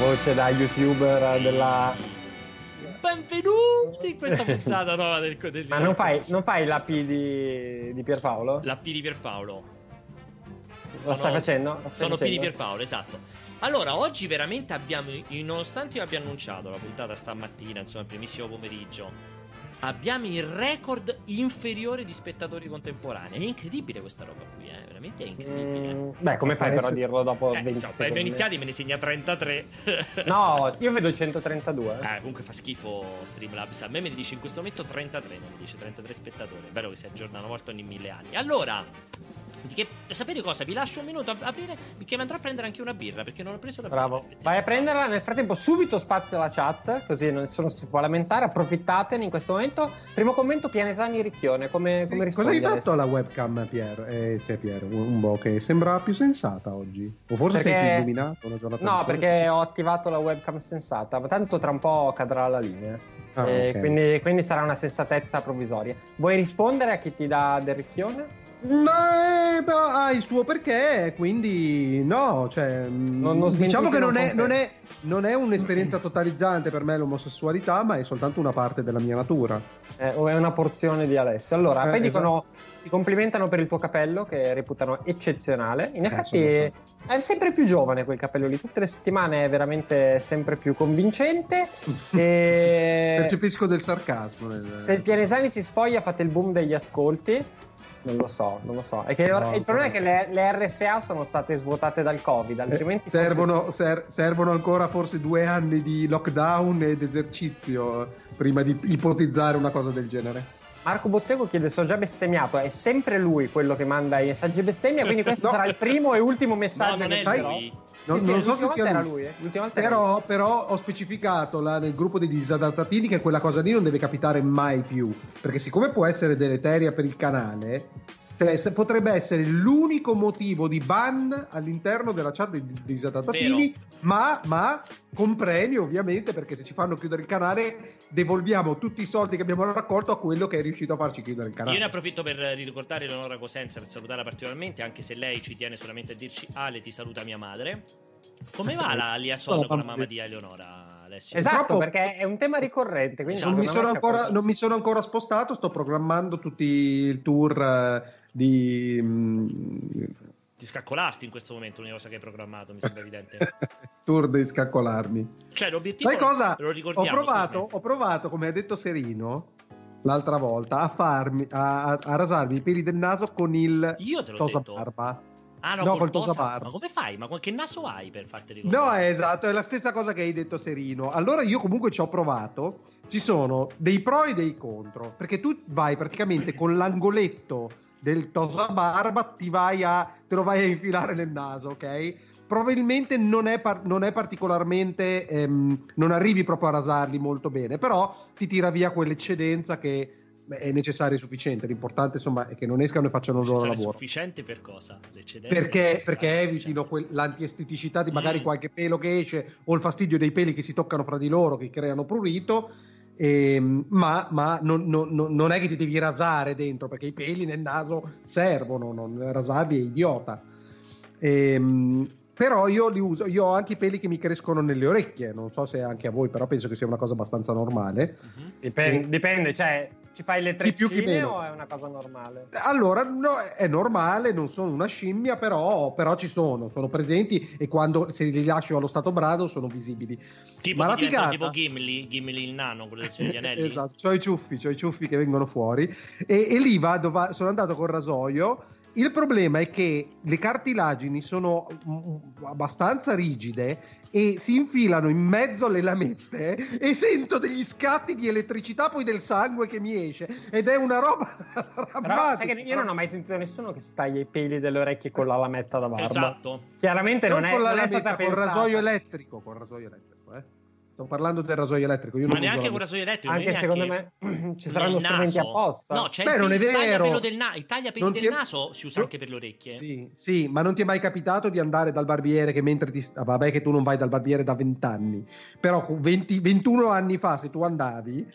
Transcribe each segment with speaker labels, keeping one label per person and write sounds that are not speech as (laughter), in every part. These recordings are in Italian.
Speaker 1: Voce da youtuber della...
Speaker 2: Benvenuti in questa puntata nuova del, del
Speaker 1: Ma non fai, non fai la P di, di Pierpaolo?
Speaker 2: La P di Pierpaolo.
Speaker 1: Lo stai facendo? Stai
Speaker 2: sono P di
Speaker 1: facendo?
Speaker 2: Pierpaolo, esatto. Allora, oggi veramente abbiamo, nonostante io abbia annunciato la puntata stamattina, insomma, il primissimo pomeriggio, abbiamo il record inferiore di spettatori contemporanei. È incredibile questa roba qui, eh? veramente è incredibile.
Speaker 1: Mm, beh, come fai però a dirlo dopo
Speaker 2: Eh,
Speaker 1: 20
Speaker 2: cioè,
Speaker 1: secondi?
Speaker 2: per iniziati me ne segna 33.
Speaker 1: No, (laughs) io vedo 132.
Speaker 2: Eh, comunque fa schifo Streamlabs. A me mi dice in questo momento 33, non mi dice 33 spettatori. È vero che si aggiorna una volta ogni mille anni. Allora, che- sapete cosa? Vi lascio un minuto a aprire perché mi andrò a prendere anche una birra perché non ho preso la birra.
Speaker 1: Bravo. Vai a prenderla nel frattempo subito spazio alla chat, così nessuno si può lamentare. Approfittatene in questo momento. Primo commento Pianesani Ricchione, come, come
Speaker 3: Eh, Cosa hai fatto
Speaker 1: adesso?
Speaker 3: alla webcam, Pier? Eh, cioè, Pier, un, un po' che sembra più sensata oggi. O forse sei
Speaker 1: Perché-
Speaker 3: più illuminato una giornata
Speaker 1: No, perché ho attivato la webcam sensata, ma tanto tra un po' cadrà la linea.
Speaker 3: Ah,
Speaker 1: E
Speaker 3: ok.
Speaker 1: quindi, quindi sarà una sensatezza provvisoria. Vuoi rispondere a chi ti dà del ricchione?
Speaker 3: Ma eh, ha il suo perché, quindi no, cioè, mm,
Speaker 1: Non- non
Speaker 3: diciamo
Speaker 1: smentisci,
Speaker 3: che non è, non, è, non è un'esperienza totalizzante per me l'omosessualità, ma è soltanto una parte della mia natura.
Speaker 1: Eh, o è una porzione di Alessio. Allora,
Speaker 3: Eh,
Speaker 1: poi dicono, si complimentano per il tuo capello, che reputano eccezionale. In effetti
Speaker 3: Eh,
Speaker 1: è sempre più giovane quel capello lì, tutte le settimane è veramente sempre più convincente. (laughs) e...
Speaker 3: Percepisco del sarcasmo. Nel...
Speaker 1: Se il Pianesani si spoglia, fate il boom degli ascolti. Non lo so, non lo so. È che
Speaker 3: No,
Speaker 1: il problema
Speaker 3: no.
Speaker 1: è che le, le RSA sono state svuotate dal Covid,
Speaker 3: Eh,
Speaker 1: altrimenti forse-
Speaker 3: servono, ser- servono ancora forse due anni di lockdown ed esercizio prima di ipotizzare una cosa del genere.
Speaker 1: Marco Bottego chiede: So già bestemmiato. È sempre lui quello che manda i messaggi bestemmia. Quindi questo (laughs)
Speaker 3: No.
Speaker 1: sarà il primo e ultimo
Speaker 2: No,
Speaker 1: messaggio
Speaker 2: non
Speaker 1: che
Speaker 2: è
Speaker 1: farò.
Speaker 2: lui.
Speaker 3: Non,
Speaker 1: Sì, sì,
Speaker 3: non so se sia lui.
Speaker 1: lui. eh. L'ultima volta era lui.
Speaker 3: Però, però ho specificato là nel gruppo dei disadattati che quella cosa lì non deve capitare mai più. Perché siccome può essere deleteria per il canale, cioè, se- potrebbe essere l'unico motivo di ban all'interno della chat dei dei disadattati, ma, ma con premi ovviamente, perché se ci fanno chiudere il canale devolviamo tutti i soldi che abbiamo raccolto a quello che è riuscito a farci chiudere il canale.
Speaker 2: Io ne approfitto per ricordare Eleonora Cosenza, per salutarla particolarmente, anche se lei ci tiene solamente a dirci Ale ti saluta mia madre. Come va (laughs) la liaison
Speaker 3: No,
Speaker 2: con la
Speaker 3: mamma
Speaker 2: di Eleonora, Alessio?
Speaker 1: Esatto,
Speaker 3: Purtroppo-
Speaker 1: perché è un tema ricorrente. Quindi
Speaker 2: Esatto.
Speaker 3: non, mi ancora, non mi sono ancora spostato, sto programmando tutti il tour eh, di... mm,
Speaker 2: Di scaccolarti in questo momento, l'unica cosa che hai programmato, mi sembra evidente. (laughs)
Speaker 3: tour di scaccolarmi.
Speaker 2: Cioè, l'obiettivo
Speaker 3: Sai cosa?
Speaker 2: lo
Speaker 3: Ho provato, ho provato, come ha detto Serino l'altra volta, a farmi a, a- a rasarmi i peli del naso con il
Speaker 2: Io te l'ho
Speaker 3: tosa
Speaker 2: detto.
Speaker 3: barba.
Speaker 2: Ah, no,
Speaker 3: No,
Speaker 2: col
Speaker 3: col
Speaker 2: tosa.
Speaker 3: tosabarba.
Speaker 2: Ma come fai? Ma che naso hai per farti
Speaker 3: No,
Speaker 2: ricordare?
Speaker 3: è esatto, è la stessa cosa che hai detto Serino. Allora io comunque ci ho provato. Ci sono dei pro e dei contro, perché tu vai praticamente con l'angoletto del tosa barba, ti vai a, te lo vai a infilare nel naso, ok? Probabilmente non è, par- non è particolarmente, ehm, non arrivi proprio a rasarli molto bene, però ti tira via quell'eccedenza che è necessaria e sufficiente. L'importante insomma è che non escano e facciano il loro lavoro.
Speaker 2: sufficiente per cosa?
Speaker 3: Perché,
Speaker 2: è
Speaker 3: perché evitino quel- l'antiesteticità di magari
Speaker 2: Mm.
Speaker 3: qualche pelo che esce o il fastidio dei peli che si toccano fra di loro che creano prurito. ehm, ma ma non, non- non- non è che ti devi rasare dentro perché i peli nel naso servono, non rasarli è idiota. Ehm, però io li uso, io ho anche i peli che mi crescono nelle orecchie, non so se anche a voi, però penso che sia una cosa abbastanza normale.
Speaker 2: Mhm.
Speaker 1: Dipende,
Speaker 3: Sì.
Speaker 1: dipende, cioè, ci fai le
Speaker 3: Chi più, chi meno.
Speaker 1: o è una cosa normale?
Speaker 3: Allora, no, è normale, non sono una scimmia, però, però ci sono, sono presenti e quando se li lascio allo stato brado sono visibili.
Speaker 2: Tipo,
Speaker 3: Ma la figata-
Speaker 2: tipo Gimli, Gimli il nano con le lezioni di anelli.
Speaker 3: esatto, c'ho i ciuffi, c'ho i ciuffi che vengono fuori e, e lì vado, va- sono andato col rasoio. Il problema è che le cartilagini sono mm, abbastanza rigide e si infilano in mezzo alle lamette e sento degli scatti di elettricità poi del sangue che mi esce ed è una roba (laughs)
Speaker 1: Però sai che io non ho mai sentito nessuno che si taglia i peli delle orecchie con la lametta da barba.
Speaker 2: Esatto.
Speaker 1: Chiaramente non,
Speaker 3: non
Speaker 1: è,
Speaker 3: con la
Speaker 1: non è
Speaker 3: lametta,
Speaker 1: pensata.
Speaker 3: rasoio elettrico, col rasoio elettrico. Sto parlando del rasoio elettrico. Io
Speaker 2: Ma neanche con rasoio elettrico.
Speaker 1: Anche secondo me (clears throat) ci saranno strumenti apposta.
Speaker 2: No, c'è
Speaker 3: Beh,
Speaker 2: il,
Speaker 3: non è vero.
Speaker 2: del, na- il tagliapelo del
Speaker 3: è-
Speaker 2: naso si usa anche per le orecchie.
Speaker 3: Sì, sì, ma non ti è mai capitato di andare dal barbiere che mentre ti... ah, vabbè che tu non vai dal barbiere da 20 anni, però con 20 21 anni fa se tu andavi,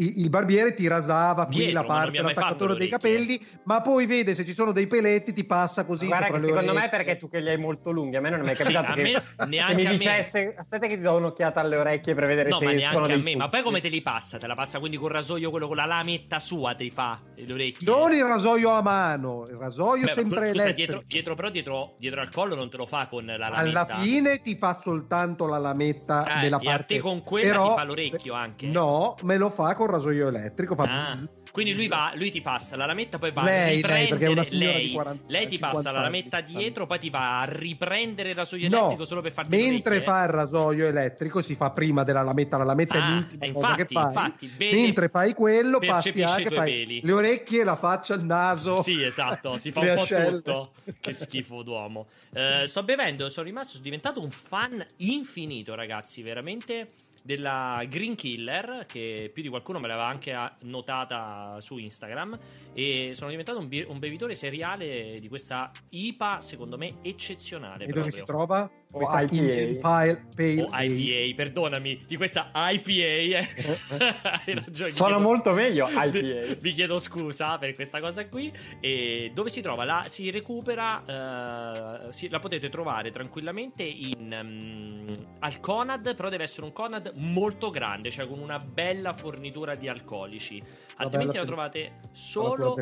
Speaker 3: il, barbiere ti rasava qui
Speaker 2: Dietro,
Speaker 3: la parte
Speaker 2: le
Speaker 3: dei capelli, ma poi vede se ci sono dei peletti, ti passa così.
Speaker 1: Guarda che secondo me è perché tu che li hai molto lunghi, a me non è mai
Speaker 2: Sì,
Speaker 1: capitato
Speaker 2: a
Speaker 1: che,
Speaker 2: me-
Speaker 1: che
Speaker 2: neanche
Speaker 1: mi
Speaker 2: a me.
Speaker 1: dicesse aspetta che ti do un'occhiata alle orecchie per vedere
Speaker 2: No,
Speaker 1: se
Speaker 2: ma
Speaker 1: escono
Speaker 2: neanche a
Speaker 1: dei
Speaker 2: me. Ma poi come te li passa? Te la passa quindi col rasoio, quello con la lametta sua, te li fa le orecchie?
Speaker 3: Non il rasoio a mano, il rasoio
Speaker 2: Beh,
Speaker 3: sempre
Speaker 2: scusa,
Speaker 3: elettrico.
Speaker 2: dietro, dietro, però dietro, dietro al collo non te lo fa con la lametta.
Speaker 3: Alla fine ti fa soltanto la lametta
Speaker 2: Eh,
Speaker 3: della
Speaker 2: e a
Speaker 3: parte.
Speaker 2: te con quella
Speaker 3: però-
Speaker 2: ti fa l'orecchio anche?
Speaker 3: No, me lo fa con rasoio elettrico. Fa
Speaker 2: Ah, quindi lui, va, lui ti passa la lametta, poi va
Speaker 3: Lei,
Speaker 2: a
Speaker 3: lei,
Speaker 2: riprendere
Speaker 3: perché è una signora
Speaker 2: lei,
Speaker 3: di 40
Speaker 2: lei ti passa
Speaker 3: 50
Speaker 2: la lametta dietro, poi ti va a riprendere il rasoio
Speaker 3: No,
Speaker 2: elettrico solo per farti
Speaker 3: mentre fa il rasoio elettrico si fa prima della lametta, la lametta è
Speaker 2: Ah,
Speaker 3: l'ultima
Speaker 2: eh,
Speaker 3: cosa che
Speaker 2: infatti,
Speaker 3: fai.
Speaker 2: infatti, vede-
Speaker 3: mentre fai quello passi anche fai
Speaker 2: peli.
Speaker 3: le orecchie, la faccia, il naso.
Speaker 2: Sì, esatto, ti fa un po'
Speaker 3: ascelle.
Speaker 2: tutto. Che schifo d'uomo. Eh, sto bevendo, sono rimasto, sono diventato un fan infinito, ragazzi, veramente della Green Killer, che più di qualcuno me l'aveva anche ah, notata su Instagram. E sono diventato un, bi- un bevitore seriale di questa IPA, secondo me, eccezionale.
Speaker 3: E dove si
Speaker 2: proprio.
Speaker 3: trova?
Speaker 1: O
Speaker 3: Questa
Speaker 1: IPA.
Speaker 3: Indian Pale, Pale
Speaker 2: O. IPA, perdonami, di questa IPA. eh. (laughs) Hai ragione.
Speaker 1: Suona
Speaker 2: chiedo-
Speaker 1: molto meglio IPA. (laughs)
Speaker 2: Vi chiedo scusa per questa cosa qui. E dove si trova? La, si recupera, eh, si- la potete trovare tranquillamente in, mm, al Conad, però deve essere un Conad molto grande, cioè con una bella fornitura di alcolici. Altrimenti la
Speaker 3: bella
Speaker 2: trovate solo...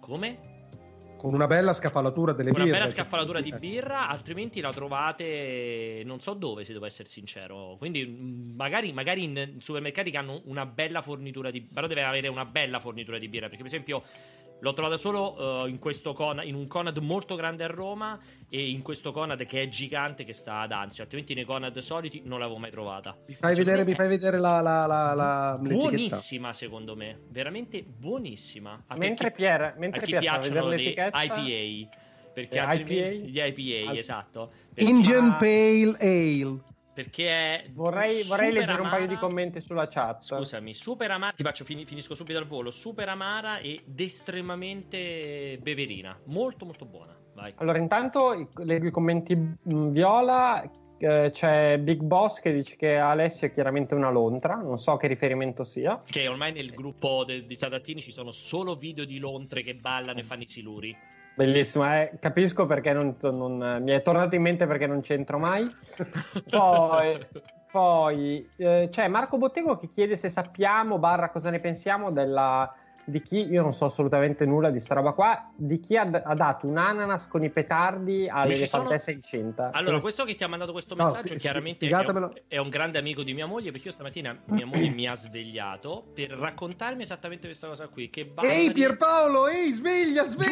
Speaker 2: Come?
Speaker 3: Con una bella scaffalatura delle
Speaker 2: Una
Speaker 3: birre.
Speaker 2: bella
Speaker 3: cioè,
Speaker 2: scaffalatura di
Speaker 3: eh.
Speaker 2: birra, altrimenti la trovate non so dove, se devo essere sincero. Quindi mh, magari, magari in supermercati che hanno una bella fornitura di però deve avere una bella fornitura di birra, perché per esempio l'ho trovata solo eh, in, questo Conad, in un Conad molto grande a Roma e in questo Conad che è gigante che sta ad Anzio, altrimenti nei Conad soliti non l'avevo mai trovata.
Speaker 3: Mi fai
Speaker 2: Secondo
Speaker 3: vedere, mi fai vedere la, la, la, la-
Speaker 2: buonissima secondo me, veramente buonissima. A
Speaker 1: Mentre
Speaker 2: chi-
Speaker 1: Pier, mentre
Speaker 2: a chi
Speaker 1: Pier
Speaker 2: piacciono le
Speaker 1: l'etichetta
Speaker 2: IPA perché
Speaker 1: Eh, IPA?
Speaker 2: gli IPA
Speaker 1: Al-
Speaker 2: esatto perché,
Speaker 3: Indian
Speaker 1: Ma-
Speaker 3: Pale Ale.
Speaker 2: Perché è
Speaker 1: vorrei, vorrei leggere un paio di
Speaker 2: amara.
Speaker 1: commenti sulla chat.
Speaker 2: scusami super amara ti faccio fini- finisco subito al volo super amara ed estremamente beverina molto molto buona vai
Speaker 1: Allora, intanto leggo i commenti mh, viola. eh, c'è Big Boss che dice che Alessio è chiaramente una lontra. Non so che riferimento sia.
Speaker 2: che ormai nel gruppo de- di Sadattini ci sono solo video di lontre che ballano e fanno i siluri
Speaker 1: Bellissimo, eh, capisco perché non, non- mi è tornato in mente perché non c'entro mai. (laughs) Poi, poi eh, c'è Marco Bottego che chiede se sappiamo, barra cosa ne pensiamo della, di chi, io non so assolutamente nulla di sta roba qua, di chi ha, ha dato un ananas con i petardi all'elefantessa
Speaker 2: sono-
Speaker 1: incinta.
Speaker 2: Allora, questo che ti ha mandato questo
Speaker 3: No,
Speaker 2: messaggio
Speaker 3: spie-
Speaker 2: chiaramente è un, è un grande amico di mia moglie perché io stamattina mia moglie mi ha svegliato per raccontarmi esattamente questa cosa qui. Che barbari,
Speaker 3: Ehi Pierpaolo, ehi, sveglia, sveglia!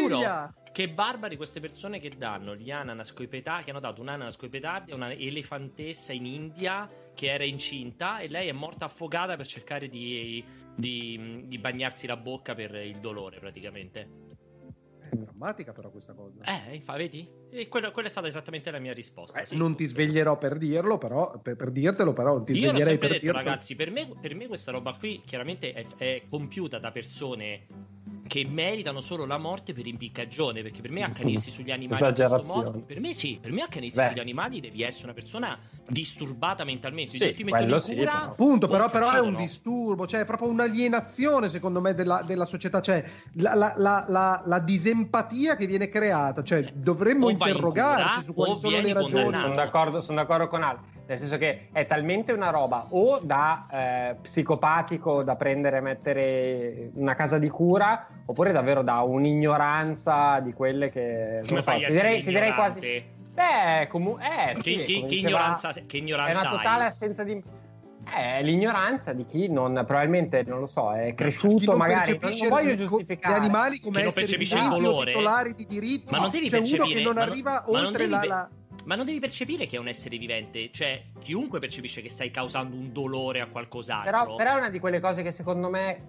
Speaker 2: Giuro, che barbari queste persone che danno gli ananas coi petardi, che hanno dato un ananas coi petardi a una elefantessa in India che era incinta e lei è morta affogata per cercare di, di- di bagnarsi la bocca per il dolore praticamente.
Speaker 3: È drammatica però questa cosa.
Speaker 2: Eh, infa- vedi? E quello- quella è stata esattamente la mia risposta.
Speaker 3: Eh,
Speaker 2: sì.
Speaker 3: non ti sveglierò per dirlo, però per, per dirtelo, però non ti
Speaker 2: Io
Speaker 3: sveglierei per
Speaker 2: detto,
Speaker 3: dirlo.
Speaker 2: ragazzi, per me, per me questa roba qui chiaramente è, è compiuta da persone che meritano solo la morte per impiccagione, perché per me (laughs) accanirsi sugli animali in questo modo, per me sì, per me accanirsi
Speaker 1: Beh.
Speaker 2: sugli animali devi essere una persona disturbata mentalmente,
Speaker 1: Sì,
Speaker 2: tu ti in
Speaker 1: sì,
Speaker 2: cura,
Speaker 1: però.
Speaker 3: Appunto, però, però è un
Speaker 2: uccidono.
Speaker 3: disturbo, cioè è proprio un'alienazione secondo me della, della società, cioè la, la- la- la- la disempatia che viene creata, cioè dovremmo
Speaker 2: Eh, O vai in
Speaker 3: interrogarci
Speaker 2: cura
Speaker 3: su quali sono le ragioni.
Speaker 1: Sono d'accordo, sono d'accordo con Al. Nel senso che è talmente una roba o da eh, psicopatico da prendere e mettere una casa di cura, oppure davvero da un'ignoranza di quelle che. non
Speaker 2: come
Speaker 1: so,
Speaker 2: fai a
Speaker 1: ti direi, ti direi quasi. Beh, comu- eh,
Speaker 2: Che-
Speaker 1: sì,
Speaker 2: che-
Speaker 1: come
Speaker 2: che
Speaker 1: diceva-
Speaker 2: ignoranza, che
Speaker 1: È
Speaker 2: ignoranza
Speaker 1: una
Speaker 2: hai?
Speaker 1: totale assenza di. È l'ignoranza di chi non probabilmente non lo so, è cresciuto
Speaker 3: non
Speaker 1: magari. Non, voglio giustificare.
Speaker 3: gli animali come
Speaker 2: Che non percepisce il dolore.
Speaker 3: titolari di diritti,
Speaker 2: Ma non devi
Speaker 3: c'è uno
Speaker 2: percepire-
Speaker 3: che non
Speaker 2: ma
Speaker 3: arriva
Speaker 2: ma non
Speaker 3: oltre
Speaker 2: devi
Speaker 3: la,
Speaker 2: pe-
Speaker 3: la-
Speaker 2: Ma non devi percepire che è un essere vivente, cioè chiunque percepisce che stai causando un dolore a qualcos'altro.
Speaker 1: Però, però è una di quelle cose che secondo me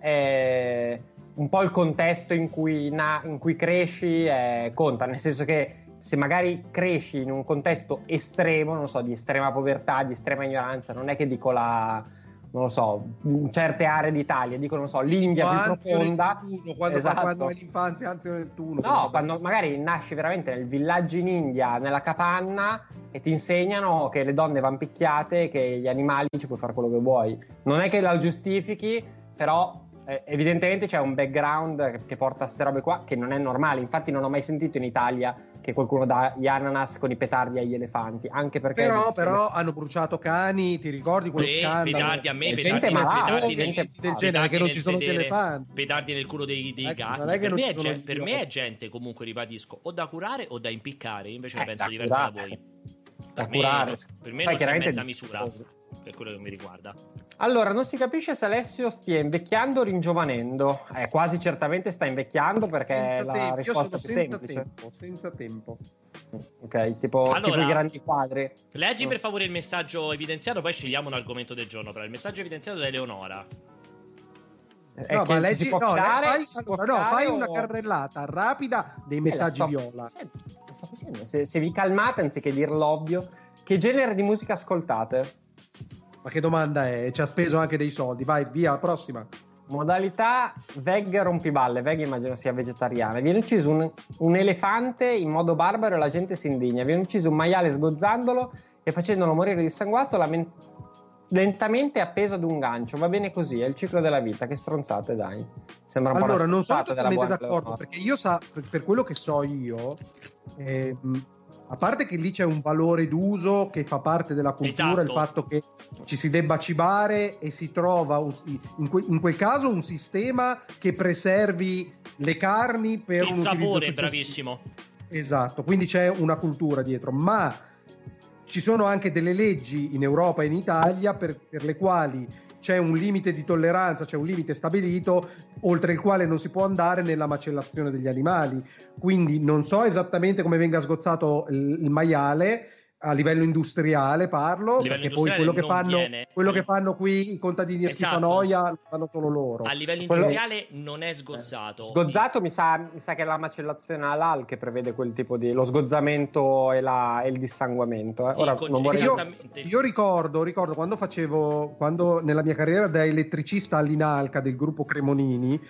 Speaker 1: è un po' il contesto in cui, na- in cui cresci eh, conta, nel senso che se magari cresci in un contesto estremo, non so, di estrema povertà, di estrema ignoranza, non è che dico la, non lo so, in certe aree d'Italia, dico, non so, l'India più profonda.
Speaker 3: Nettuno, quando,
Speaker 1: Esatto.
Speaker 3: quando hai l'infanzia, Anzio Nettuno.
Speaker 1: No, quando magari nasci veramente nel villaggio in India, nella capanna, e ti insegnano che le donne vanno picchiate che gli animali ci puoi fare quello che vuoi. Non è che la giustifichi, però eh, evidentemente c'è un background che porta a queste robe qua che non è normale. Infatti, non ho mai sentito in Italia che qualcuno dà gli ananas con i petardi agli elefanti. Anche perché.
Speaker 3: Però, però hanno bruciato cani, ti ricordi quello
Speaker 2: Beh,
Speaker 3: scandalo?
Speaker 2: petardi a me, petardi,
Speaker 1: gente
Speaker 2: nel-
Speaker 1: malata,
Speaker 2: petardi
Speaker 1: gente
Speaker 2: nel-
Speaker 3: del genere, che non ci sono gli
Speaker 2: sedere,
Speaker 3: elefanti.
Speaker 2: petardi nel culo dei, dei
Speaker 3: Eh,
Speaker 2: gatti.
Speaker 3: è
Speaker 2: Per, me è,
Speaker 3: sono
Speaker 2: gen-
Speaker 3: gli
Speaker 2: per me è gente, comunque, ribadisco, o da curare o da impiccare. Io invece
Speaker 1: Eh,
Speaker 2: penso
Speaker 1: da
Speaker 2: diversa da voi.
Speaker 1: Da
Speaker 2: Per me,
Speaker 1: curare.
Speaker 2: per me
Speaker 1: Poi
Speaker 2: non c'è mezza misura, per quello che mi riguarda.
Speaker 1: Allora, non si capisce se Alessio stia invecchiando o ringiovanendo. Eh, quasi certamente sta invecchiando perché è
Speaker 3: Senza
Speaker 1: la
Speaker 3: tempo.
Speaker 1: Risposta
Speaker 3: sono
Speaker 1: più
Speaker 3: senza
Speaker 1: semplice.
Speaker 3: tempo, senza tempo.
Speaker 1: Ok, tipo,
Speaker 2: Allora-
Speaker 1: tipo i grandi quadri.
Speaker 2: Leggi
Speaker 1: Mm.
Speaker 2: per favore il messaggio evidenziato, poi scegliamo un argomento del giorno. Però il messaggio evidenziato da Eleonora.
Speaker 1: È
Speaker 3: no, ma leggi,
Speaker 1: si può
Speaker 3: no,
Speaker 1: fidare,
Speaker 3: fai, allora, no, fai
Speaker 1: o-
Speaker 3: una carrellata rapida dei
Speaker 1: Eh,
Speaker 3: messaggi
Speaker 1: la sto
Speaker 3: viola.
Speaker 1: facendo. Se, se vi calmate anziché dir l'ovvio, che genere di musica ascoltate?
Speaker 3: Ma che domanda è? Ci ha speso anche dei soldi. Vai, via, prossima.
Speaker 1: Modalità veg rompiballe, veg immagino sia vegetariana. Viene ucciso un, un elefante in modo barbaro e la gente si indigna. Viene ucciso un maiale sgozzandolo e facendolo morire dissanguato lamen- lentamente appeso ad un gancio. Va bene così, è il ciclo della vita. Che stronzate, dai. Sembra un po'
Speaker 3: Allora, non sono totalmente d'accordo perché io sa, per, per quello che so io, ehm, a parte che lì c'è un valore d'uso che fa parte della cultura,
Speaker 2: Esatto.
Speaker 3: il fatto che ci si debba cibare e si trova in, que- in quel caso un sistema che preservi le carni per
Speaker 2: il
Speaker 3: un
Speaker 2: sapore, bravissimo.
Speaker 3: Esatto, quindi c'è una cultura dietro, ma ci sono anche delle leggi in Europa e in Italia per, per le quali c'è un limite di tolleranza, c'è un limite stabilito oltre il quale non si può andare nella macellazione degli animali. Quindi non so esattamente come venga sgozzato il, il maiale a livello industriale parlo,
Speaker 2: A livello
Speaker 3: perché poi
Speaker 2: industriale
Speaker 3: quello che, fanno,
Speaker 2: viene.
Speaker 3: quello che fanno qui i contadini a
Speaker 2: Esatto.
Speaker 3: Schifanoia lo fanno solo loro.
Speaker 2: A livello
Speaker 1: Quello-
Speaker 2: industriale non è sgozzato.
Speaker 1: Sgozzato mi sa, mi sa che è la macellazione halal che prevede quel tipo di lo sgozzamento e, la- e il dissanguamento. eh. Ora
Speaker 2: Il conge-
Speaker 1: non vorrei
Speaker 3: Io,
Speaker 2: Esattamente.
Speaker 3: io ricordo, ricordo quando facevo, quando nella mia carriera da elettricista all'Inalca del gruppo Cremonini,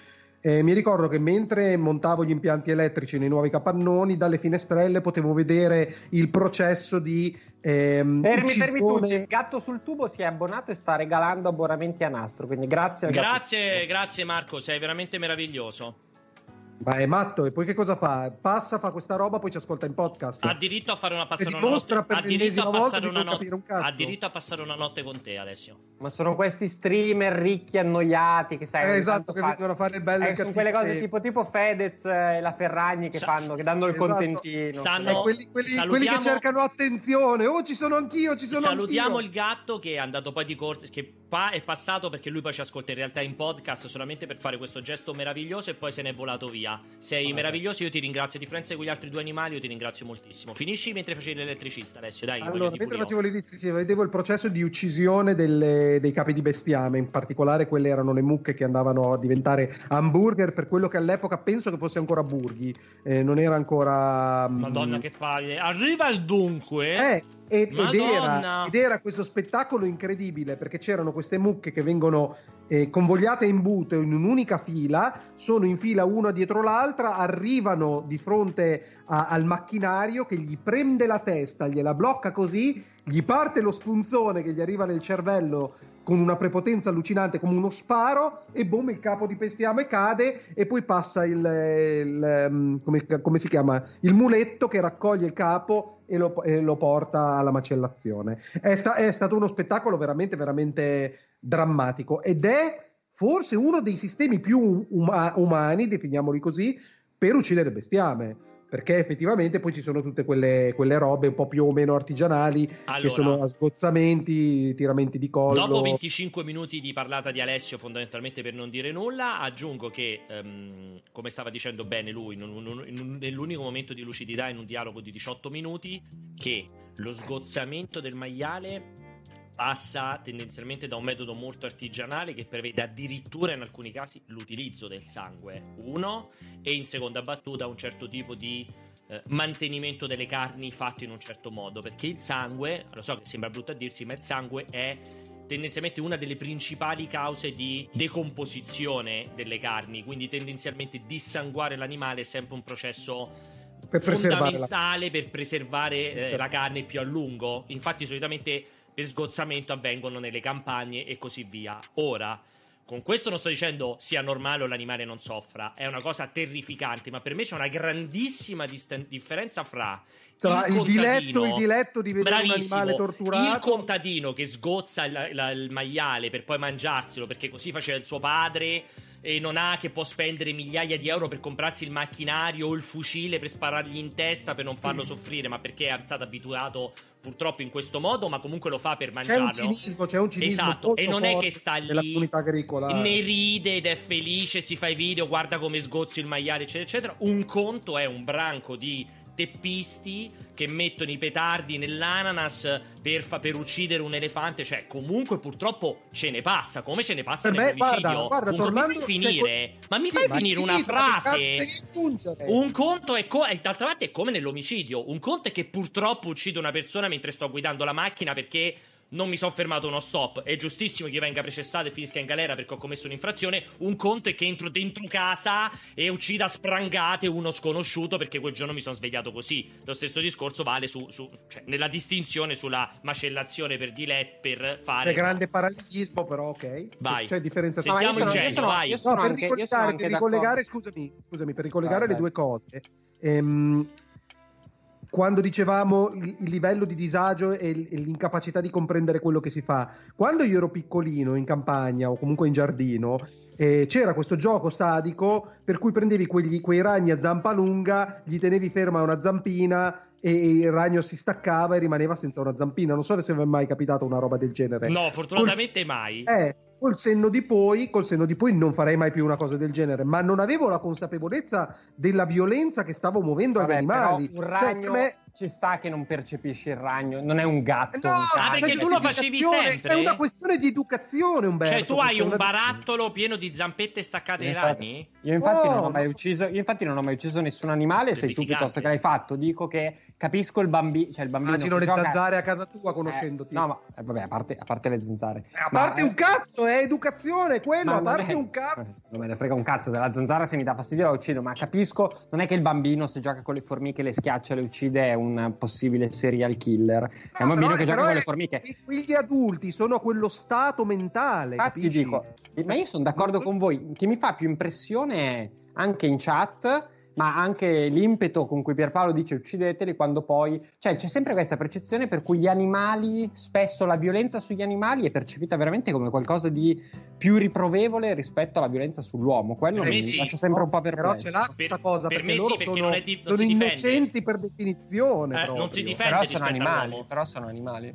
Speaker 3: eh, mi ricordo che mentre montavo gli impianti elettrici nei nuovi capannoni, dalle finestrelle potevo vedere il processo di ehm,
Speaker 1: Fermi, fermi tutti. Il gatto sul tubo si è abbonato e sta regalando abbonamenti a nastro. Quindi grazie
Speaker 2: Grazie, grazie Marco, sei veramente meraviglioso.
Speaker 3: Ma è matto, e poi che cosa fa? Passa, fa questa roba, poi ci ascolta in podcast.
Speaker 2: Ha diritto a fare una passare
Speaker 3: E
Speaker 2: una notte.
Speaker 3: per
Speaker 2: Ha diritto
Speaker 3: l'ennesima
Speaker 2: a
Speaker 3: volta
Speaker 2: passare una notte.
Speaker 3: capire un cazzo.
Speaker 2: Ha diritto a passare una notte con te, Alessio.
Speaker 1: Ma sono questi streamer ricchi annoiati che sai.
Speaker 3: Eh, esatto, che
Speaker 1: fa-
Speaker 3: vengono a fare il bello
Speaker 1: Eh, sono quelle cose tipo, tipo Fedez e la Ferragni che
Speaker 2: Sa-
Speaker 1: fanno, che danno il
Speaker 3: esatto.
Speaker 1: contentino.
Speaker 2: Sanno-
Speaker 3: Eh, quelli, quelli-
Speaker 2: Salutiamo-
Speaker 3: quelli che cercano attenzione. Oh, ci sono anch'io, ci sono
Speaker 2: Salutiamo
Speaker 3: anch'io.
Speaker 2: il gatto che è andato poi di corsa, che pa- è passato perché lui poi ci ascolta in realtà in podcast solamente per fare questo gesto meraviglioso e poi se n'è volato via. Sei
Speaker 3: Ah,
Speaker 2: meraviglioso, io ti ringrazio. A differenza di quegli altri due animali, io ti ringrazio moltissimo. Finisci mentre facevi l'elettricista, Alessio, dai.
Speaker 3: Allora, mentre facevo l'elettricità, vedevo il processo di uccisione delle- dei capi di bestiame, in particolare quelle erano le mucche che andavano a diventare hamburger, per quello che all'epoca penso che fosse ancora burghi, eh, non era ancora... mm,
Speaker 2: Madonna, che palle. Arriva il dunque.
Speaker 3: Eh, ed, ed era, ed era questo spettacolo incredibile perché c'erano queste mucche che vengono eh, convogliate in buto in un'unica fila, sono in fila una dietro l'altra, arrivano di fronte a- al macchinario che gli prende la testa, gliela blocca così, gli parte lo spunzone che gli arriva nel cervello con una prepotenza allucinante come uno sparo e boom il capo di bestiame cade e poi passa il, il, um, come, come si chiama? Il muletto che raccoglie il capo e lo, e lo porta alla macellazione. È, sta- è stato uno spettacolo veramente veramente drammatico ed è forse uno dei sistemi più uma- umani definiamoli così per uccidere bestiame perché effettivamente poi ci sono tutte quelle, quelle robe un po' più o meno artigianali
Speaker 2: Allora,
Speaker 3: che sono sgozzamenti, tiramenti di collo.
Speaker 2: Dopo 25 minuti di parlata di Alessio, fondamentalmente per non dire nulla, aggiungo che, ehm, come stava dicendo bene lui, in un- in un- nell'unico momento di lucidità in un dialogo di 18 minuti, che lo sgozzamento del maiale passa tendenzialmente da un metodo molto artigianale che prevede addirittura in alcuni casi l'utilizzo del sangue, uno, e in seconda battuta un certo tipo di eh, mantenimento delle carni fatto in un certo modo, perché il sangue, lo so che sembra brutto a dirsi, ma il sangue è tendenzialmente una delle principali cause di decomposizione delle carni, quindi tendenzialmente dissanguare l'animale è sempre un processo
Speaker 3: per
Speaker 2: fondamentale per preservare eh, la carne più a lungo. Infatti, solitamente per sgozzamento avvengono nelle campagne e così via. Ora, Con questo non sto dicendo sia normale o l'animale non soffra, è una cosa terrificante, ma per me c'è una grandissima dist- differenza fra
Speaker 3: tra il, il diletto, il diletto di vedere un animale torturato
Speaker 2: il contadino che sgozza il, il, il maiale per poi mangiarselo perché così faceva il suo padre e non ha che può spendere migliaia di euro per comprarsi il macchinario o il fucile per sparargli in testa per non farlo mm. soffrire, ma perché è stato abituato purtroppo in questo modo, ma comunque lo fa per mangiarlo.
Speaker 3: C'è un cinismo, c'è un cinismo
Speaker 2: esatto, e non è che sta lì ne ride ed è felice, si fa i video, guarda come sgozzo il maiale, eccetera, eccetera. Un conto è un branco di teppisti che mettono i petardi nell'ananas per, fa, per, uccidere un elefante. Cioè, comunque, purtroppo ce ne passa. Come ce ne passa per nell'omicidio? Guarda, guarda, tornando, mi fai cioè, finire? Cioè, ma mi fai sì, finire una frase? Un conto è, co- d'altra parte è come nell'omicidio. Un conto è che purtroppo uccido una persona mentre sto guidando la macchina perché non mi sono fermato uno stop. È giustissimo che io venga processato e finisca in galera perché ho commesso un'infrazione. Un conto è che entro dentro casa e uccida a sprangate uno sconosciuto perché quel giorno mi sono svegliato così. Lo stesso discorso vale su, su cioè, nella distinzione sulla macellazione per dilet per fare.
Speaker 3: C'è grande parallelismo, però, ok.
Speaker 2: Vai.
Speaker 3: C'è differenza
Speaker 2: tra no, il genio, sono, vai.
Speaker 3: No, per anche, ricollegare, per ricollegare scusami, scusami, per ricollegare vai, le vai. due cose. Ehm, quando dicevamo il, il livello di disagio e, l- e, l'incapacità di comprendere quello che si fa. Quando io ero piccolino in campagna o comunque in giardino, eh, c'era questo gioco sadico per cui prendevi quegli, quei ragni a zampa lunga, gli tenevi ferma una zampina e il ragno si staccava e rimaneva senza una zampina. Non so se vi è mai capitato una roba del genere.
Speaker 2: No, fortunatamente Col... mai.
Speaker 3: Eh, col senno di poi, col senno di poi non farei mai più una cosa del genere, ma non avevo la consapevolezza della violenza che stavo muovendo
Speaker 1: Vabbè,
Speaker 3: agli animali.
Speaker 1: un ragno cioè, me... ci sta che non percepisci il ragno, non è un gatto.
Speaker 3: No,
Speaker 1: un
Speaker 2: ah, perché tu lo facevi sempre.
Speaker 3: È una questione di educazione, Umberto.
Speaker 2: Cioè, tu hai un barattolo pieno di zampette staccate ai ragni?
Speaker 1: Io infatti, oh, non ho mai ucciso, io infatti non ho mai ucciso nessun animale, sei tu piuttosto che l'hai fatto. Dico che capisco il bambino, cioè il bambino
Speaker 3: Immagino le gioca... zanzare a casa tua conoscendoti.
Speaker 1: Eh, no, ma eh, vabbè, a parte, a parte le zanzare.
Speaker 3: Eh, a parte ma, un cazzo, è educazione quello, a parte è... un cazzo. (laughs)
Speaker 1: Non me ne frega un cazzo della zanzara, se mi dà fastidio la uccido, ma capisco, non è che il bambino se gioca con le formiche, le schiaccia, le uccide, è un possibile serial killer. È un bambino che gioca con le formiche.
Speaker 3: Gli adulti sono a quello stato mentale.
Speaker 1: Infatti capisci? dico, ma io sono d'accordo con voi, che mi fa più impressione anche in chat ma anche l'impeto con cui Pierpaolo dice uccideteli quando poi... Cioè c'è sempre questa percezione per cui gli animali, spesso la violenza sugli animali è percepita veramente come qualcosa di più riprovevole rispetto alla violenza sull'uomo. Quello
Speaker 2: per
Speaker 1: mi
Speaker 2: sì.
Speaker 1: lascia sempre un po' perplesso.
Speaker 3: Però c'è là questa cosa,
Speaker 2: per
Speaker 3: perché
Speaker 2: me
Speaker 3: loro
Speaker 2: sì, perché
Speaker 3: sono,
Speaker 2: non, è di,
Speaker 3: non
Speaker 2: sono
Speaker 3: innocenti per definizione.
Speaker 2: Eh, non si difende
Speaker 1: però sono animali, però sono animali.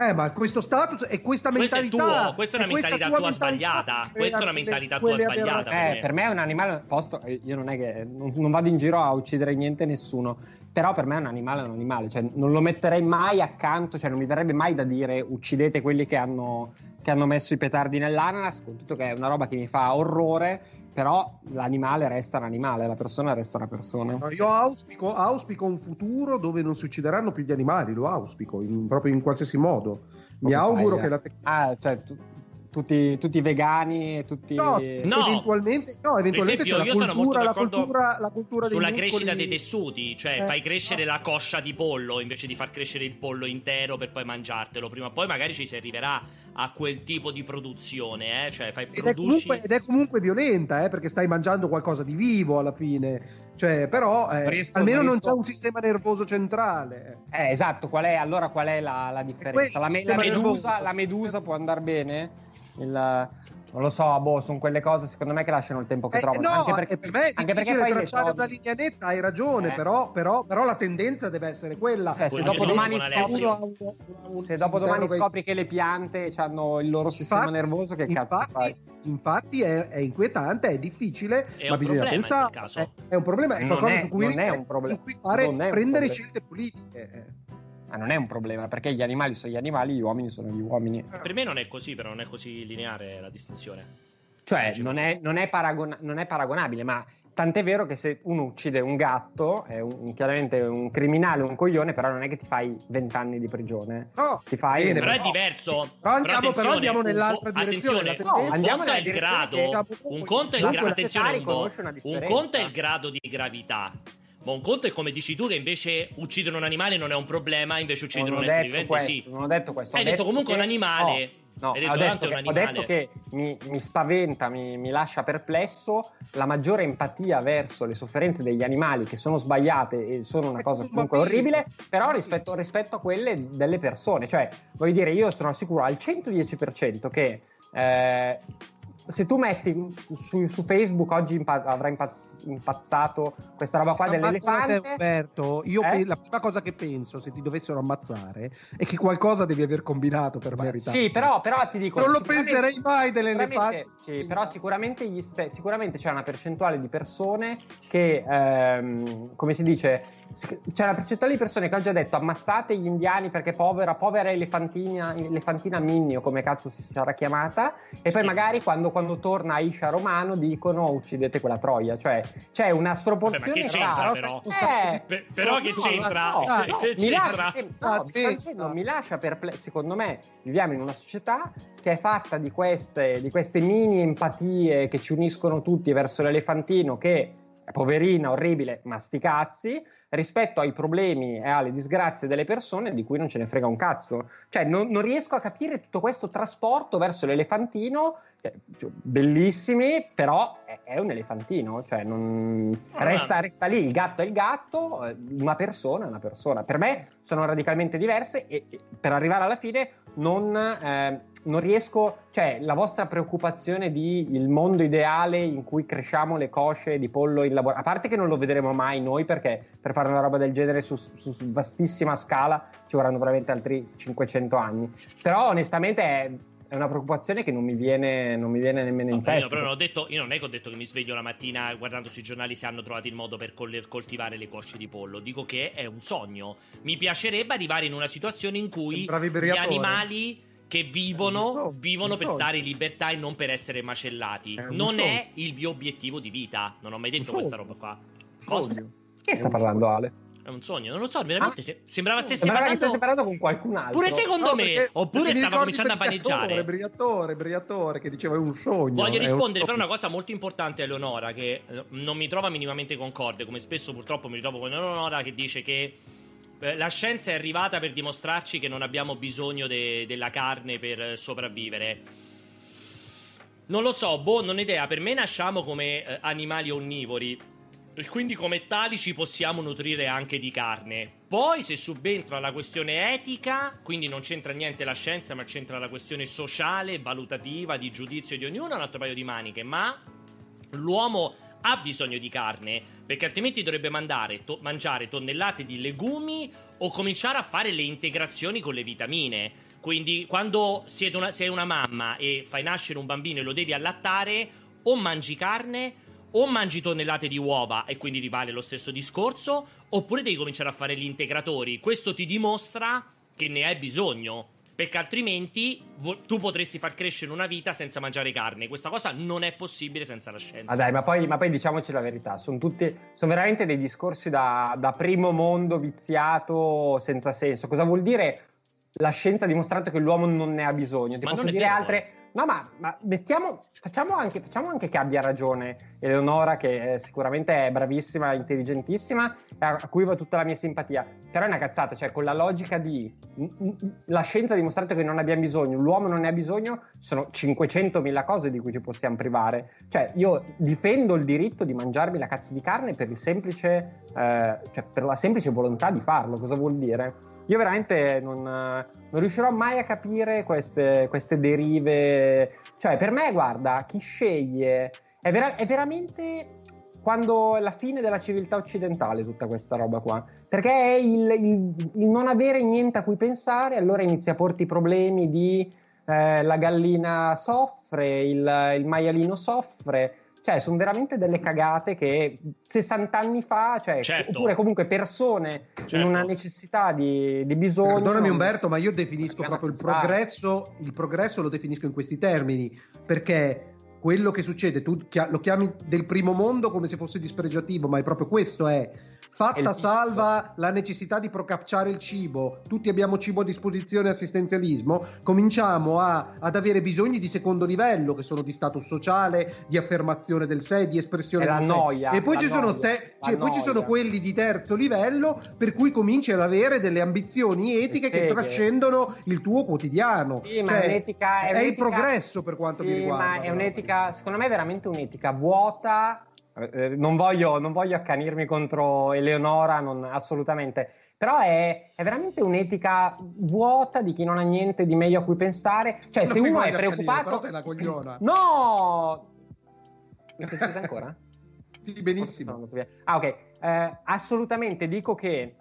Speaker 3: Eh, ma questo status e questa mentalità.
Speaker 2: Questo è tuo, questa è una mentalità tua mentalità sbagliata. Questa è una mentalità tua sbagliata.
Speaker 1: Eh, per me è un animale. Posto, io non è che non, non, vado in giro a uccidere niente nessuno. Però per me è un animale, è un animale. Cioè, non lo metterei mai accanto, cioè non mi verrebbe mai da dire uccidete quelli che hanno, che hanno messo i petardi nell'ananas, con tutto che è una roba che mi fa orrore però l'animale resta un animale, la persona resta una persona.
Speaker 3: io auspico, auspico, un futuro dove non si uccideranno più gli animali, lo auspico, in, proprio in qualsiasi modo. Mi Come auguro fai, che la
Speaker 1: tecnologia... Ah, cioè, tu, tutti, tutti vegani, tutti...
Speaker 3: No, no. eventualmente, no, eventualmente
Speaker 2: esempio,
Speaker 3: c'è la cultura, la cultura, la cultura
Speaker 2: sulla
Speaker 3: muscoli...
Speaker 2: crescita dei tessuti, cioè eh. fai crescere la coscia di pollo invece di far crescere il pollo intero per poi mangiartelo. Prima o poi magari ci si arriverà a quel tipo di produzione, eh? cioè fai,
Speaker 3: ed, è comunque, ed, è comunque, violenta, eh? perché stai mangiando qualcosa di vivo alla fine. Cioè, però eh, riesco, almeno non c'è un sistema nervoso centrale.
Speaker 1: Eh, esatto, qual è, allora qual è la, la differenza? La, me- la, medusa, la medusa può andare bene? Il, non lo so, boh, sono quelle cose secondo me che lasciano il tempo che
Speaker 3: eh,
Speaker 1: trovano.
Speaker 3: No,
Speaker 1: anche perché,
Speaker 3: per me è anche perché tracciare una linea netta, hai ragione, eh. però, però, però, la tendenza deve essere quella.
Speaker 1: Cioè, se dopo domani, scopri, un, un, se dopo domani scopri che le piante hanno il loro sistema infatti, nervoso, che
Speaker 3: infatti,
Speaker 1: cazzo fai?
Speaker 3: Infatti è, è, inquietante, è difficile, è ma bisogna pensare. È, è, un problema, è qualcosa
Speaker 1: è,
Speaker 3: su cui,
Speaker 1: non è un problema.
Speaker 3: su cui fare, prendere scelte politiche.
Speaker 1: Eh. Ma non è un problema, perché gli animali sono gli animali, gli uomini sono gli uomini.
Speaker 2: Per me non è così, però non è così lineare la distinzione.
Speaker 1: Cioè, non è, non, è paragon- non è, paragonabile, ma tant'è vero che se uno uccide un gatto, è un, chiaramente un criminale, un coglione, però non è che ti fai vent'anni di prigione.
Speaker 3: No,
Speaker 1: ti fai
Speaker 2: bene, però è diverso.
Speaker 3: Però andiamo, però andiamo nell'altra direzione.
Speaker 2: No, un conto è il grado, un conto è il grado, attenzione, un conto è il grado di gravità. Un conto è come dici tu che invece uccidere un animale non è un problema, invece uccidere un essere vivente
Speaker 1: questo,
Speaker 2: sì.
Speaker 1: Non ho detto questo.
Speaker 2: Hai detto, detto comunque un animale.
Speaker 1: No,
Speaker 2: Hai detto
Speaker 1: ho, detto che, ho detto che mi, mi spaventa, mi, mi lascia perplesso la maggiore empatia verso le sofferenze degli animali che sono sbagliate e sono una cosa comunque orribile, però rispetto, rispetto a quelle delle persone. Cioè, voglio dire, io sono sicuro al 110% che eh, se tu metti su, su Facebook oggi impa- avrà impazz- impazzato questa roba qua
Speaker 3: te,
Speaker 1: dell'elefante.
Speaker 3: Umberto, io
Speaker 1: Eh?
Speaker 3: pe- la prima cosa che penso se ti dovessero ammazzare è che qualcosa devi aver combinato per meritare.
Speaker 1: Sì, però, però ti dico.
Speaker 3: non lo penserei mai dell'elefante.
Speaker 1: Sì, però sicuramente, gli ste- sicuramente c'è una percentuale di persone che, ehm, come si dice, c'è una percentuale di persone che oggi ha detto ammazzate gli indiani perché povera, povera elefantina, elefantina Minnie o come cazzo si sarà chiamata, e poi magari quando, quando torna Aisha Romano dicono uccidete quella troia, cioè c'è una sproporzione
Speaker 2: Vabbè, ma che
Speaker 1: tra-
Speaker 2: c'entra, però?
Speaker 1: Eh,
Speaker 2: Pe- però
Speaker 1: no,
Speaker 2: che
Speaker 1: no,
Speaker 2: c'entra?
Speaker 1: no,
Speaker 2: Che
Speaker 1: no,
Speaker 2: c'entra?
Speaker 1: mi lascia, eh, no,
Speaker 3: Ah, sì.
Speaker 1: sto dicendo, mi lascia perplesso. Secondo me viviamo in una società che è fatta di queste, di queste mini empatie che ci uniscono tutti verso l'elefantino che è poverina, orribile, ma sti cazzi, rispetto ai problemi e alle disgrazie delle persone di cui non ce ne frega un cazzo. Cioè, non, non riesco a capire tutto questo trasporto verso l'elefantino, eh, bellissimi, però è, un elefantino, cioè non...
Speaker 2: Ah,
Speaker 1: resta, resta lì, il gatto è il gatto, eh, una persona è una persona. Per me sono radicalmente diverse e, e per arrivare alla fine non, eh, non riesco, cioè la vostra preoccupazione di il mondo ideale in cui cresciamo le cosce di pollo in laboratorio, a parte che non lo vedremo mai noi perché per fare una roba del genere su, su- su vastissima scala ci vorranno veramente altri 500 anni, però onestamente è, è una preoccupazione che non mi viene, non mi viene nemmeno in
Speaker 2: No,
Speaker 1: testa.
Speaker 2: però non ho detto, io non è che ho detto che mi sveglio la mattina guardando sui giornali se hanno trovato il modo per colle- coltivare le cosce di pollo. Dico che è un sogno. Mi piacerebbe arrivare in una situazione in cui gli animali che vivono,
Speaker 3: sogno,
Speaker 2: vivono per stare in libertà e non per essere macellati.
Speaker 3: È un
Speaker 2: non
Speaker 3: sogno.
Speaker 2: è il mio obiettivo di vita. Non ho mai detto questa roba qua. Cosa?
Speaker 1: Che
Speaker 3: È
Speaker 1: sta parlando
Speaker 3: sogno.
Speaker 1: Ale?
Speaker 2: È un sogno, non lo so, veramente
Speaker 1: Ah.
Speaker 2: se- sembrava stessi
Speaker 1: Sembrava
Speaker 2: parlando
Speaker 1: stessi parlando con qualcun altro.
Speaker 2: Pure secondo
Speaker 3: No,
Speaker 2: me,
Speaker 3: perché-
Speaker 2: oppure stava cominciando a vaneggiare.
Speaker 3: Briatore, Briatore, che diceva è un sogno.
Speaker 2: Voglio
Speaker 3: è un
Speaker 2: rispondere per
Speaker 3: sogno.
Speaker 2: una cosa molto importante a Eleonora che eh, non mi trova minimamente concorde, come spesso purtroppo mi ritrovo con Eleonora che dice che eh, la scienza è arrivata per dimostrarci che non abbiamo bisogno de- della carne per eh, sopravvivere. Non lo so, boh, non ho idea. Per me nasciamo come eh, animali onnivori. E quindi come tali ci possiamo nutrire anche di carne. Poi se subentra la questione etica, quindi non c'entra niente la scienza, ma c'entra la questione sociale, valutativa, di giudizio di ognuno, un altro paio di maniche, ma l'uomo ha bisogno di carne, perché altrimenti dovrebbe mandare, to- mangiare tonnellate di legumi o cominciare a fare le integrazioni con le vitamine. Quindi quando una- sei una mamma e fai nascere un bambino e lo devi allattare, o mangi carne o mangi tonnellate di uova e quindi rivale lo stesso discorso, oppure devi cominciare a fare gli integratori. Questo ti dimostra che ne hai bisogno. Perché altrimenti vo- tu potresti far crescere una vita senza mangiare carne. Questa cosa non è possibile senza la scienza.
Speaker 1: Ma dai, ma poi, ma poi diciamoci la verità, sono tutti, sono veramente dei discorsi da, da primo mondo viziato senza senso. Cosa vuol dire la scienza ha dimostrato che l'uomo non ne ha bisogno? Ti
Speaker 2: Ma
Speaker 1: posso dire
Speaker 2: vero.
Speaker 1: altre... No, ma, ma mettiamo, facciamo anche, facciamo anche che abbia ragione Eleonora, che è sicuramente è bravissima, intelligentissima, a, cui va tutta la mia simpatia. Però è una cazzata, cioè con la logica di la scienza ha dimostrato che non abbiamo bisogno, l'uomo non ne ha bisogno, sono 500.000 cose di cui ci possiamo privare. Cioè, io difendo il diritto di mangiarmi la cazzo di carne per semplice, eh, cioè per la semplice volontà di farlo. Cosa vuol dire? Io veramente non, non riuscirò mai a capire queste, queste derive. Cioè, per me, guarda, chi sceglie è, vera- è veramente quando è la fine della civiltà occidentale tutta questa roba qua. Perché è il, il- il non avere niente a cui pensare, allora inizia a porti problemi di eh, la gallina soffre, il, il maialino soffre. Cioè, sono veramente delle cagate che 60 anni fa, cioè,
Speaker 2: Certo.
Speaker 1: oppure comunque persone in
Speaker 2: Certo.
Speaker 1: una necessità di, di bisogno.
Speaker 3: Perdonami
Speaker 1: non-
Speaker 3: Umberto, ma io definisco proprio il progresso, il progresso lo definisco in questi termini, perché quello che succede, tu lo chiami del primo mondo come se fosse dispregiativo, ma è proprio questo è fatta salva la necessità di procacciare il cibo, tutti abbiamo cibo a disposizione e assistenzialismo, cominciamo a, ad avere bisogni di secondo livello, che sono di status sociale, di affermazione del sé, di espressione
Speaker 1: del
Speaker 3: sé. E poi, ci sono, te, cioè, poi ci sono quelli di terzo livello, per cui cominci ad avere delle ambizioni etiche che trascendono il tuo quotidiano.
Speaker 1: Sì, cioè, è, un'etica,
Speaker 3: è, è il progresso per quanto
Speaker 1: sì,
Speaker 3: mi riguarda.
Speaker 1: Ma è un'etica, secondo me, è veramente un'etica vuota. Eh, non, voglio, non, voglio, accanirmi contro Eleonora, non, assolutamente. Però è, è, veramente un'etica vuota di chi non ha niente di meglio a cui pensare. Cioè, non se uno è preoccupato.
Speaker 3: Sei la cogliona. (clears throat)
Speaker 1: No! Mi sentite ancora?
Speaker 3: sì, benissimo.
Speaker 1: Ah, ok. Eh, assolutamente dico che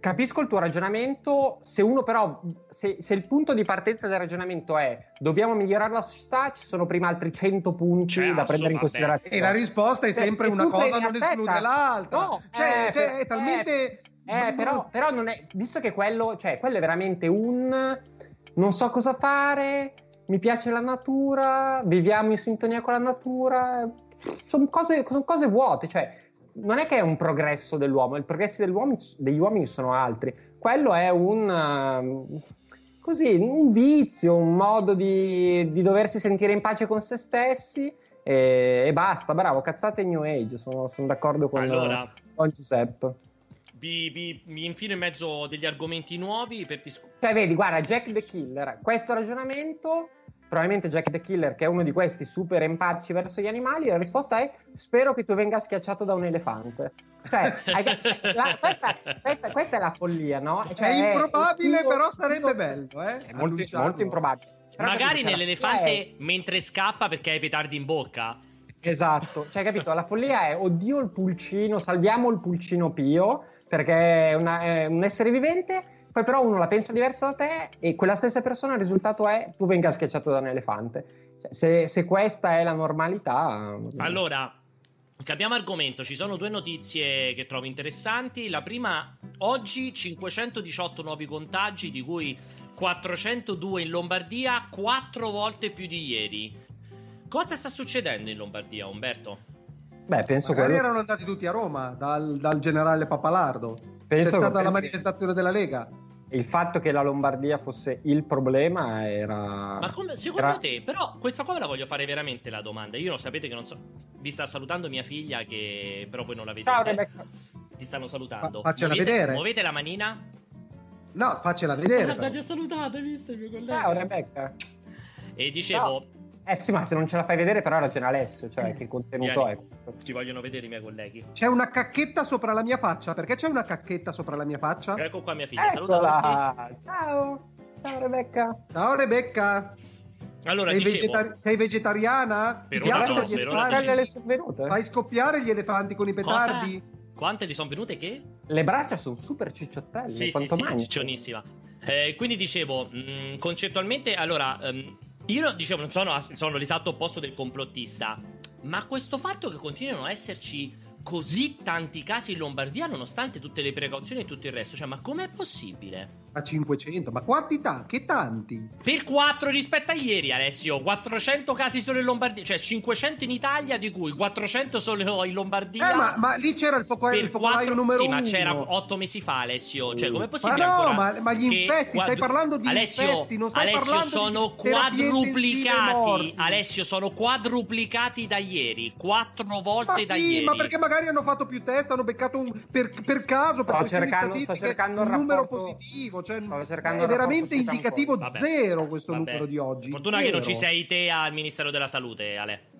Speaker 1: Capisco il tuo ragionamento, se uno però, se, se, il punto di partenza del ragionamento è dobbiamo migliorare la società, ci sono prima altri 100 punti cioè, da prendere in considerazione.
Speaker 3: E la risposta è sempre cioè, una cosa, non aspetta. esclude l'altra. No, cioè, eh, cioè, è talmente...
Speaker 1: Eh, eh, però, però non è, visto che quello, cioè, quello è veramente un non so cosa fare, mi piace la natura, viviamo in sintonia con la natura, sono cose, sono cose vuote, cioè non è che è un progresso dell'uomo, i progressi degli uomini sono altri. Quello è un, uh, così, un vizio, un modo di, di, doversi sentire in pace con se stessi e, e basta. Bravo, cazzate New Age, sono, sono d'accordo con, allora, con Giuseppe.
Speaker 2: Vi, vi, vi, infilo in mezzo degli argomenti nuovi per discutere.
Speaker 1: Cioè, vedi, guarda, Jack the Killer, questo ragionamento probabilmente Jack the Killer, che è uno di questi super empatici verso gli animali, la risposta è spero che tu venga schiacciato da un elefante. Cioè, la, questa, questa, questa, è la follia, no? Cioè,
Speaker 3: è improbabile, è, però sarebbe bello, eh?
Speaker 1: È molto, molto improbabile.
Speaker 2: Però Magari nell'elefante è... mentre scappa perché ha i petardi in bocca.
Speaker 1: Esatto, cioè capito, la follia è oddio il pulcino, salviamo il pulcino Pio perché è, una, è un essere vivente poi però uno la pensa diversa da te e quella stessa persona il risultato è tu venga schiacciato da un elefante. Cioè, se, se, questa è la normalità...
Speaker 2: Allora, cambiamo argomento. Ci sono due notizie che trovo interessanti. La prima, oggi 518 nuovi contagi, di cui 402 in Lombardia, quattro volte più di ieri. Cosa sta succedendo in Lombardia, Umberto?
Speaker 3: Beh, penso che erano andati tutti a Roma dal, dal generale Papalardo. Penso C'è stata la manifestazione della Lega
Speaker 1: il fatto che la Lombardia fosse il problema era.
Speaker 2: Ma come, secondo era... te, però, questa qua ve la voglio fare veramente la domanda. Io lo sapete che non so. Vi sta salutando mia figlia, che però voi non la vedete.
Speaker 1: Ciao, Rebecca.
Speaker 2: Ti stanno salutando.
Speaker 3: Fa- faccela muovete, vedere.
Speaker 2: Muovete la manina.
Speaker 3: No, faccela vedere.
Speaker 2: Guarda, ti ha salutato, hai visto il mio collega?
Speaker 1: Ciao, Rebecca.
Speaker 2: E dicevo.
Speaker 1: Ciao eh sì, ma se non ce la fai vedere, però ha ragione Alessio, cioè che contenuto Vieni. è.
Speaker 2: Ci vogliono vedere i miei colleghi.
Speaker 3: C'è una cacchetta sopra la mia faccia. Perché c'è una cacchetta sopra la mia faccia?
Speaker 2: Ecco qua mia figlia. Saluta
Speaker 1: Ciao. Ciao Rebecca.
Speaker 3: Ciao Rebecca.
Speaker 2: Allora,
Speaker 3: sei,
Speaker 2: dicevo,
Speaker 3: vegetari- sei vegetariana?
Speaker 2: Per ora no,
Speaker 3: per ora
Speaker 1: le sono venute.
Speaker 3: Fai scoppiare gli elefanti con i petardi?
Speaker 2: Cosa? Quante gli sono venute che?
Speaker 1: Le braccia sono super cicciottelli.
Speaker 2: Sì,
Speaker 1: quanto
Speaker 2: sì, sì, ciccionissima. Eh, quindi dicevo, mh, mm, concettualmente, allora... Um, io dicevo, non sono, sono l'esatto opposto del complottista, ma questo fatto che continuano a esserci così tanti casi in Lombardia, nonostante tutte le precauzioni e tutto il resto, cioè, ma com'è possibile?
Speaker 3: A 500, ma quanti ta- che tanti?
Speaker 2: Per 4 rispetto a ieri, Alessio. 400 casi solo in Lombardia, cioè 500 in Italia, di cui 400 solo in Lombardia.
Speaker 3: Eh, ma, ma lì c'era il, foco- il focolaio 4... numero 1.
Speaker 2: Sì, ma c'era 8 mesi fa, Alessio. Cioè, com'è possibile?
Speaker 3: Ma
Speaker 2: no,
Speaker 3: ma, ma, gli infetti, quadru... stai parlando di
Speaker 2: Alessio,
Speaker 3: infetti, non stai
Speaker 2: Alessio,
Speaker 3: parlando
Speaker 2: sono
Speaker 3: di
Speaker 2: quadruplicati. Alessio, sono quadruplicati da ieri. 4 volte
Speaker 3: ma
Speaker 2: da
Speaker 3: sì,
Speaker 2: ieri.
Speaker 3: Ma perché magari hanno fatto più test, hanno beccato un, per, per caso, per
Speaker 1: sto cercando, sto cercando
Speaker 3: un
Speaker 1: rapporto...
Speaker 3: numero positivo. Cioè, è veramente indicativo vabbè, zero questo vabbè. numero di oggi.
Speaker 2: Fortuna
Speaker 3: zero.
Speaker 2: che non ci sei te al Ministero della Salute, Ale.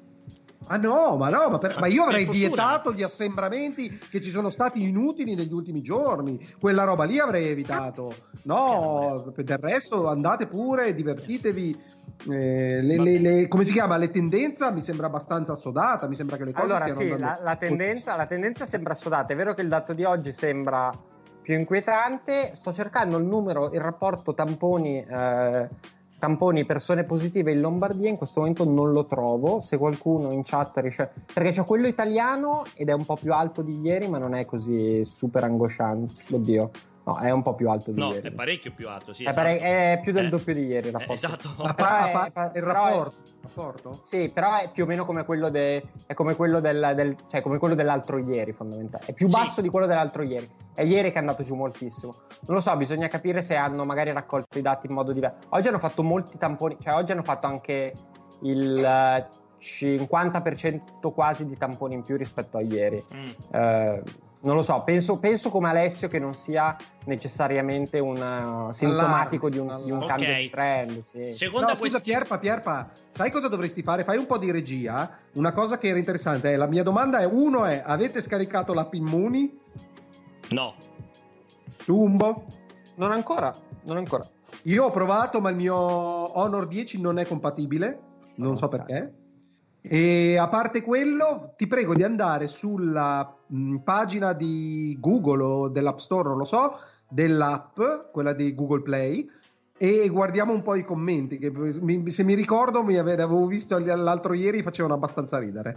Speaker 3: Ah no, ma no, ma, per, ma io avrei vietato gli assembramenti che ci sono stati inutili negli ultimi giorni. Quella roba lì avrei evitato. No, del resto andate pure, divertitevi. Eh, le, le, le, come si chiama? Le tendenza mi sembra abbastanza assodata. Mi sembra che le cose
Speaker 1: allora,
Speaker 3: stiano
Speaker 1: sì,
Speaker 3: andando...
Speaker 1: la, la, tendenza, la tendenza sembra assodata. È vero che il dato di oggi sembra più inquietante. Sto cercando il numero, il rapporto tamponi, eh, tamponi persone positive in Lombardia. In questo momento non lo trovo. Se qualcuno in chat riesce. Perché c'è quello italiano ed è un po' più alto di ieri, ma non è così super angosciante. Oddio. No, è un po' più alto di
Speaker 2: No,
Speaker 1: ieri.
Speaker 2: è parecchio più alto, sì.
Speaker 1: È,
Speaker 2: esatto.
Speaker 1: pare- è più del
Speaker 2: Eh,
Speaker 1: doppio di ieri il
Speaker 2: eh,
Speaker 1: rapporto.
Speaker 2: esatto.
Speaker 3: A pa- a pa- il
Speaker 1: però è-
Speaker 3: rapporto, rapporto?
Speaker 1: Sì, però è più o meno come quello, de- è come quello, del, del- cioè come quello dell'altro ieri, fondamentalmente. È più
Speaker 2: Sì.
Speaker 1: basso di quello dell'altro ieri. È ieri che è andato giù moltissimo. Non lo so, bisogna capire se hanno magari raccolto i dati in modo diverso. Oggi hanno fatto molti tamponi, cioè oggi hanno fatto anche il eh, 50% quasi di tamponi in più rispetto a ieri.
Speaker 2: Mm.
Speaker 1: Eh, non lo so, penso, penso come Alessio che non sia necessariamente un uh, sintomatico di un, di un
Speaker 2: Ok.
Speaker 1: cambio di trend. Sì.
Speaker 2: Seconda
Speaker 3: No, scusa
Speaker 2: questione.
Speaker 3: Pierpa, Pierpa, sai cosa dovresti fare? Fai un po' di regia. Una cosa che era interessante è, la mia domanda è, uno è, avete scaricato l'app Immuni?
Speaker 2: No.
Speaker 3: Tumbo?
Speaker 1: Non ancora, non ancora.
Speaker 3: Io ho provato, ma il mio Honor 10 non è compatibile, non so
Speaker 1: Ok.
Speaker 3: perché. E a parte quello, ti prego di andare sulla mh, pagina di Google o dell'App Store, non lo so, dell'app, quella di Google Play, e guardiamo un po' i commenti. Che mi- se mi ricordo, mi ave- avevo visto l'altro ieri, facevano abbastanza ridere.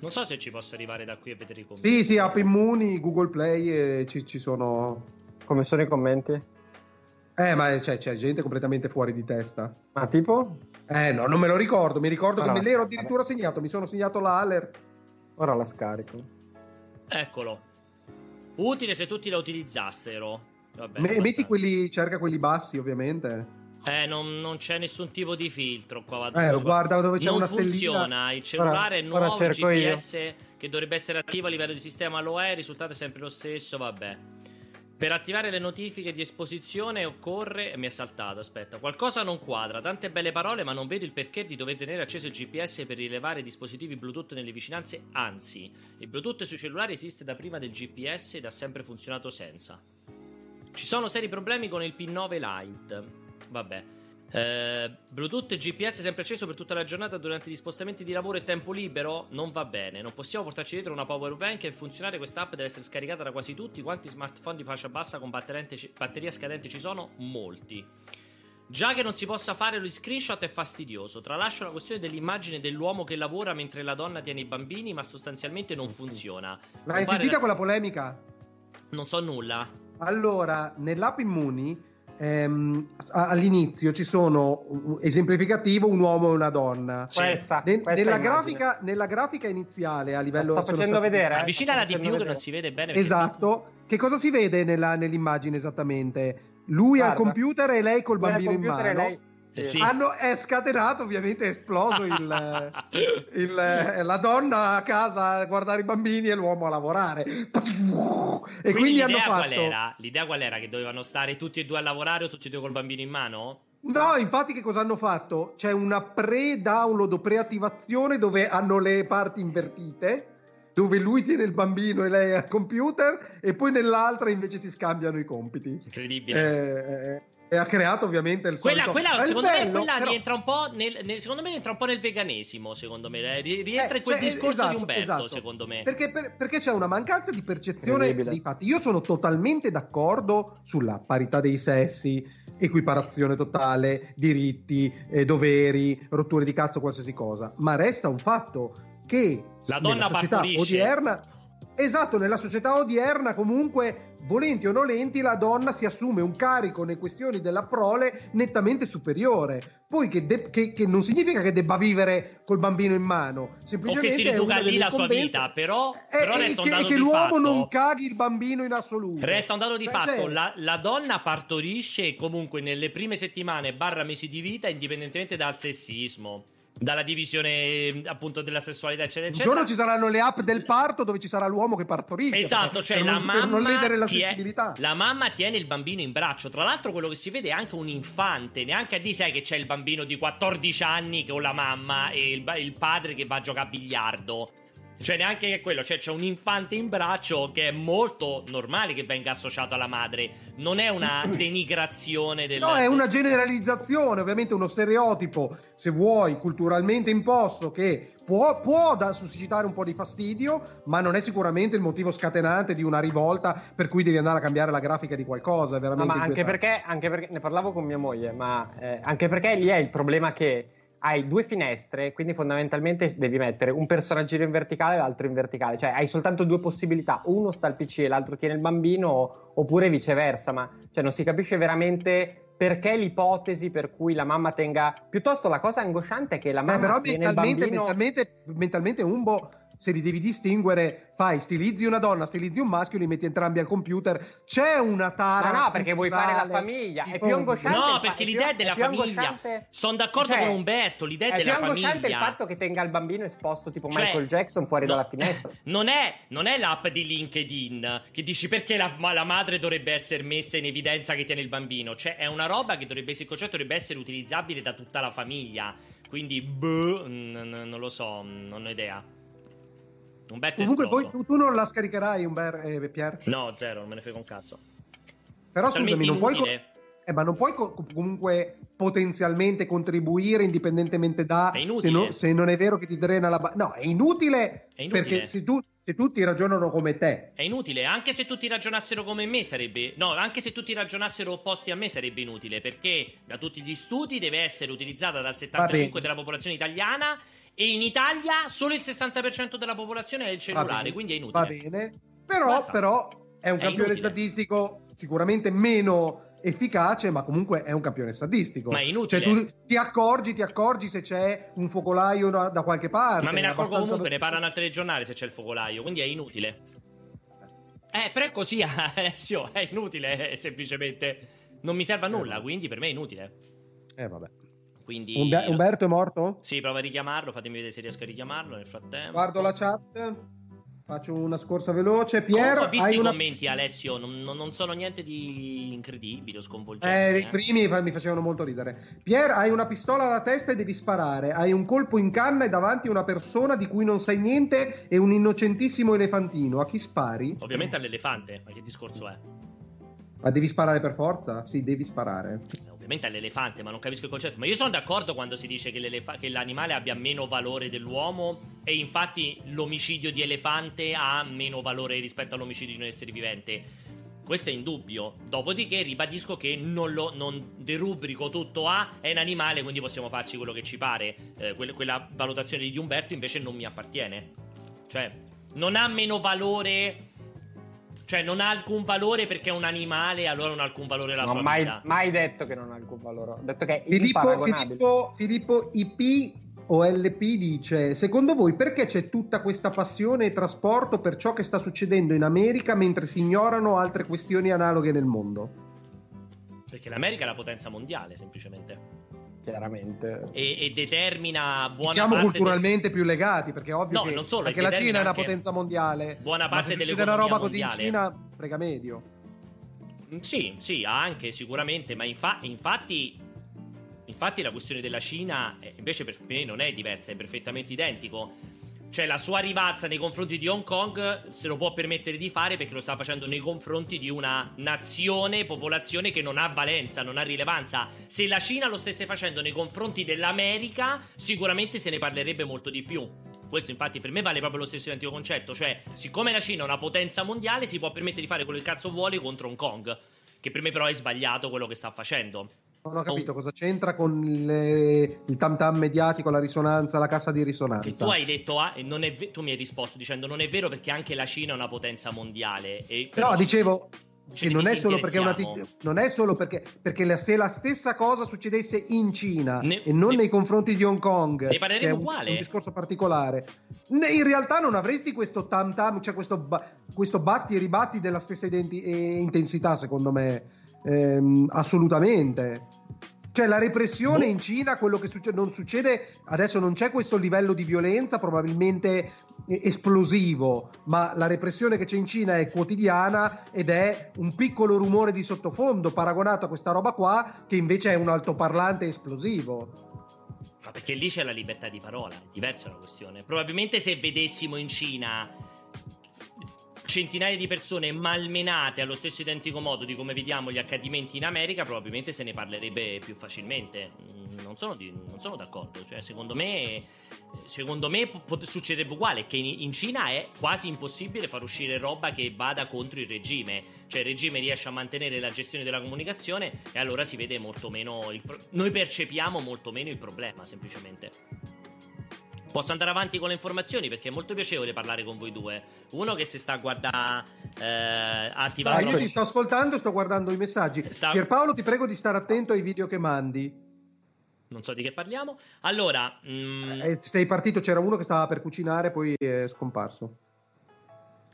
Speaker 2: Non so se ci posso arrivare da qui a vedere i commenti.
Speaker 3: Sì, sì, app Immuni, Google Play, ci, ci sono.
Speaker 1: Come sono i commenti?
Speaker 3: Eh, ma c'è, c'è gente completamente fuori di testa.
Speaker 1: Ma tipo?
Speaker 3: Eh no, non me lo ricordo, mi ricordo
Speaker 1: Ah,
Speaker 3: che me l'ero addirittura segnato, mi sono segnato l'Aler.
Speaker 1: Ora la scarico.
Speaker 2: Eccolo. Utile se tutti la utilizzassero. Vabbè,
Speaker 3: Me- metti quelli, cerca quelli bassi ovviamente.
Speaker 2: Eh, non, non c'è nessun tipo di filtro qua.
Speaker 3: Eh, guarda dove c'è
Speaker 2: non
Speaker 3: una stellina.
Speaker 2: funziona. Il cellulare
Speaker 1: Ora- ora
Speaker 2: nuovo
Speaker 1: cerco io.
Speaker 2: GPS che dovrebbe essere attivo a livello di sistema lo è, il risultato è sempre lo stesso, vabbè. Per attivare le notifiche di esposizione occorre. Mi è saltato, aspetta. Qualcosa non quadra. Tante belle parole, ma non vedo il perché di dover tenere acceso il GPS per rilevare dispositivi Bluetooth nelle vicinanze. Anzi, il Bluetooth sui cellulari esiste da prima del GPS ed ha sempre funzionato senza. Ci sono seri problemi con il P9 Lite. Vabbè. Eh, Bluetooth e GPS sempre acceso per tutta la giornata durante gli spostamenti di lavoro e tempo libero? Non va bene. Non possiamo portarci dietro una power bank e funzionare questa app deve essere scaricata da quasi tutti. Quanti smartphone di fascia bassa con batteria scadente ci sono? Molti. Già che non si possa fare lo screenshot è fastidioso. Tralascio la questione dell'immagine dell'uomo che lavora mentre la donna tiene i bambini, ma sostanzialmente non funziona. Non fare
Speaker 3: sentita
Speaker 2: la-
Speaker 3: quella polemica?
Speaker 2: Non so nulla.
Speaker 3: Allora, nell'app Immuni ehm, all'inizio ci sono esemplificativo un uomo e una donna.
Speaker 2: Sì.
Speaker 1: Questa,
Speaker 3: Ne-
Speaker 1: questa
Speaker 3: nella, grafica, nella grafica iniziale a livello
Speaker 1: La sto facendo
Speaker 3: stati-
Speaker 1: vedere. eh.
Speaker 2: Avvicinala di più che non si vede bene. perché-
Speaker 3: Esatto. Che cosa si vede nella- nell'immagine esattamente? Lui al
Speaker 1: Guarda.
Speaker 3: computer e lei col
Speaker 1: Lui al
Speaker 3: bambino in mano.
Speaker 2: Eh, sì.
Speaker 3: Hanno, è scatenato, ovviamente è esploso il, (laughs) il- eh, la donna a casa a guardare i bambini e l'uomo a lavorare. E quindi,
Speaker 2: Quindi,
Speaker 3: hanno
Speaker 2: l'idea qual
Speaker 3: fatto.
Speaker 2: era? L'idea qual era? Che dovevano stare tutti e due a lavorare o tutti e due col bambino in mano?
Speaker 3: No, infatti, che cosa hanno fatto? C'è una pre-download pre-attivazione dove hanno le parti invertite. Dove lui tiene il bambino e lei al computer, e poi nell'altra invece si scambiano i compiti.
Speaker 2: Incredibile.
Speaker 3: Eh, e ha creato ovviamente il
Speaker 2: Quella,
Speaker 3: solito...
Speaker 2: quella, secondo me,
Speaker 3: bello,
Speaker 2: quella
Speaker 3: però-
Speaker 2: rientra un po' nel, nel- secondo me rientra un po' nel veganesimo, secondo me. Eh, ri- Rientra
Speaker 3: Eh,
Speaker 2: in quel
Speaker 3: cioè,
Speaker 2: discorso
Speaker 3: esatto,
Speaker 2: di Umberto,
Speaker 3: esatto.
Speaker 2: secondo me.
Speaker 3: Perché, per- perché c'è una mancanza di percezione dei fatti. Io sono totalmente d'accordo sulla parità dei sessi, equiparazione totale, diritti, eh, doveri, rotture di cazzo, qualsiasi cosa. Ma resta un fatto che
Speaker 2: La donna partorisce.
Speaker 3: odierna, esatto, nella società odierna comunque, volenti o nolenti, la donna si assume un carico nelle questioni della prole nettamente superiore. Poi che, de- che- che non significa che debba vivere col bambino in mano,
Speaker 2: O
Speaker 3: semplicemente
Speaker 2: che si riduca lì la sua vita, però,
Speaker 3: eh,
Speaker 2: però
Speaker 3: e
Speaker 2: resta un
Speaker 3: che,
Speaker 2: dato
Speaker 3: che l'uomo
Speaker 2: fatto.
Speaker 3: non caghi il bambino in assoluto.
Speaker 2: Resta un dato di
Speaker 3: Cioè,
Speaker 2: fatto,
Speaker 3: cioè,
Speaker 2: la, la donna partorisce e comunque nelle prime settimane barra mesi di vita, indipendentemente dal sessismo, dalla divisione eh, appunto della sessualità, eccetera,
Speaker 3: un
Speaker 2: eccetera.
Speaker 3: giorno ci saranno le app del parto dove ci sarà l'uomo che partorisce.
Speaker 2: Esatto, cioè la
Speaker 3: non,
Speaker 2: mamma,
Speaker 3: non ledere la sensibilità.
Speaker 2: la mamma tiene il bambino in braccio. Tra l'altro, quello che si vede è anche un infante. Neanche a di sai che c'è il bambino di 14 anni con la mamma e il, il padre che va a giocare a biliardo. Cioè, neanche che quello, cioè c'è un infante in braccio che è molto normale che venga associato alla madre. Non è una (clears throat) denigrazione del.
Speaker 3: No, è una generalizzazione, ovviamente uno stereotipo, se vuoi, culturalmente imposto, che può, può da- suscitare un po' di fastidio, ma non è sicuramente il motivo scatenante di una rivolta per cui devi andare a cambiare la grafica di qualcosa. È
Speaker 1: No,
Speaker 3: veramente
Speaker 1: ma anche perché, anche perché ne parlavo con mia moglie, ma eh, anche perché lì è il problema che hai due finestre, quindi fondamentalmente devi mettere un personaggino in verticale e l'altro in verticale, cioè hai soltanto due possibilità, uno sta al PC e l'altro tiene il bambino, oppure viceversa, ma cioè, non si capisce veramente perché l'ipotesi per cui la mamma tenga... Piuttosto la cosa angosciante è che la mamma...
Speaker 3: Eh, però
Speaker 1: tiene il
Speaker 3: mentalmente,
Speaker 1: bambino...
Speaker 3: mentalmente, mentalmente Umbo se li devi distinguere, fai stilizzi una donna, stilizzi un maschio, li metti entrambi al computer. C'è una tara.
Speaker 1: Ma no, perché vuoi fare la famiglia. È più angosciante.
Speaker 2: No, perché l'idea è della famiglia. Sono d'accordo
Speaker 1: cioè,
Speaker 2: con Umberto. L'idea è, della famiglia. È
Speaker 1: il fatto che tenga il bambino esposto, tipo cioè, Michael Jackson, fuori no, dalla finestra. (laughs)
Speaker 2: Non è, non è, l'app di LinkedIn che dici perché la, la, madre dovrebbe essere messa in evidenza che tiene il bambino. Cioè, è una roba che dovrebbe essere, il concetto dovrebbe essere utilizzabile da tutta la famiglia. Quindi, boh, non lo so, non ho idea.
Speaker 3: Comunque poi tu, tu, non la scaricherai, Umber, eh, Pier?
Speaker 2: No, zero, non me ne frega un cazzo.
Speaker 3: Però scusami, non puoi, eh, ma non puoi co- comunque potenzialmente contribuire indipendentemente da...
Speaker 2: Se,
Speaker 3: no, se non è vero che ti drena la... Ba- no, è inutile, è inutile. perché se, tu, se tutti ragionano come te...
Speaker 2: È inutile, anche se tutti ragionassero come me sarebbe... No, anche se tutti ragionassero opposti a me sarebbe inutile, perché da tutti gli studi deve essere utilizzata dal 75% della popolazione italiana e in Italia solo il 60% della popolazione ha il cellulare, quindi è inutile.
Speaker 3: Va bene, però, però è un è campione inutile. statistico sicuramente meno efficace, ma comunque è un campione statistico.
Speaker 2: Ma è inutile.
Speaker 3: Cioè, tu ti accorgi, ti accorgi se c'è un focolaio da qualche parte.
Speaker 2: Ma me ne accorgo comunque, ne parlano al telegiornale se c'è il focolaio, quindi è inutile. Eh, però è così, (laughs) Alessio, è inutile, semplicemente. Non mi serve a nulla, quindi per me è inutile.
Speaker 3: Eh, vabbè.
Speaker 2: Quindi,
Speaker 3: Umber- Umberto è morto?
Speaker 2: Sì, prova a richiamarlo. Fatemi vedere se riesco a richiamarlo nel frattempo.
Speaker 3: Guardo la chat. Faccio una scorsa veloce. Pier,
Speaker 2: ho visto
Speaker 3: i
Speaker 2: una... commenti, Alessio. Non, non, sono niente di incredibile o sconvolgente.
Speaker 3: Eh, I eh. primi mi facevano molto ridere. Pier, hai una pistola alla testa e devi sparare. Hai un colpo in canna e davanti una persona di cui non sai niente e un innocentissimo elefantino. A chi spari?
Speaker 2: Ovviamente all'elefante. Ma che discorso è?
Speaker 3: Ma devi sparare per forza? Sì, devi sparare.
Speaker 2: Ovviamente all'elefante, ma non capisco il concetto. Ma io sono d'accordo quando si dice che, che, l'animale abbia meno valore dell'uomo. E infatti l'omicidio di elefante ha meno valore rispetto all'omicidio di un essere vivente. Questo è indubbio. Dopodiché ribadisco che non, lo, non derubrico tutto a è un animale, quindi possiamo farci quello che ci pare. Eh, quella, quella valutazione di Umberto invece non mi appartiene. Cioè, non ha meno valore cioè, non ha alcun valore perché è un animale, allora non ha alcun valore la
Speaker 1: non
Speaker 2: sua
Speaker 1: mai,
Speaker 2: vita.
Speaker 1: mai detto che non ha alcun valore. Ho detto che è
Speaker 3: Filippo, Filippo, Filippo IP o LP dice: Secondo voi perché c'è tutta questa passione e trasporto per ciò che sta succedendo in America mentre si ignorano altre questioni analoghe nel mondo?
Speaker 2: Perché l'America è la potenza mondiale, semplicemente
Speaker 1: chiaramente.
Speaker 2: E, e determina buona
Speaker 3: Siamo
Speaker 2: parte
Speaker 3: culturalmente del... più legati, perché è ovvio no, che,
Speaker 2: solo,
Speaker 3: perché la Cina è una potenza mondiale.
Speaker 2: Buona parte
Speaker 3: ma se
Speaker 2: succede
Speaker 3: una roba
Speaker 2: mondiale.
Speaker 3: così in Cina, frega medio.
Speaker 2: Mm, sì, sì, anche sicuramente, ma infa- infatti Infatti la questione della Cina eh, invece per me non è diversa, è perfettamente identico cioè la sua rivazza nei confronti di Hong Kong se lo può permettere di fare perché lo sta facendo nei confronti di una nazione, popolazione che non ha valenza, non ha rilevanza. Se la Cina lo stesse facendo nei confronti dell'America, sicuramente se ne parlerebbe molto di più. Questo infatti per me vale proprio lo stesso identico concetto, cioè siccome la Cina è una potenza mondiale si può permettere di fare quello che cazzo vuole contro Hong Kong, che per me però è sbagliato quello che sta facendo.
Speaker 3: Non ho capito oh. cosa c'entra con le, il tam tam mediatico, la risonanza, la cassa di risonanza.
Speaker 2: Che tu hai detto, ah, ve- tu mi hai risposto dicendo non è vero perché anche la Cina è una potenza mondiale.
Speaker 3: No, dicevo che non è solo perché una non è solo perché, perché la, se la stessa cosa succedesse in Cina ne, e non ne, nei confronti di Hong Kong,
Speaker 2: ne parleremo
Speaker 3: un,
Speaker 2: uguale.
Speaker 3: un discorso particolare, in realtà non avresti questo tam tam, cioè questo, questo batti e ribatti della stessa identi- intensità, secondo me ehm, assolutamente. Cioè la repressione boh. in Cina, quello che succede, non succede, adesso non c'è questo livello di violenza probabilmente esplosivo, ma la repressione che c'è in Cina è quotidiana ed è un piccolo rumore di sottofondo paragonato a questa roba qua che invece è un altoparlante esplosivo.
Speaker 2: Ma perché lì c'è la libertà di parola, è diversa la questione. Probabilmente se vedessimo in Cina centinaia di persone malmenate allo stesso identico modo di come vediamo gli accadimenti in America, probabilmente se ne parlerebbe più facilmente. Mm, non sono, di, non sono d'accordo. Cioè, secondo me, secondo me pot- succederebbe uguale. Che in, in, Cina è quasi impossibile far uscire roba che vada contro il regime. Cioè, il regime riesce a mantenere la gestione della comunicazione e allora si vede molto meno. Il pro- noi percepiamo molto meno il problema, semplicemente. Posso andare avanti con le informazioni perché è molto piacevole parlare con voi due. Uno che si sta a guardare eh, attivando.
Speaker 3: Ah, io ti sto ascoltando, sto guardando i messaggi. Sta... Pierpaolo, ti prego di stare attento ai video che mandi.
Speaker 2: Non so di che parliamo. Allora.
Speaker 3: Mm, eh, sei partito, c'era uno che stava per cucinare, poi è scomparso.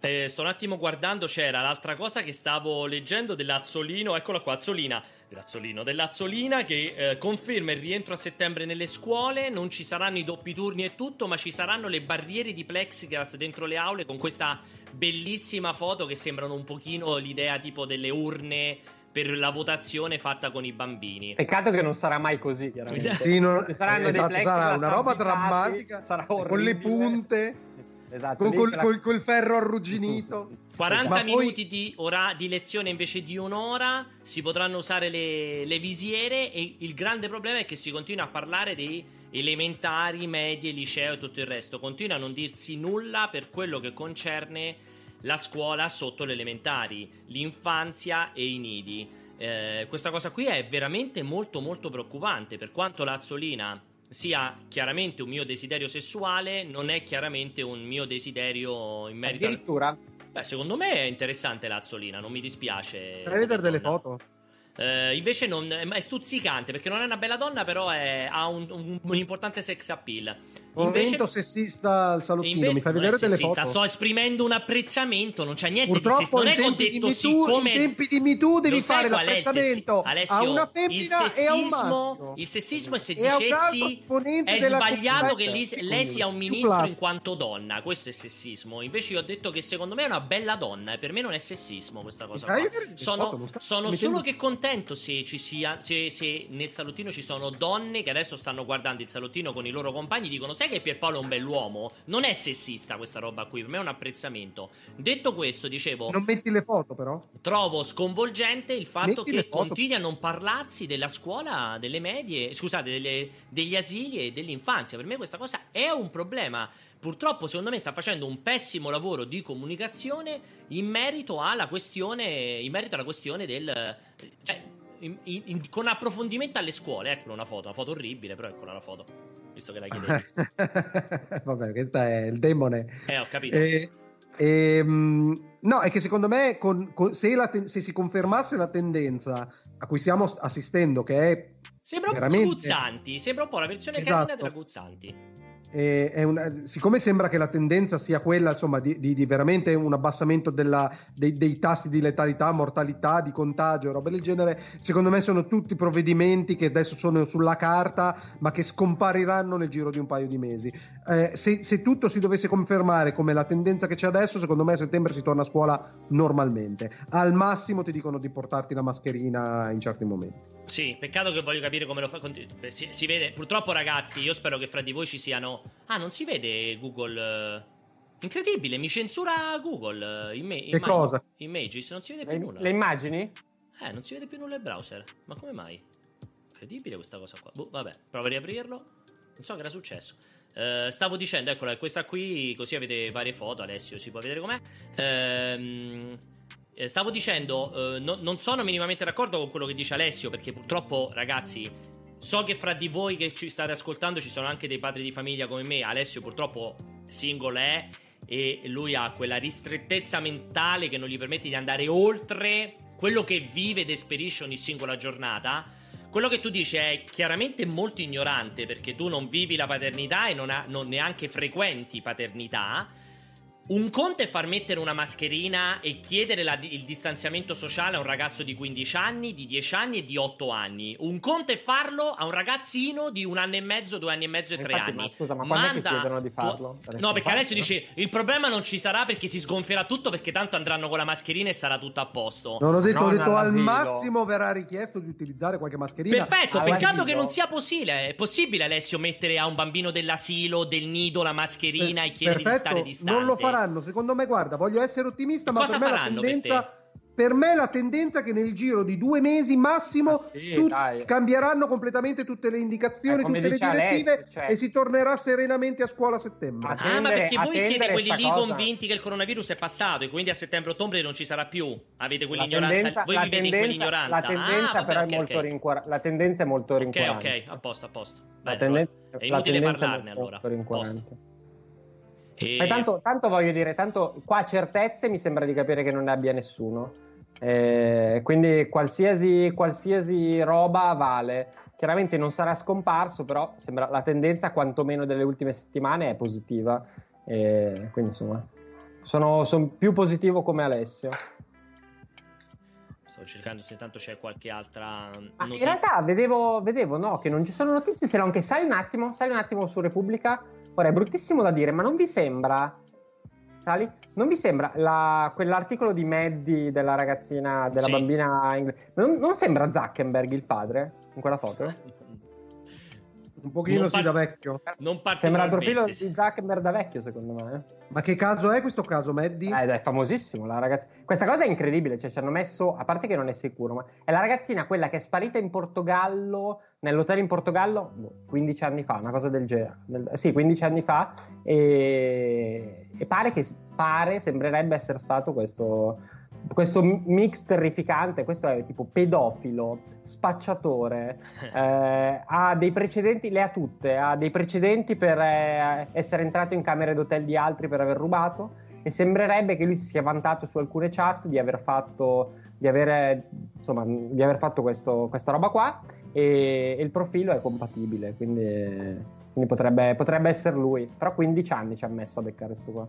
Speaker 2: Eh, sto un attimo guardando, c'era l'altra cosa che stavo leggendo dell'Azzolino, eccola qua, Azzolina, dell'Azzolino, dell'Azzolina che eh, conferma il rientro a settembre nelle scuole, non ci saranno i doppi turni e tutto, ma ci saranno le barriere di plexiglass dentro le aule con questa bellissima foto che sembrano un pochino l'idea tipo delle urne per la votazione fatta con i bambini.
Speaker 1: Peccato che non sarà mai così, chiaramente.
Speaker 3: Sì, non... saranno esatto, dei sarà una roba drammatica, sarà con le punte esatto, col, col, col, ferro arrugginito. (laughs)
Speaker 2: 40 Ma minuti poi... di, ora, di, lezione invece di un'ora, si potranno usare le, le, visiere e il grande problema è che si continua a parlare di elementari, medie, liceo e tutto il resto. Continua a non dirsi nulla per quello che concerne la scuola sotto le elementari, l'infanzia e i nidi. Eh, questa cosa qui è veramente molto molto preoccupante per quanto l'Azzolina sia chiaramente un mio desiderio sessuale, non è chiaramente un mio desiderio in merito
Speaker 1: Addirittura? Al...
Speaker 2: Beh, secondo me è interessante l'Azzolina, non mi dispiace.
Speaker 3: Fai vedere delle foto?
Speaker 2: Uh, invece non, è stuzzicante perché non è una bella donna, però è, ha un, un, un, importante sex appeal.
Speaker 3: Momento sessista al salottino, invece, mi fai vedere delle sessista, foto?
Speaker 2: Sto esprimendo un apprezzamento, non c'è niente
Speaker 3: Purtroppo
Speaker 2: di sessista. Non è che ho detto siccome...
Speaker 3: in tempi di MeToo devi fare l'apprezzamento a una femmina sessismo, e a un maschio.
Speaker 2: Il sessismo è se dicessi è sbagliato che lei, lei sia un ministro in quanto donna, questo è sessismo. Invece io ho detto che secondo me è una bella donna e per me non è sessismo questa cosa qua. Sono, sono solo che contento se ci sia se, se nel salottino ci sono donne che adesso stanno guardando il salottino con i loro compagni dicono sai che Pierpaolo è un bell'uomo? Non è sessista questa roba qui, per me è un apprezzamento. Detto questo, dicevo...
Speaker 3: Non metti le foto però?
Speaker 2: Trovo sconvolgente il fatto metti che continui a non parlarsi della scuola, delle medie, scusate, delle, degli asili e dell'infanzia. Per me questa cosa è un problema. Purtroppo, secondo me, sta facendo un pessimo lavoro di comunicazione in merito alla questione, in merito alla questione del... Cioè, in, in, con approfondimento alle scuole. Eccola una foto, una foto orribile, però eccola la foto. Visto che la chiedevi. (laughs)
Speaker 3: Vabbè, questo è il demone.
Speaker 2: Eh, ho capito.
Speaker 3: E, e, no, è che secondo me con, con, se, te- se, si confermasse la tendenza a cui stiamo assistendo, che è.
Speaker 2: Sembra un veramente... po' Guzzanti, sembra un po' la versione esatto. carina della Guzzanti.
Speaker 3: Eh, una, siccome sembra che la tendenza sia quella insomma, di, di, di veramente un abbassamento della, dei, dei, tassi di letalità, mortalità, di contagio, roba del genere, secondo me sono tutti provvedimenti che adesso sono sulla carta, ma che scompariranno nel giro di un paio di mesi. Eh, se, se, tutto si dovesse confermare come la tendenza che c'è adesso, secondo me a settembre si torna a scuola normalmente. Al massimo ti dicono di portarti la mascherina in certi momenti.
Speaker 2: Sì, peccato che voglio capire come lo fa. Si, si, vede. Purtroppo, ragazzi, io spero che fra di voi ci siano. Ah, non si vede Google. Eh, incredibile, mi censura Google. Eh, Imma-
Speaker 3: che cosa?
Speaker 2: Images, non si vede più
Speaker 1: le,
Speaker 2: nulla.
Speaker 1: Le immagini?
Speaker 2: Eh, non si vede più nulla il browser. Ma come mai? Incredibile questa cosa qua. Boh, vabbè, provo a riaprirlo. Non so che era successo. Uh, stavo dicendo, eccola, questa qui, così avete varie foto. Alessio si può vedere com'è. Ehm. Eh, stavo dicendo, eh, no, non sono minimamente d'accordo con quello che dice Alessio, perché purtroppo, ragazzi, so che fra di voi che ci state ascoltando ci sono anche dei padri di famiglia come me. Alessio purtroppo single è e lui ha quella ristrettezza mentale che non gli permette di andare oltre quello che vive ed esperisce ogni singola giornata. Quello che tu dici è chiaramente molto ignorante perché tu non vivi la paternità e non, ha, non neanche frequenti paternità. Un conto è far mettere una mascherina e chiedere la, il distanziamento sociale a un ragazzo di 15 anni, di 10 anni e di 8 anni. Un conto è farlo a un ragazzino di un anno e mezzo, due anni e mezzo e tre
Speaker 1: Infatti,
Speaker 2: anni.
Speaker 1: Ma scusa, ma quando Manda... chiedono di farlo?
Speaker 2: Tu... No, perché adesso dice il problema non ci sarà perché si sgonfierà tutto perché tanto andranno con la mascherina e sarà tutto a posto.
Speaker 3: Non ho detto, no, ho detto al massimo verrà richiesto di utilizzare qualche mascherina.
Speaker 2: Perfetto, peccato che non sia possibile. È possibile Alessio mettere a un bambino dell'asilo, del nido la mascherina per, e chiedere
Speaker 3: perfetto,
Speaker 2: di stare distante.
Speaker 3: Non lo farà faranno? Secondo me, guarda, voglio essere ottimista, ma
Speaker 2: cosa
Speaker 3: per me la
Speaker 2: faranno
Speaker 3: tendenza...
Speaker 2: per
Speaker 3: Per me la tendenza è che nel giro di due mesi massimo
Speaker 1: Ah, sì,
Speaker 3: tut- cambieranno completamente tutte le indicazioni,
Speaker 1: Eh,
Speaker 3: tutte le direttive
Speaker 1: Alessio, cioè-
Speaker 3: e si tornerà serenamente a scuola a settembre.
Speaker 1: Ma
Speaker 2: Ah, ma
Speaker 1: Attendere-
Speaker 2: perché voi siete
Speaker 1: attendere
Speaker 2: quelli lì
Speaker 1: cosa.
Speaker 2: convinti che il coronavirus è passato e quindi a settembre-ottobre non ci sarà più? Avete quell'ignoranza? voi
Speaker 1: la
Speaker 2: vivete in
Speaker 1: tendenza-
Speaker 2: quell'ignoranza?
Speaker 1: la tendenza
Speaker 2: ah, vabbè,
Speaker 1: però
Speaker 2: ok,
Speaker 1: è molto
Speaker 2: ok.
Speaker 1: rincuora- la tendenza è molto
Speaker 2: Ok,
Speaker 1: rincuorante.
Speaker 2: ok, a posto, a posto.
Speaker 1: La
Speaker 2: Bene,
Speaker 1: tendenza,
Speaker 2: allora, è inutile parlarne allora. E-
Speaker 1: Eh, tanto, tanto voglio dire, tanto qua certezze mi sembra di capire che non ne abbia nessuno. Eh, quindi qualsiasi, qualsiasi roba vale. Chiaramente non sarà scomparso, però sembra la tendenza, quantomeno delle ultime settimane, è positiva. Eh, quindi insomma, sono, sono più positivo come Alessio.
Speaker 2: Sto cercando se intanto c'è qualche altra
Speaker 1: Ma in realtà vedevo, vedevo no, che non ci sono notizie, se no anche sali un attimo, sali un attimo su Repubblica. Ora è bruttissimo da dire, ma non vi sembra, sali, non vi sembra la- quell'articolo di Maddie della ragazzina, della
Speaker 2: Sì.
Speaker 1: bambina inglese, non, non sembra Zuckerberg il padre in quella foto?
Speaker 3: Un pochino
Speaker 2: Non
Speaker 3: sì
Speaker 2: par-
Speaker 3: da vecchio.
Speaker 2: Non
Speaker 1: Sembra il profilo di Zuckerberg da vecchio secondo me. eh.
Speaker 3: Ma che caso è questo caso, Maddie?
Speaker 1: Eh, è famosissimo la ragazza. Questa cosa è incredibile, cioè ci hanno messo, a parte che non è sicuro, ma è la ragazzina quella che è sparita in Portogallo, nell'hotel in Portogallo, boh, 15 anni fa, una cosa del genere. Nel- sì, 15 anni fa e, e pare che pare, sembrerebbe essere stato questo questo mix terrificante, questo è tipo pedofilo, spacciatore, (laughs) eh, ha dei precedenti, le ha tutte, ha dei precedenti per eh, essere entrato in camere d'hotel di altri per aver rubato e sembrerebbe che lui si sia vantato su alcune chat di aver fatto, di avere, insomma, di aver fatto questo- questa roba qua e, e il profilo è compatibile, quindi, quindi potrebbe, potrebbe essere lui, però 15 anni ci ha messo a beccare questo qua.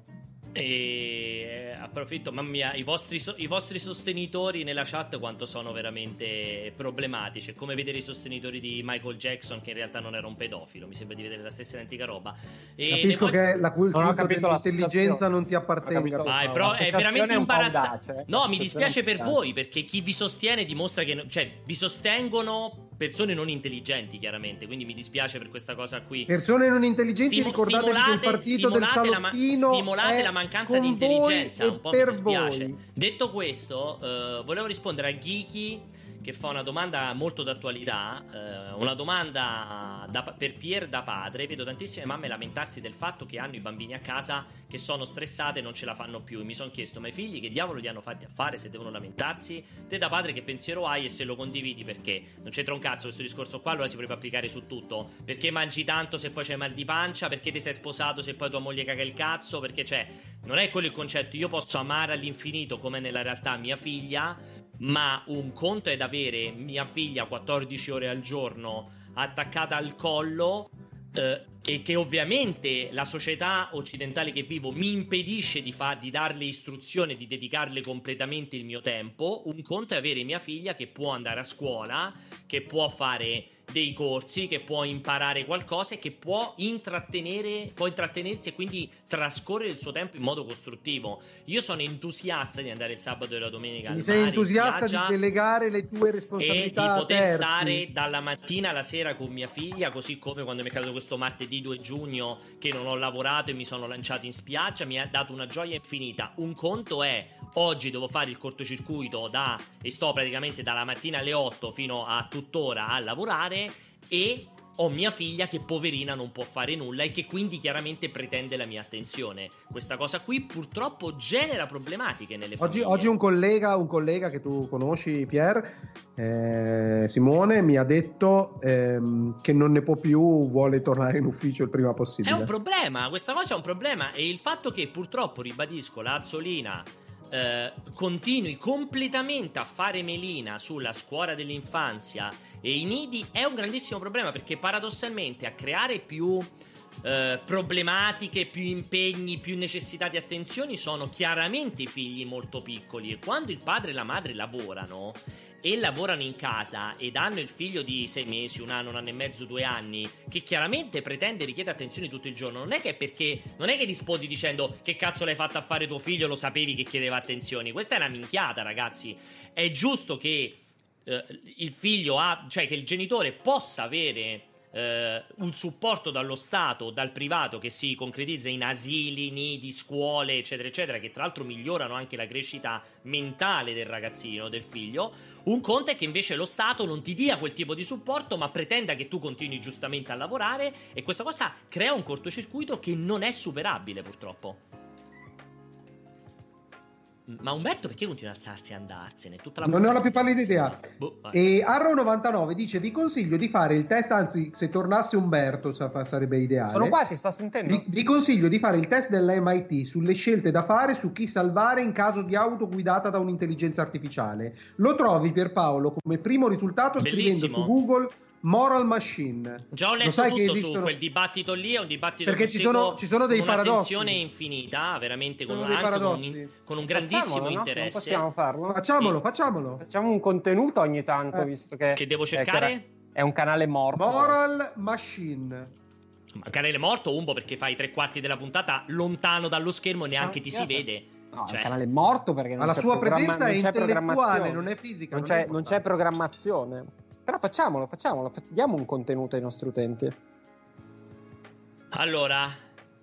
Speaker 2: E eh, approfitto, mamma mia, i vostri, i vostri sostenitori nella chat quanto sono veramente problematici. È come vedere i sostenitori di Michael Jackson, che in realtà non era un pedofilo. Mi sembra di vedere la stessa identica roba. E
Speaker 3: Capisco
Speaker 2: voglio-
Speaker 3: che la cultura dell'intelligenza non ti appartenga.
Speaker 2: Vai, però è veramente imbarazzante.
Speaker 1: eh.
Speaker 2: No, mi dispiace per voi perché chi vi sostiene dimostra che, cioè, vi sostengono persone non intelligenti, chiaramente. Quindi mi dispiace per questa cosa qui.
Speaker 3: Persone non intelligenti,
Speaker 2: Stimo-
Speaker 3: ricordatevi che il partito del
Speaker 2: stimolate la ma-
Speaker 3: salottino
Speaker 2: stimolate la mancanza di intelligenza, un po' mi
Speaker 3: per
Speaker 2: dispiace.
Speaker 3: voi.
Speaker 2: Detto questo, eh, volevo rispondere a Geeky che fa una domanda molto d'attualità, eh, una domanda da- per Pier da padre. Vedo tantissime mamme lamentarsi del fatto che hanno i bambini a casa che sono stressate e non ce la fanno più. E mi sono chiesto, ma i figli che diavolo li hanno fatti a fare se devono lamentarsi? Te da padre che pensiero hai e se lo condividi perché? Non c'entra un cazzo questo discorso qua, allora si potrebbe applicare su tutto. Perché mangi tanto se poi c'è mal di pancia? Perché ti sei sposato se poi tua moglie caga il cazzo? Perché c'è... Non è quello il concetto, io posso amare all'infinito come nella realtà mia figlia, ma un conto è avere mia figlia 14 ore al giorno attaccata al collo eh, e che ovviamente la società occidentale che vivo mi impedisce di, fa- di darle istruzione, di dedicarle completamente il mio tempo. Un conto è avere mia figlia che può andare a scuola, che può fare dei corsi, che può imparare qualcosa e che può intrattenere, può intrattenersi e quindi trascorrere il suo tempo in modo costruttivo. Io sono entusiasta di andare il sabato e la domenica
Speaker 3: Quindi sei
Speaker 2: mare,
Speaker 3: entusiasta di delegare le tue
Speaker 2: e di
Speaker 3: responsabilità
Speaker 2: poter
Speaker 3: terzi.
Speaker 2: stare dalla mattina alla sera con mia figlia, così come quando mi è caduto questo martedì 2 giugno che non ho lavorato e mi sono lanciato in spiaggia, mi ha dato una gioia infinita. Un conto è oggi devo fare il cortocircuito da e sto praticamente dalla mattina alle 8 fino a tuttora a lavorare e ho mia figlia che poverina non può fare nulla e che quindi chiaramente pretende la mia attenzione. Questa cosa qui purtroppo genera problematiche nelle
Speaker 3: Oggi,
Speaker 2: famiglie.
Speaker 3: oggi un, collega, un collega che tu conosci, Pier, eh, Simone, mi ha detto ehm, che non ne può più, vuole tornare in ufficio il prima
Speaker 2: È
Speaker 3: possibile.
Speaker 2: un problema, questa cosa è un problema e il fatto che purtroppo, ribadisco, la Azzolina eh, continui completamente a fare melina sulla scuola dell'infanzia e i nidi è un grandissimo problema perché paradossalmente a creare più eh, problematiche, più impegni, più necessità di attenzioni sono chiaramente i figli molto piccoli e quando il padre e la madre lavorano e lavorano in casa ed hanno il figlio di sei mesi, un anno, un anno e mezzo, due anni, che chiaramente pretende e richiede attenzioni tutto il giorno, non è che è perché non è che rispondi dicendo che cazzo l'hai fatto a fare tuo figlio, lo sapevi che chiedeva attenzioni. Questa è una minchiata, ragazzi. È giusto che eh, il figlio ha, cioè che il genitore possa avere eh, un supporto dallo Stato dal privato che si concretizza in asili, nidi, scuole, eccetera, eccetera, che tra l'altro migliorano anche la crescita mentale del ragazzino, del figlio. Un conto è che invece lo Stato non ti dia quel tipo di supporto, ma pretenda che tu continui giustamente a lavorare e questa cosa crea un cortocircuito che non è superabile purtroppo. Ma Umberto perché continua a alzarsi e andarsene? Tutta la
Speaker 3: non ne ho la più pallida idea.
Speaker 2: Boh.
Speaker 3: E Arrow99 dice: Vi consiglio di fare il test. Anzi, se tornasse Umberto sa- sarebbe ideale.
Speaker 1: Sono qua, ti sto sentendo.
Speaker 3: Vi, vi consiglio di fare il test dell'MIT sulle scelte da fare su chi salvare in caso di auto guidata da un'intelligenza artificiale. Lo trovi Pierpaolo come primo risultato scrivendo
Speaker 2: Bellissimo.
Speaker 3: su Google Moral Machine.
Speaker 2: Già ho
Speaker 3: Lo
Speaker 2: letto
Speaker 3: sai che
Speaker 2: tutto
Speaker 3: esistono-
Speaker 2: su quel dibattito lì, è un dibattito
Speaker 3: Perché ci sono- ci sono dei
Speaker 2: con
Speaker 3: paradossi.
Speaker 2: un'attenzione infinita, veramente con, con un,
Speaker 3: paradossi.
Speaker 2: con un grandissimo
Speaker 1: Facciamolo, no?
Speaker 2: interesse.
Speaker 1: Non possiamo farlo.
Speaker 3: Facciamolo,
Speaker 2: Sì.
Speaker 3: facciamolo.
Speaker 1: Facciamo un contenuto ogni tanto,
Speaker 3: Eh.
Speaker 1: visto che...
Speaker 2: Che devo
Speaker 1: eh,
Speaker 2: cercare?
Speaker 1: È un canale morto.
Speaker 3: Moral Machine.
Speaker 2: Ma canale morto, Umbo, perché fai tre quarti della puntata lontano dallo schermo, neanche ti si vede.
Speaker 1: No,
Speaker 2: Cioè,
Speaker 1: è un canale morto perché non
Speaker 3: Ma la
Speaker 1: c'è
Speaker 3: sua
Speaker 1: programma-
Speaker 3: presenza è
Speaker 1: non c'è
Speaker 3: intellettuale, non è fisica.
Speaker 1: Non
Speaker 3: è
Speaker 1: c'è, non c'è programmazione. Però facciamolo, facciamolo. fa- Diamo un contenuto ai nostri utenti.
Speaker 2: Allora,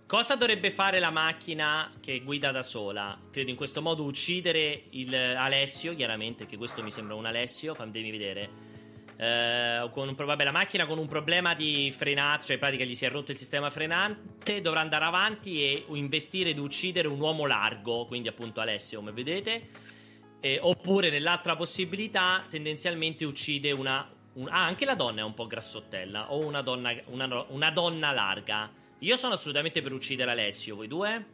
Speaker 2: cosa dovrebbe fare la macchina che guida da sola? Credo in questo modo uccidere il Alessio, chiaramente, che questo mi sembra un Alessio, fammi vedere. Eh, con vabbè, la macchina con un problema di frenata, cioè in pratica gli si è rotto il sistema frenante, dovrà andare avanti e investire ed uccidere un uomo largo, quindi appunto Alessio, come vedete. Eh, oppure nell'altra possibilità, tendenzialmente uccide una. un- ah, anche la donna è un po' grassottella. O una donna, una, una donna larga. Io sono assolutamente per uccidere Alessio. Voi due?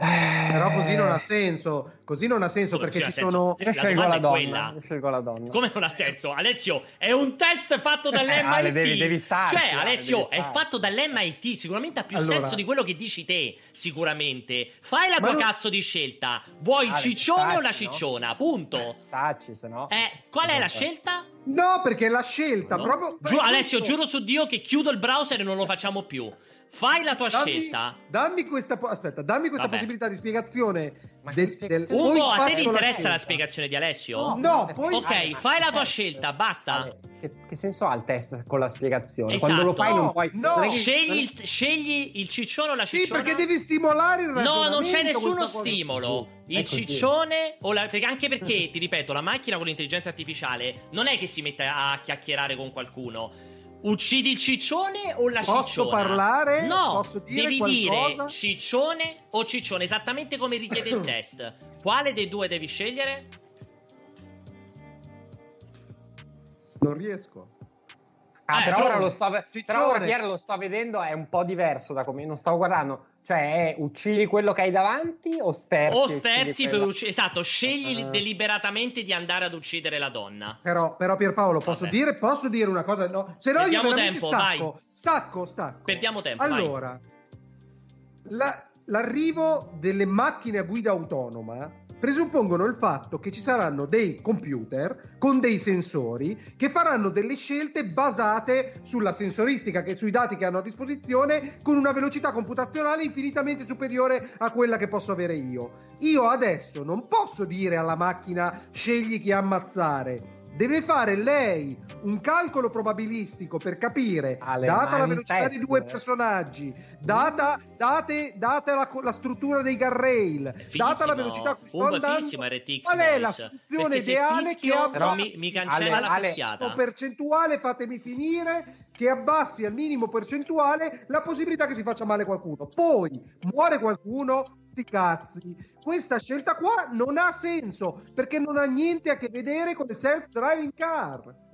Speaker 3: Però così non ha senso. Così non ha senso
Speaker 2: Come
Speaker 3: perché ci
Speaker 2: senso?
Speaker 3: sono.
Speaker 1: Io
Speaker 2: La
Speaker 1: scelgo la donna. Io scelgo la donna.
Speaker 2: Come non ha senso? Alessio, è un test fatto dall'MIT.
Speaker 1: Ale, devi- devi starci,
Speaker 2: Cioè,
Speaker 1: Ale,
Speaker 2: Alessio,
Speaker 1: devi
Speaker 2: è fatto dall'MIT. Sicuramente ha più
Speaker 3: Allora-
Speaker 2: senso di quello che dici te. Sicuramente. Fai la
Speaker 3: Ma
Speaker 2: tua
Speaker 3: non-
Speaker 2: cazzo di scelta. Vuoi il
Speaker 1: Ale,
Speaker 2: ciccione o la
Speaker 1: stacci, no?
Speaker 2: cicciona? Punto.
Speaker 1: Stacci, se no.
Speaker 2: Eh, qual è la
Speaker 1: Esatto.
Speaker 2: scelta?
Speaker 3: No, perché la scelta
Speaker 2: No?
Speaker 3: proprio. Beh,
Speaker 2: Alessio, giuro su Dio che chiudo il browser e non lo facciamo più. Fai la tua
Speaker 3: Dammi,
Speaker 2: scelta.
Speaker 3: dammi questa, po- aspetta, dammi questa
Speaker 2: Vabbè.
Speaker 3: possibilità di spiegazione.
Speaker 1: Ma
Speaker 3: del- del-
Speaker 2: Ugo, a te ti
Speaker 3: la
Speaker 2: interessa la,
Speaker 3: scelta.
Speaker 2: spiegazione di Alessio?
Speaker 3: No,
Speaker 1: guarda,
Speaker 3: poi-
Speaker 2: Ok, fai la tua scelta, basta.
Speaker 1: Che, che senso ha il test con la spiegazione?
Speaker 2: Esatto.
Speaker 1: Quando lo fai
Speaker 3: No,
Speaker 1: non puoi...
Speaker 3: no.
Speaker 1: non che-
Speaker 2: Scegli il, scegli il ciccione o la
Speaker 3: Sì,
Speaker 2: cicciona?
Speaker 3: perché devi stimolare il
Speaker 2: No, non c'è nessuno stimolo. Il
Speaker 1: così.
Speaker 2: ciccione o la... perché anche perché, ti ripeto, la macchina con l'intelligenza artificiale non è che si mette a chiacchierare con qualcuno. Uccidi il ciccione o la
Speaker 3: Posso
Speaker 2: cicciona?
Speaker 3: parlare?
Speaker 2: No,
Speaker 3: Posso dire
Speaker 2: devi
Speaker 3: qualcosa?
Speaker 2: dire ciccione o ciccione, esattamente come richiede il (laughs) test. Quale dei due devi scegliere?
Speaker 3: Non riesco.
Speaker 1: Ah,
Speaker 2: Eh,
Speaker 1: però ora lo sto, però ora Pier lo sto vedendo, è un po' diverso da come non stavo guardando. Cioè, uccidi quello che hai davanti o sterzi?
Speaker 2: o sterzi per uccidere. Esatto, scegli
Speaker 1: Ah.
Speaker 2: deliberatamente di andare ad uccidere la donna.
Speaker 3: Però, però Pierpaolo, posso
Speaker 2: Vabbè.
Speaker 3: dire, posso dire una cosa? No, se no io
Speaker 2: Perdiamo
Speaker 3: veramente
Speaker 2: tempo,
Speaker 3: stacco. Stacco, stacco.
Speaker 2: Perdiamo tempo, vai.
Speaker 3: Allora, la- l'arrivo delle macchine a guida autonoma presuppongono il fatto che ci saranno dei computer con dei sensori che faranno delle scelte basate sulla sensoristica che sui dati che hanno a disposizione con una velocità computazionale infinitamente superiore a quella che posso avere io. Io adesso non posso dire alla macchina scegli chi ammazzare. Deve fare lei un calcolo probabilistico per capire,
Speaker 1: Ale,
Speaker 3: data la velocità di due
Speaker 1: eh.
Speaker 3: personaggi, data, date, data la, la struttura dei guardrail, data la velocità a cui sto andando,
Speaker 2: RTX
Speaker 3: qual è la soluzione ideale
Speaker 2: fischio,
Speaker 3: che abbassi
Speaker 2: però mi, mi cancella
Speaker 1: Ale,
Speaker 2: la
Speaker 1: Ale,
Speaker 2: fischiata.
Speaker 3: percentuale, fatemi finire, che abbassi al minimo percentuale la possibilità che si faccia male qualcuno. Poi muore qualcuno, sti cazzi. Questa scelta qua non ha senso perché non ha niente a che vedere con le self-driving car.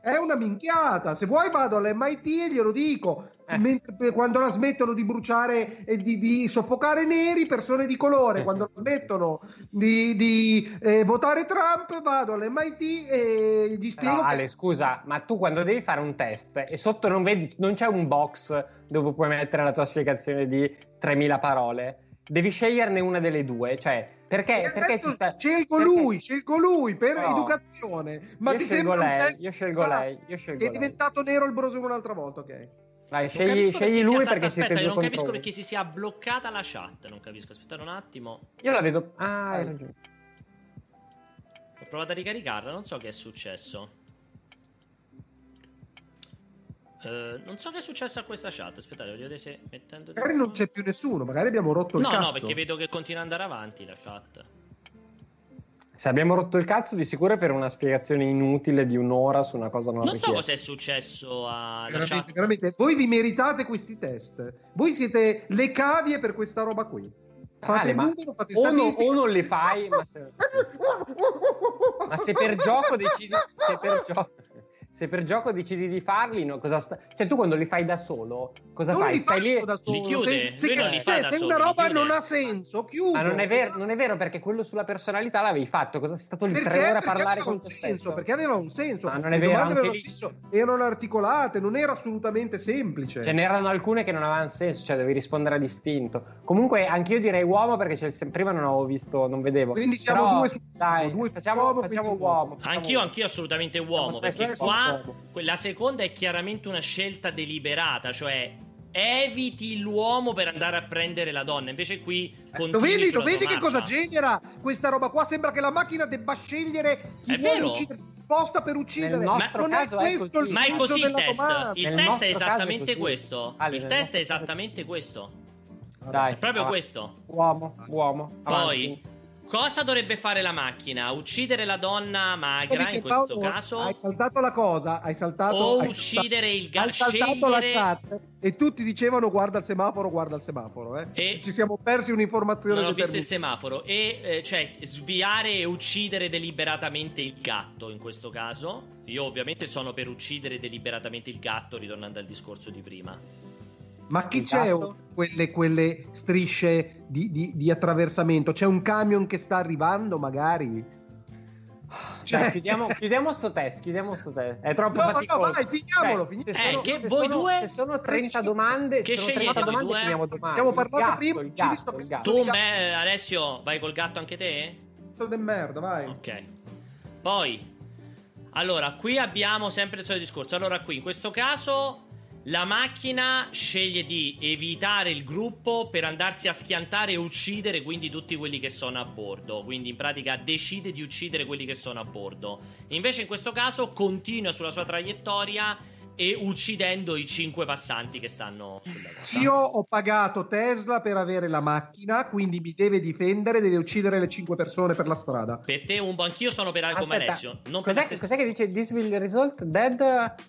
Speaker 3: È una minchiata. Se vuoi vado all'MIT e glielo dico.
Speaker 1: Eh.
Speaker 3: Mentre- quando la smettono di bruciare e di, di soffocare neri, persone di colore, quando la smettono di, di, eh, votare Trump, vado all'MIT e gli spiego. Che-
Speaker 1: Ale, scusa, ma tu quando devi fare un test e sotto non vedi, non c'è un box dove puoi mettere la tua spiegazione di 3000 parole, devi sceglierne una delle due, cioè perché, perché sta-
Speaker 3: scelgo
Speaker 1: perché-
Speaker 3: lui, scelgo lui per
Speaker 1: No.
Speaker 3: educazione. Ma
Speaker 1: io
Speaker 3: ti
Speaker 1: scelgo lei, io scelgo lei, io scelgo
Speaker 3: è
Speaker 1: lei.
Speaker 3: diventato nero il brosimo un'altra volta, ok?
Speaker 1: Vai, scegli, scegli
Speaker 2: perché
Speaker 1: lui perché
Speaker 2: stata-
Speaker 1: siete
Speaker 2: Aspetta, io non capisco perché si sia bloccata la chat. Non capisco. Aspettate un attimo.
Speaker 1: Io la vedo... Ah, hai ragione.
Speaker 2: Ho provato a ricaricarla, non so che è successo. Eh, non so che è successo a questa chat. Aspettate, voglio vedere se mettendo.
Speaker 3: Magari non c'è più nessuno, magari abbiamo rotto il
Speaker 2: No,
Speaker 3: cazzo.
Speaker 2: no, perché vedo che continua ad andare avanti la chat.
Speaker 1: Se abbiamo rotto il cazzo, di sicuro è per una spiegazione inutile di un'ora su una cosa non
Speaker 2: Non so
Speaker 1: richiesta.
Speaker 2: cosa è successo alla
Speaker 3: Veramente,
Speaker 2: chat.
Speaker 3: veramente, voi vi meritate questi test. Voi siete le cavie per questa roba qui. Fate il
Speaker 1: ma
Speaker 3: numero, fate
Speaker 1: o, non- o non li fai, ma se, (laughs) ma se per gioco decidi, se per gioco, se per gioco decidi di farli, no, cosa sta- cioè tu quando li fai da solo, cosa
Speaker 3: non
Speaker 1: fai?
Speaker 3: li
Speaker 1: Stai lì?
Speaker 3: da solo.
Speaker 2: Li chiude,
Speaker 3: Se, se-
Speaker 2: li fa
Speaker 3: cioè,
Speaker 2: da
Speaker 3: se
Speaker 2: solo,
Speaker 3: una roba non ha senso, chiudo.
Speaker 1: Ma non è, vero, non è vero perché quello sulla personalità l'avevi fatto. Cosa sei stato lì
Speaker 3: Perché,
Speaker 1: tre ore a parlare con te
Speaker 3: senso, perché aveva un senso.
Speaker 1: Ma non è
Speaker 3: Le
Speaker 1: vero,
Speaker 3: avevano
Speaker 1: lì-
Speaker 3: senso, erano articolate, non era assolutamente semplice.
Speaker 1: Ce n'erano alcune che non avevano senso, cioè devi rispondere a distinto. Comunque, anch'io direi uomo perché prima non avevo visto, non vedevo.
Speaker 3: Quindi siamo
Speaker 1: Però,
Speaker 3: due su
Speaker 1: dai,
Speaker 3: due
Speaker 1: facciamo,
Speaker 3: uomo,
Speaker 1: facciamo uomo. facciamo
Speaker 2: Anch'io,
Speaker 1: uomo.
Speaker 2: anch'io assolutamente uomo, perché
Speaker 1: su
Speaker 2: qua que- la seconda è chiaramente una scelta deliberata, cioè eviti l'uomo per andare a prendere la donna, invece qui
Speaker 3: Lo
Speaker 2: continui
Speaker 3: vedi, lo vedi che cosa genera questa roba qua? Sembra che la macchina debba scegliere chi
Speaker 2: È
Speaker 3: vuole
Speaker 2: vero.
Speaker 3: uccidere, si sposta per uccidere.
Speaker 1: Nostro
Speaker 3: non è
Speaker 1: è
Speaker 3: questo
Speaker 1: così.
Speaker 3: il
Speaker 2: Ma è così il test,
Speaker 3: domanda.
Speaker 2: il
Speaker 1: Nel
Speaker 2: test è
Speaker 1: è
Speaker 2: esattamente
Speaker 1: così.
Speaker 2: questo.
Speaker 1: Ale,
Speaker 2: il test è
Speaker 1: è
Speaker 2: esattamente questo.
Speaker 1: Dai,
Speaker 2: È proprio
Speaker 1: avanti.
Speaker 2: questo.
Speaker 1: Uomo, uomo.
Speaker 2: Poi,
Speaker 1: avanti.
Speaker 2: Cosa dovrebbe fare la macchina? Uccidere la donna magra in questo
Speaker 3: Paolo,
Speaker 2: caso?
Speaker 3: Hai saltato la cosa, hai saltato.
Speaker 2: O
Speaker 3: hai
Speaker 2: uccidere il
Speaker 3: Hai
Speaker 2: gatto?
Speaker 3: saltato la
Speaker 2: Scegliere...
Speaker 3: chat e tutti dicevano guarda il semaforo, guarda il semaforo. Eh.
Speaker 2: E-
Speaker 3: Ci siamo persi un'informazione
Speaker 2: Non ho visto il semaforo. E eh, cioè sviare e uccidere deliberatamente il gatto in questo caso. Io ovviamente sono per uccidere deliberatamente il gatto, ritornando al discorso di prima.
Speaker 3: Ma chi
Speaker 1: Il
Speaker 3: c'è
Speaker 1: gatto?
Speaker 3: oh, quelle, quelle strisce di, di- di attraversamento? C'è un camion che sta arrivando, magari? Cioè-
Speaker 1: Dai, chiudiamo, chiudiamo sto test, chiudiamo sto test. È troppo
Speaker 3: No, no,
Speaker 1: faticoso.
Speaker 3: vai, finiamolo,
Speaker 1: Cioè,
Speaker 3: finiamolo.
Speaker 1: se
Speaker 2: Eh,
Speaker 1: sono-
Speaker 2: che voi
Speaker 1: sono-
Speaker 2: due-
Speaker 1: Se sono 30 domande,
Speaker 2: Che
Speaker 1: sono
Speaker 2: scegliete
Speaker 1: 30
Speaker 2: voi
Speaker 1: domande
Speaker 2: due?
Speaker 1: finiamo domani.
Speaker 3: Abbiamo parlato
Speaker 1: gatto,
Speaker 3: prima,
Speaker 1: il gatto,
Speaker 3: sto
Speaker 1: il gatto.
Speaker 2: Tu,
Speaker 3: gatto.
Speaker 2: me, Alessio, vai col gatto anche te?
Speaker 3: Cazzo de merda, vai.
Speaker 2: Ok. Poi, allora, qui abbiamo sempre il solito discorso. Allora, qui in questo caso la macchina sceglie di evitare il gruppo per andarsi a schiantare e uccidere quindi tutti quelli che sono a bordo. Quindi in pratica decide di uccidere quelli che sono a bordo. Invece in questo caso continua sulla sua traiettoria e uccidendo i cinque passanti che stanno sulla cosa.
Speaker 3: Io ho pagato Tesla per avere la macchina, quindi mi deve difendere, deve uccidere le 5 persone per la strada.
Speaker 2: Per te un po' anch'io sono per
Speaker 1: Aspetta,
Speaker 2: Alessio. Non per
Speaker 1: Cos'è,
Speaker 2: stessa...
Speaker 1: cos'è che dice This will result dead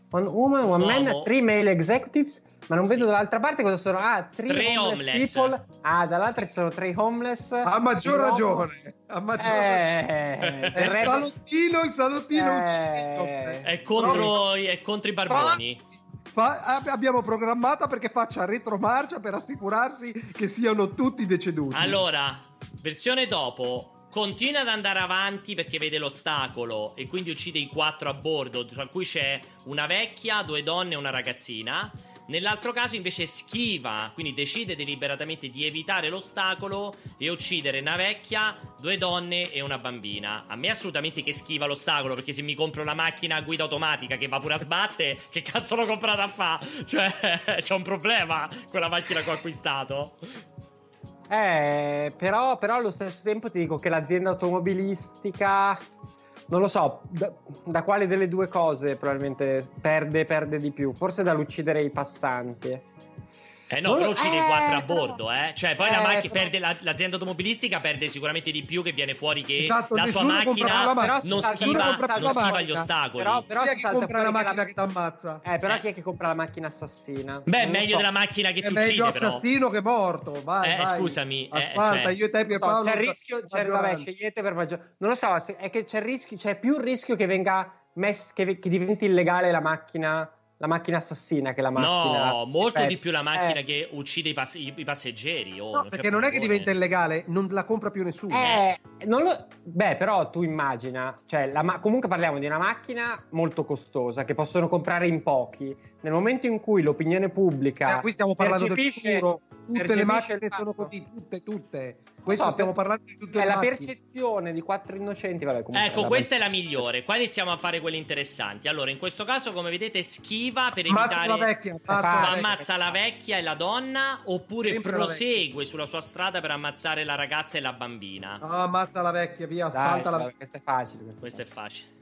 Speaker 1: one woman, one man, three male executives. Ma non
Speaker 2: Sì.
Speaker 1: vedo dall'altra parte cosa sono. Ah, three,
Speaker 2: Tre
Speaker 1: homeless,
Speaker 2: homeless.
Speaker 1: people. Ah, dall'altra ci sono tre homeless.
Speaker 3: A maggior ragione, a maggior ragione.
Speaker 1: Eh,
Speaker 3: È
Speaker 1: del
Speaker 3: il
Speaker 1: re-
Speaker 3: salottino, il salottino
Speaker 1: Eh,
Speaker 3: uccide.
Speaker 2: È contro, è contro i barboni.
Speaker 3: Fa- ab- abbiamo programmata perché faccia retromarcia per assicurarsi che siano tutti deceduti.
Speaker 2: Allora, versione dopo. Continua ad andare avanti perché vede l'ostacolo e quindi uccide i quattro a bordo, tra cui c'è una vecchia, due donne e una ragazzina. Nell'altro caso invece schiva, quindi decide deliberatamente di evitare l'ostacolo e uccidere una vecchia, due donne e una bambina. A me assolutamente che schiva l'ostacolo, perché se mi compro una macchina a guida automatica che va pure a sbatte, che cazzo l'ho comprata a fa? Cioè, (laughs) c'è un problema con la macchina che ho acquistato.
Speaker 1: Eh, però, però allo stesso tempo ti dico che l'azienda automobilistica, non lo so, da, da quale delle due cose probabilmente perde, perde di più. Forse dall'uccidere i passanti.
Speaker 2: Eh no,
Speaker 1: Non
Speaker 2: però
Speaker 1: lo-
Speaker 2: uccide i
Speaker 1: eh,
Speaker 2: quattro a bordo, eh. Cioè, poi la
Speaker 1: Eh,
Speaker 2: macchina
Speaker 1: però-
Speaker 2: perde la- l'azienda automobilistica perde sicuramente di più che viene fuori che
Speaker 3: Esatto,
Speaker 2: la sua macchina
Speaker 3: la macchina.
Speaker 2: non schiva, non
Speaker 3: la
Speaker 2: schiva gli
Speaker 3: macchina.
Speaker 2: ostacoli.
Speaker 1: Però, però
Speaker 3: chi è che compra una
Speaker 1: fuori
Speaker 3: macchina
Speaker 1: che
Speaker 3: che ti ammazza?
Speaker 1: la- Eh, però
Speaker 2: Eh.
Speaker 1: chi è che compra la macchina assassina?
Speaker 2: Beh,
Speaker 1: Non
Speaker 2: meglio
Speaker 1: so.
Speaker 2: della macchina che
Speaker 3: È
Speaker 2: ti
Speaker 3: meglio
Speaker 2: uccide, però.
Speaker 3: assassino che morto. Vai,
Speaker 2: Eh,
Speaker 3: vai.
Speaker 2: scusami, eh,
Speaker 3: Asfalta,
Speaker 2: cioè-
Speaker 3: io e te
Speaker 1: Non so,
Speaker 3: Pierpaolo.
Speaker 1: c'è il rischio, c'è, vabbè, scegliete per maggior... Non lo so, è che c'è il rischio, c'è più il rischio che venga mess- che diventi illegale la macchina, la macchina assassina che la macchina.
Speaker 2: No, molto di più la macchina
Speaker 1: eh,
Speaker 2: che uccide i, pass- i- i passeggeri. Oh,
Speaker 3: No,
Speaker 2: c'è
Speaker 3: perché non è che diventa illegale, non la compra più nessuno.
Speaker 1: Eh, non lo... Beh, però tu immagina, cioè, la ma- comunque parliamo di una macchina molto costosa che possono comprare in pochi. Nel momento in cui l'opinione pubblica.
Speaker 3: Cioè, qui stiamo parlando del futuro. Tutte le macchine sono così, tutte, tutte. Questo
Speaker 1: so,
Speaker 3: stiamo parlando di tutte
Speaker 1: È la
Speaker 3: macchine.
Speaker 1: percezione di quattro innocenti. Vabbè,
Speaker 2: Ecco,
Speaker 1: la-
Speaker 2: questa è la migliore. Qua iniziamo a fare quelle interessanti. Allora, in questo caso, come vedete, schiva per evitare.
Speaker 3: la vecchia, ammazza
Speaker 2: ammazza la vecchia e la donna oppure
Speaker 3: Sempre
Speaker 2: prosegue sulla sua strada per ammazzare la ragazza e la bambina.
Speaker 3: No, ammazza la vecchia, via,
Speaker 1: Dai,
Speaker 3: asfalta la vecchia.
Speaker 1: questo è facile.
Speaker 2: Questo è facile.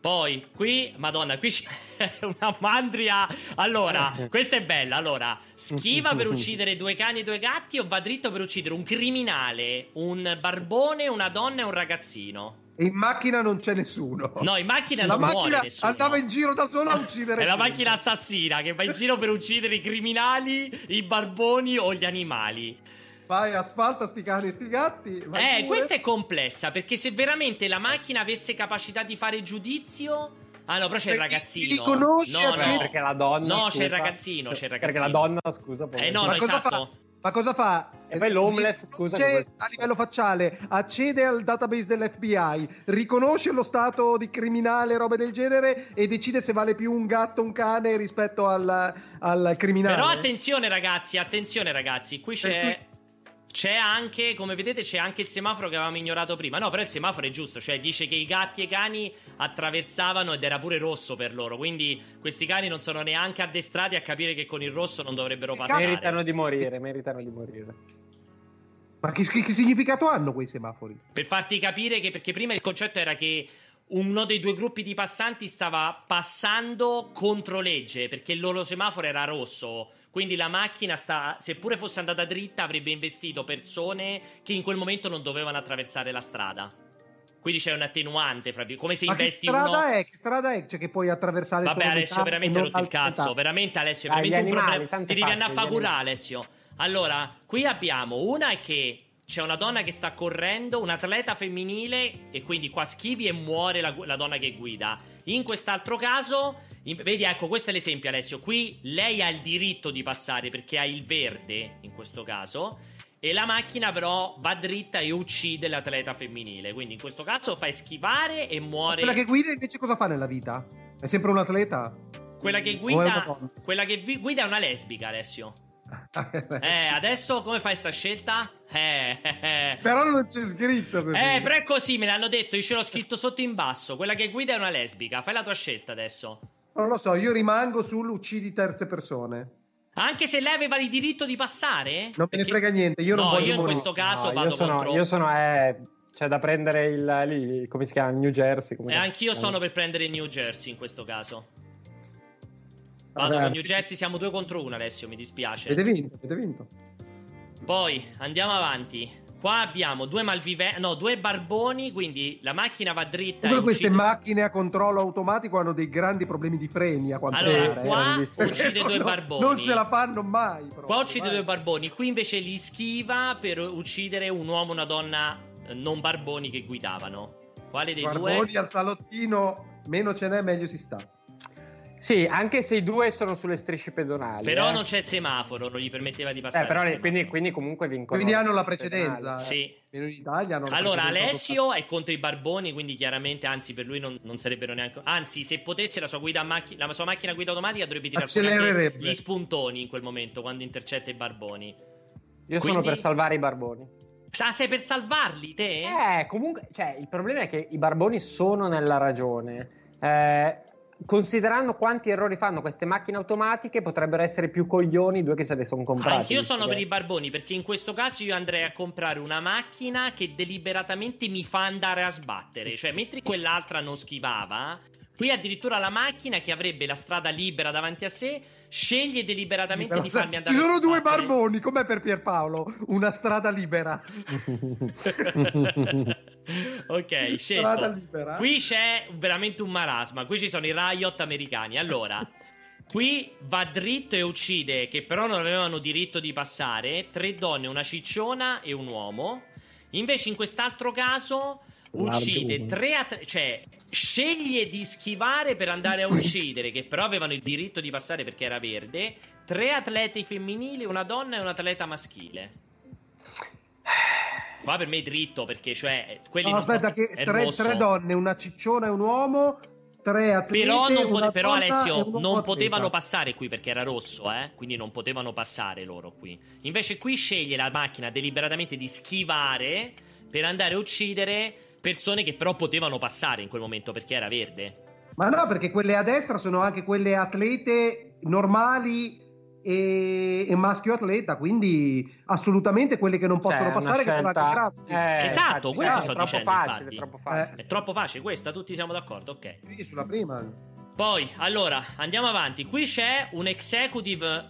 Speaker 2: Poi qui, madonna, qui c'è (laughs) una mandria. Allora, questa è bella. Allora, schiva per uccidere due cani e due gatti o va dritto per uccidere un criminale, un barbone, una donna e un ragazzino?
Speaker 3: E in macchina non c'è nessuno.
Speaker 2: No, in macchina
Speaker 3: la
Speaker 2: non muore
Speaker 3: macchina
Speaker 2: nessuno.
Speaker 3: andava in giro da sola a (laughs) uccidere.
Speaker 2: È la macchina assassina che va in giro per uccidere i criminali, i barboni o gli animali.
Speaker 3: Vai, asfalta sti cani e sti gatti.
Speaker 2: Eh,
Speaker 3: pure.
Speaker 2: questa è complessa perché se veramente la macchina avesse capacità di fare giudizio. Ah, no, però c'è il
Speaker 3: Perché
Speaker 2: ragazzino.
Speaker 3: ti riconosce,
Speaker 2: no, no.
Speaker 1: perché la donna.
Speaker 2: No, c'è
Speaker 1: scusa,
Speaker 2: il ragazzino, c'è il
Speaker 1: Perché
Speaker 2: ragazzino.
Speaker 1: la donna, scusa. poi-
Speaker 2: Eh, no,
Speaker 3: Ma
Speaker 2: no,
Speaker 3: cosa
Speaker 2: esatto.
Speaker 3: fa? Ma cosa fa?
Speaker 1: E poi l'homeless, scusa,
Speaker 3: c'è a livello facciale, accede al database dell'FBI, riconosce lo stato di criminale, robe del genere, e decide se vale più un gatto o un cane rispetto al, al criminale.
Speaker 2: Però attenzione, ragazzi, attenzione, ragazzi. Qui c'è. C'è anche, come vedete, c'è anche il semaforo che avevamo ignorato prima. No, però il semaforo è giusto, cioè dice che i gatti e i cani attraversavano ed era pure rosso per loro. Quindi questi cani non sono neanche addestrati a capire che con il rosso non dovrebbero passare.
Speaker 1: Meritano di morire, meritano di morire.
Speaker 3: Ma che, che- che significato hanno quei semafori?
Speaker 2: Per farti capire che, perché prima il concetto era che uno dei due gruppi di passanti stava passando contro legge perché il loro semaforo era rosso. Quindi la macchina, sta, seppure fosse andata dritta, avrebbe investito persone che in quel momento non dovevano attraversare la strada. Quindi c'è un attenuante, fra come se
Speaker 3: Ma che
Speaker 2: investi
Speaker 3: strada
Speaker 2: uno.
Speaker 3: è? Che strada è? Cioè che puoi attraversare
Speaker 2: Vabbè,
Speaker 3: solo
Speaker 2: Alessio, veramente hai rotto il cazzo.
Speaker 3: metà?
Speaker 2: Veramente, Alessio, è
Speaker 1: Dai,
Speaker 2: veramente
Speaker 1: gli
Speaker 2: un
Speaker 1: animali,
Speaker 2: problema. Ti devi andare a fa
Speaker 1: facile, gli
Speaker 2: curare, Alessio. Allora, qui abbiamo una è che c'è una donna che sta correndo, un atleta femminile, e quindi qua schivi e muore la, la donna che guida. In quest'altro caso, vedi, ecco, questo è l'esempio, Alessio. Qui lei ha il diritto di passare perché ha il verde, in questo caso. E la macchina però va dritta e uccide l'atleta femminile. Quindi in questo caso fai schivare e muore.
Speaker 3: Quella che guida invece cosa fa nella vita? È sempre un atleta?
Speaker 2: Quella che
Speaker 3: è
Speaker 2: guida,
Speaker 3: donna?
Speaker 2: quella che vi- guida è una lesbica, Alessio. (laughs) Eh, adesso come fai sta scelta? Eh, eh, eh.
Speaker 3: Però non c'è scritto così.
Speaker 2: Eh, però è così, me l'hanno detto, io ce l'ho scritto sotto in basso. Quella che guida è una lesbica. Fai la tua scelta adesso.
Speaker 3: Non lo so, io rimango sull'uccidi terze persone.
Speaker 2: Anche se lei aveva il diritto di passare?
Speaker 3: Non me ne
Speaker 2: Perché-
Speaker 3: frega niente, io non
Speaker 2: no,
Speaker 3: voglio
Speaker 2: io in
Speaker 3: morire.
Speaker 2: questo caso
Speaker 1: No,
Speaker 2: vado
Speaker 1: io sono,
Speaker 2: contro.
Speaker 1: io sono eh, c'è da prendere il lì, come si chiama? New Jersey. come
Speaker 2: E
Speaker 1: cazzo
Speaker 2: anch'io sono per prendere New Jersey in questo caso. Vado
Speaker 3: Vabbè,
Speaker 2: con New Jersey, siamo due contro uno, Alessio, mi dispiace.
Speaker 3: Avete vinto, avete vinto.
Speaker 2: Poi andiamo avanti. Qua abbiamo due malviventi, no, due barboni, quindi la macchina va dritta.
Speaker 3: Comunque
Speaker 2: e
Speaker 3: queste
Speaker 2: uccide-
Speaker 3: macchine a controllo automatico hanno dei grandi problemi di freni a quanto
Speaker 2: Allora,
Speaker 3: pare.
Speaker 2: qua
Speaker 1: grandissimo.
Speaker 2: uccide due barboni.
Speaker 3: Non ce la fanno mai. proprio,
Speaker 2: Qua uccide
Speaker 3: vai.
Speaker 2: due barboni, qui invece li schiva per uccidere un uomo e una donna eh, non barboni che guidavano. Quale dei
Speaker 3: Barboni
Speaker 2: due?
Speaker 3: al salottino, meno ce n'è, meglio si sta.
Speaker 1: Sì, anche se i due sono sulle strisce pedonali.
Speaker 2: Però
Speaker 1: eh.
Speaker 2: non c'è il semaforo, non gli permetteva di passare.
Speaker 1: Eh, però quindi, quindi comunque vincono.
Speaker 3: Quindi hanno la precedenza.
Speaker 1: pedonali.
Speaker 2: Sì.
Speaker 3: In Italia hanno
Speaker 2: Allora, Alessio è contro i barboni, quindi chiaramente, anzi, per lui non, non sarebbero neanche. Anzi, se potesse, la sua, macchi- la sua macchina a guida automatica dovrebbe tirare gli spuntoni in quel momento quando intercetta i barboni.
Speaker 1: Io sono
Speaker 2: Quindi-
Speaker 1: per salvare i barboni.
Speaker 2: Ah, sei per salvarli te?
Speaker 1: Eh, comunque, cioè, il problema è che i barboni sono nella ragione. Eh, considerando quanti errori fanno queste macchine automatiche, potrebbero essere più coglioni i due che se le sono comprati.
Speaker 2: Anch'io sono per i barboni perché in questo caso io andrei a comprare una macchina che deliberatamente mi fa andare a sbattere. Cioè, mentre quell'altra non schivava, qui addirittura la macchina che avrebbe la strada libera davanti a sé sceglie deliberatamente
Speaker 3: Però
Speaker 2: di farmi andare
Speaker 3: Ci sono due barboni, com'è per Pierpaolo? Una strada libera. (laughs)
Speaker 2: ok,
Speaker 3: Strada libera.
Speaker 2: Qui c'è veramente un marasma. Qui ci sono i riot americani. Allora, qui va dritto e uccide, che però non avevano diritto di passare, tre donne, una cicciona e un uomo. Invece in quest'altro caso uccide tre at- cioè sceglie di schivare per andare a uccidere, che però avevano il diritto di passare perché era verde, tre atleti femminili, una donna e un atleta maschile. Qua per me è dritto perché cioè quelli
Speaker 3: No,
Speaker 2: non
Speaker 3: aspetta, che tre, tre donne, una cicciona e un uomo, tre atleti.
Speaker 2: Però, non pote- però Alessio, non
Speaker 3: atleta.
Speaker 2: potevano passare qui perché era rosso, eh? Quindi non potevano passare loro qui. Invece qui sceglie la macchina deliberatamente di schivare per andare a uccidere persone che però potevano passare in quel momento perché era verde.
Speaker 3: Ma no, perché quelle a destra sono anche quelle atlete normali e, e maschio atleta, quindi assolutamente quelle che non possono
Speaker 1: Cioè,
Speaker 3: passare che sono
Speaker 1: una
Speaker 3: anche
Speaker 1: scelta-
Speaker 3: grassi.
Speaker 1: Eh,
Speaker 2: Esatto, questo
Speaker 1: è
Speaker 2: sto
Speaker 1: troppo
Speaker 2: dicendo,
Speaker 1: facile,
Speaker 2: infatti.
Speaker 1: troppo facile.
Speaker 2: È troppo facile questa, tutti siamo d'accordo, ok.
Speaker 3: Sì, sulla prima.
Speaker 2: Poi, allora, andiamo avanti. Qui c'è un executive.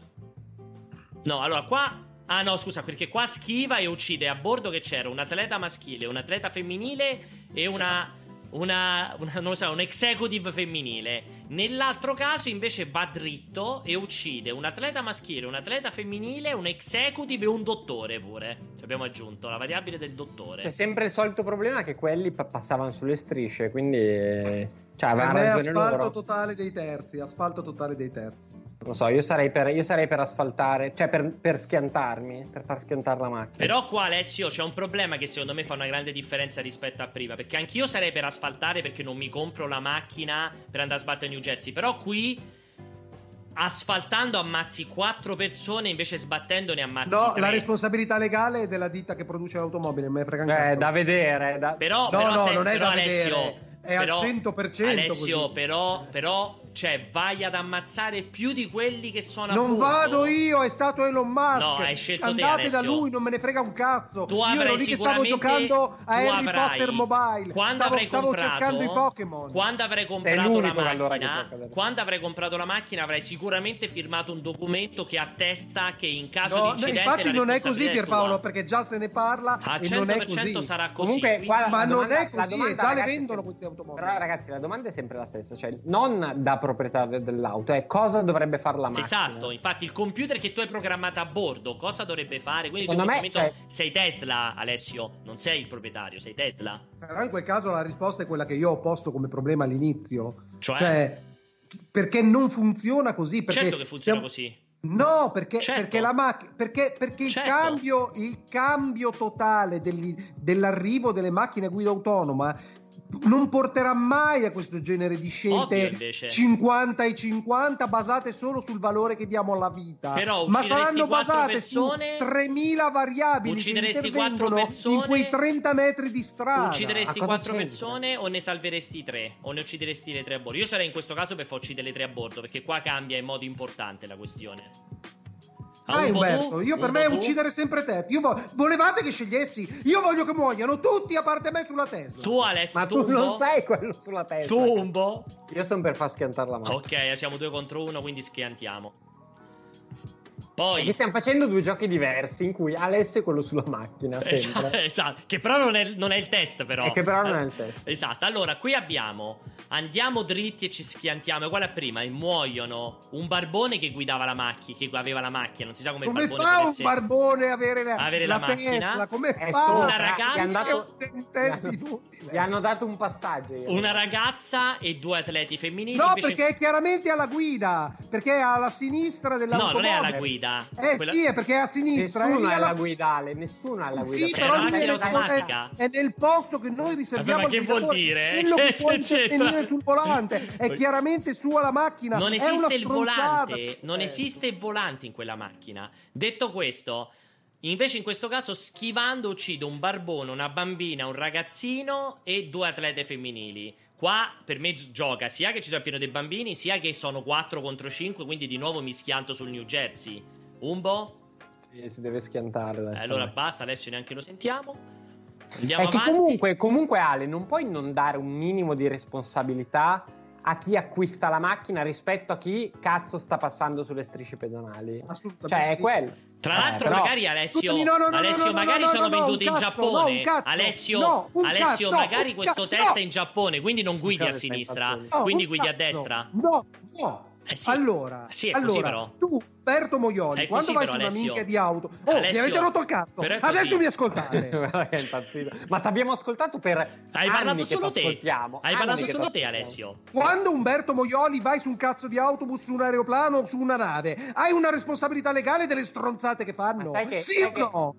Speaker 2: No, allora qua. Ah, no, scusa, perché qua schiva e uccide a bordo che c'era un atleta maschile, un atleta femminile e una. Una, una- non lo so, un executive femminile. Nell'altro caso invece va dritto e uccide un atleta maschile, un atleta femminile, un executive e un dottore pure. Ci abbiamo aggiunto la variabile del dottore.
Speaker 1: C'è sempre il solito problema che quelli pa- passavano sulle strisce, quindi eh, cioè, avevano
Speaker 3: me è
Speaker 1: ragione
Speaker 3: asfalto
Speaker 1: loro.
Speaker 3: totale dei terzi, asfalto totale dei terzi.
Speaker 1: Non lo so, io sarei per, io sarei per asfaltare, cioè per, per schiantarmi, per far schiantare la macchina.
Speaker 2: Però qua Alessio c'è un problema che secondo me fa una grande differenza rispetto a prima. Perché anch'io sarei per asfaltare perché non mi compro la macchina per andare a sbattere New Jersey. Però qui asfaltando ammazzi quattro persone invece sbattendo ne ammazzi
Speaker 3: No,
Speaker 2: tre.
Speaker 3: la responsabilità legale è della ditta che produce l'automobile, non me ne frega un
Speaker 1: Eh, da vedere, da-
Speaker 2: Però,
Speaker 3: No,
Speaker 2: però
Speaker 3: no,
Speaker 2: te-
Speaker 3: non è
Speaker 2: però
Speaker 3: da
Speaker 2: Alessio,
Speaker 3: vedere, è al
Speaker 2: però-
Speaker 3: 100%
Speaker 2: Alessio, però, però, cioè, vai ad ammazzare più di quelli che sono a
Speaker 3: Non
Speaker 2: bordo.
Speaker 3: vado io, è stato Elon Musk.
Speaker 2: No, hai scelto te,
Speaker 3: Andate da
Speaker 2: Alessio.
Speaker 3: lui, non me ne frega un cazzo.
Speaker 2: Tu
Speaker 3: io ero lì che stavo
Speaker 2: sicuramente-
Speaker 3: giocando a
Speaker 2: tu
Speaker 3: Harry
Speaker 2: avrai-
Speaker 3: Potter Mobile.
Speaker 2: Quando
Speaker 3: stavo,
Speaker 2: avrai
Speaker 3: stavo
Speaker 2: comprato,
Speaker 3: cercando i Pokémon.
Speaker 2: Quando avrai comprato la
Speaker 1: allora
Speaker 2: macchina,
Speaker 1: adesso.
Speaker 2: quando avrai comprato la macchina, avrai sicuramente firmato un documento che attesta che in caso
Speaker 3: No,
Speaker 2: di
Speaker 3: no,
Speaker 2: incidente
Speaker 3: infatti non è così Pierpaolo, perché già se ne parla
Speaker 2: Al
Speaker 3: e non è
Speaker 2: 100%
Speaker 3: così.
Speaker 2: sarà così.
Speaker 1: Comunque, qua-
Speaker 3: Ma
Speaker 1: La
Speaker 3: non
Speaker 1: domanda-
Speaker 3: è così,
Speaker 1: domanda,
Speaker 3: già le
Speaker 1: ragazzi,
Speaker 3: vendono
Speaker 1: se-
Speaker 3: queste automobili.
Speaker 1: Però ragazzi, la domanda è sempre la stessa, cioè non da proprietario dell'auto, è cosa dovrebbe fare la macchina.
Speaker 2: Esatto, infatti il computer che tu hai programmato a bordo cosa dovrebbe fare? Quindi tu in
Speaker 1: Secondo
Speaker 2: questo
Speaker 1: me,
Speaker 2: momento sei Tesla, Alessio, non sei il proprietario, sei Tesla.
Speaker 3: Però in quel caso la risposta è quella che io ho posto come problema all'inizio.
Speaker 2: Cioè?
Speaker 3: perché non funziona così. Perché
Speaker 2: certo che funziona
Speaker 3: siamo-
Speaker 2: così.
Speaker 3: No, perché,
Speaker 2: Certo.
Speaker 3: perché la macchina. Perché, perché il,
Speaker 2: Certo.
Speaker 3: cambio, il cambio totale degli- dell'arrivo delle macchine a guida autonoma non porterà mai a questo genere di scelte
Speaker 2: invece.
Speaker 3: 50 e 50 basate solo sul valore che diamo alla vita.
Speaker 2: Però
Speaker 3: ma saranno basate
Speaker 2: persone-
Speaker 3: su 3000 variabili
Speaker 2: Uccideresti
Speaker 3: che
Speaker 2: quattro
Speaker 3: intervengono
Speaker 2: persone-
Speaker 3: in quei 30 metri di strada.
Speaker 2: Uccideresti
Speaker 1: Ma cosa
Speaker 2: quattro
Speaker 1: c'entra?
Speaker 2: persone o ne salveresti tre? O ne uccideresti le tre a bordo? Io sarei in questo caso per far uccidere le tre a bordo, perché qua cambia in modo importante la questione.
Speaker 3: Ah,
Speaker 2: un po'
Speaker 3: Umberto,
Speaker 2: tu?
Speaker 3: io per me è uccidere sempre te. Io vo- volevate che scegliessi? Io voglio che muoiano tutti a parte me sulla Tesla.
Speaker 2: Tu, Alessio,
Speaker 1: Ma tu non sei quello sulla testa.
Speaker 2: Tu, un po'?
Speaker 1: Io sono per far schiantare la macchina.
Speaker 2: Ok, siamo due contro uno, quindi schiantiamo.
Speaker 1: Perché
Speaker 2: Poi...
Speaker 1: stiamo facendo due giochi diversi in cui Alessio è quello sulla macchina,
Speaker 2: Esatto, (laughs) esatto, che però non è, non è il test però.
Speaker 1: E che però non è il test.
Speaker 2: Esatto, allora qui abbiamo, andiamo dritti e ci schiantiamo, uguale a prima, e muoiono un barbone che guidava la macchina, che aveva la macchina, non si sa come,
Speaker 3: Come
Speaker 2: il barbone
Speaker 3: fa un barbone a avere la,
Speaker 2: Avere la macchina?
Speaker 3: Tesla? Come
Speaker 1: È
Speaker 3: fa?
Speaker 1: sopra,
Speaker 2: Una ragazza-
Speaker 1: gli hanno dato-
Speaker 3: È un test
Speaker 1: gli hanno-
Speaker 3: inutile.
Speaker 1: Gli hanno dato un passaggio. io.
Speaker 2: Una ragazza e due atleti femminili
Speaker 3: No,
Speaker 2: invece...
Speaker 3: perché è chiaramente alla guida, perché è alla sinistra
Speaker 2: No,
Speaker 3: dell'automobile.
Speaker 2: non è alla guida.
Speaker 3: Eh
Speaker 2: Quella-
Speaker 3: sì, è perché è a sinistra.
Speaker 1: Nessuno
Speaker 3: lì
Speaker 1: è
Speaker 3: alla-
Speaker 1: alla guida, Ale, nessuno è alla guida.
Speaker 3: Sì,
Speaker 2: È
Speaker 3: però è,
Speaker 2: macchina
Speaker 3: nel-
Speaker 2: automatica.
Speaker 3: è nel posto che noi riserviamo
Speaker 2: Vabbè, ma
Speaker 3: al
Speaker 2: che vuol dire?
Speaker 3: Quello che
Speaker 2: Che
Speaker 3: può (laughs)
Speaker 2: c'entra?
Speaker 3: intervenire sul volante (laughs) è chiaramente su alla macchina.
Speaker 2: Non
Speaker 3: È
Speaker 2: esiste il volante, non
Speaker 3: Eh.
Speaker 2: esiste il volante in quella macchina. Detto questo, invece in questo caso schivando uccido un barbone, una bambina, un ragazzino e due atlete femminili. Qua per me gi- gioca sia che ci sono pieno dei bambini, sia che sono 4 contro 5, quindi di nuovo mi schianto sul New Jersey. Umbo?
Speaker 1: Sì, si deve schiantare.
Speaker 2: Eh,
Speaker 1: adesso.
Speaker 2: allora basta, adesso neanche lo sentiamo. Andiamo
Speaker 1: È che
Speaker 2: avanti.
Speaker 1: comunque, comunque, Ale, non puoi non dare un minimo di responsabilità a chi acquista la macchina rispetto a chi cazzo sta passando sulle strisce pedonali.
Speaker 3: Assolutamente
Speaker 1: Cioè, è
Speaker 3: sì.
Speaker 1: quello.
Speaker 2: Tra
Speaker 1: Eh,
Speaker 2: l'altro,
Speaker 1: però-
Speaker 2: magari Alessio,
Speaker 3: no, no, no,
Speaker 2: Alessio
Speaker 3: no, no,
Speaker 2: magari
Speaker 3: no,
Speaker 2: sono
Speaker 3: no, no,
Speaker 2: venduti in Giappone.
Speaker 3: cazzo,
Speaker 2: Alessio, Alessio
Speaker 3: cazzo,
Speaker 2: magari questo
Speaker 3: cazzo,
Speaker 2: test
Speaker 3: no.
Speaker 2: è in Giappone, quindi non guidi a sinistra, quindi guidi a destra.
Speaker 3: No, no.
Speaker 2: Eh sì.
Speaker 3: Allora,
Speaker 2: Sì, è
Speaker 3: allora tu, Berto Moioli,
Speaker 2: È
Speaker 3: quando vai
Speaker 2: però,
Speaker 3: su una
Speaker 2: Alessio.
Speaker 3: minchia di auto, oh,
Speaker 2: Alessio,
Speaker 3: mi avete rotto il cazzo.
Speaker 2: è.
Speaker 3: Adesso mi ascoltate. (laughs)
Speaker 1: Che è impazzito. Ma ti abbiamo ascoltato per
Speaker 2: Hai
Speaker 1: anni
Speaker 2: parlato
Speaker 1: che
Speaker 2: solo te. Hai parlato
Speaker 1: che
Speaker 2: solo te. Alessio.
Speaker 3: Quando Umberto Moioli vai su un cazzo di autobus, su un aeroplano o su una nave, hai una responsabilità legale delle stronzate che fanno?
Speaker 1: Ma sai che-
Speaker 3: sì
Speaker 1: sai
Speaker 3: o
Speaker 1: che-
Speaker 3: no?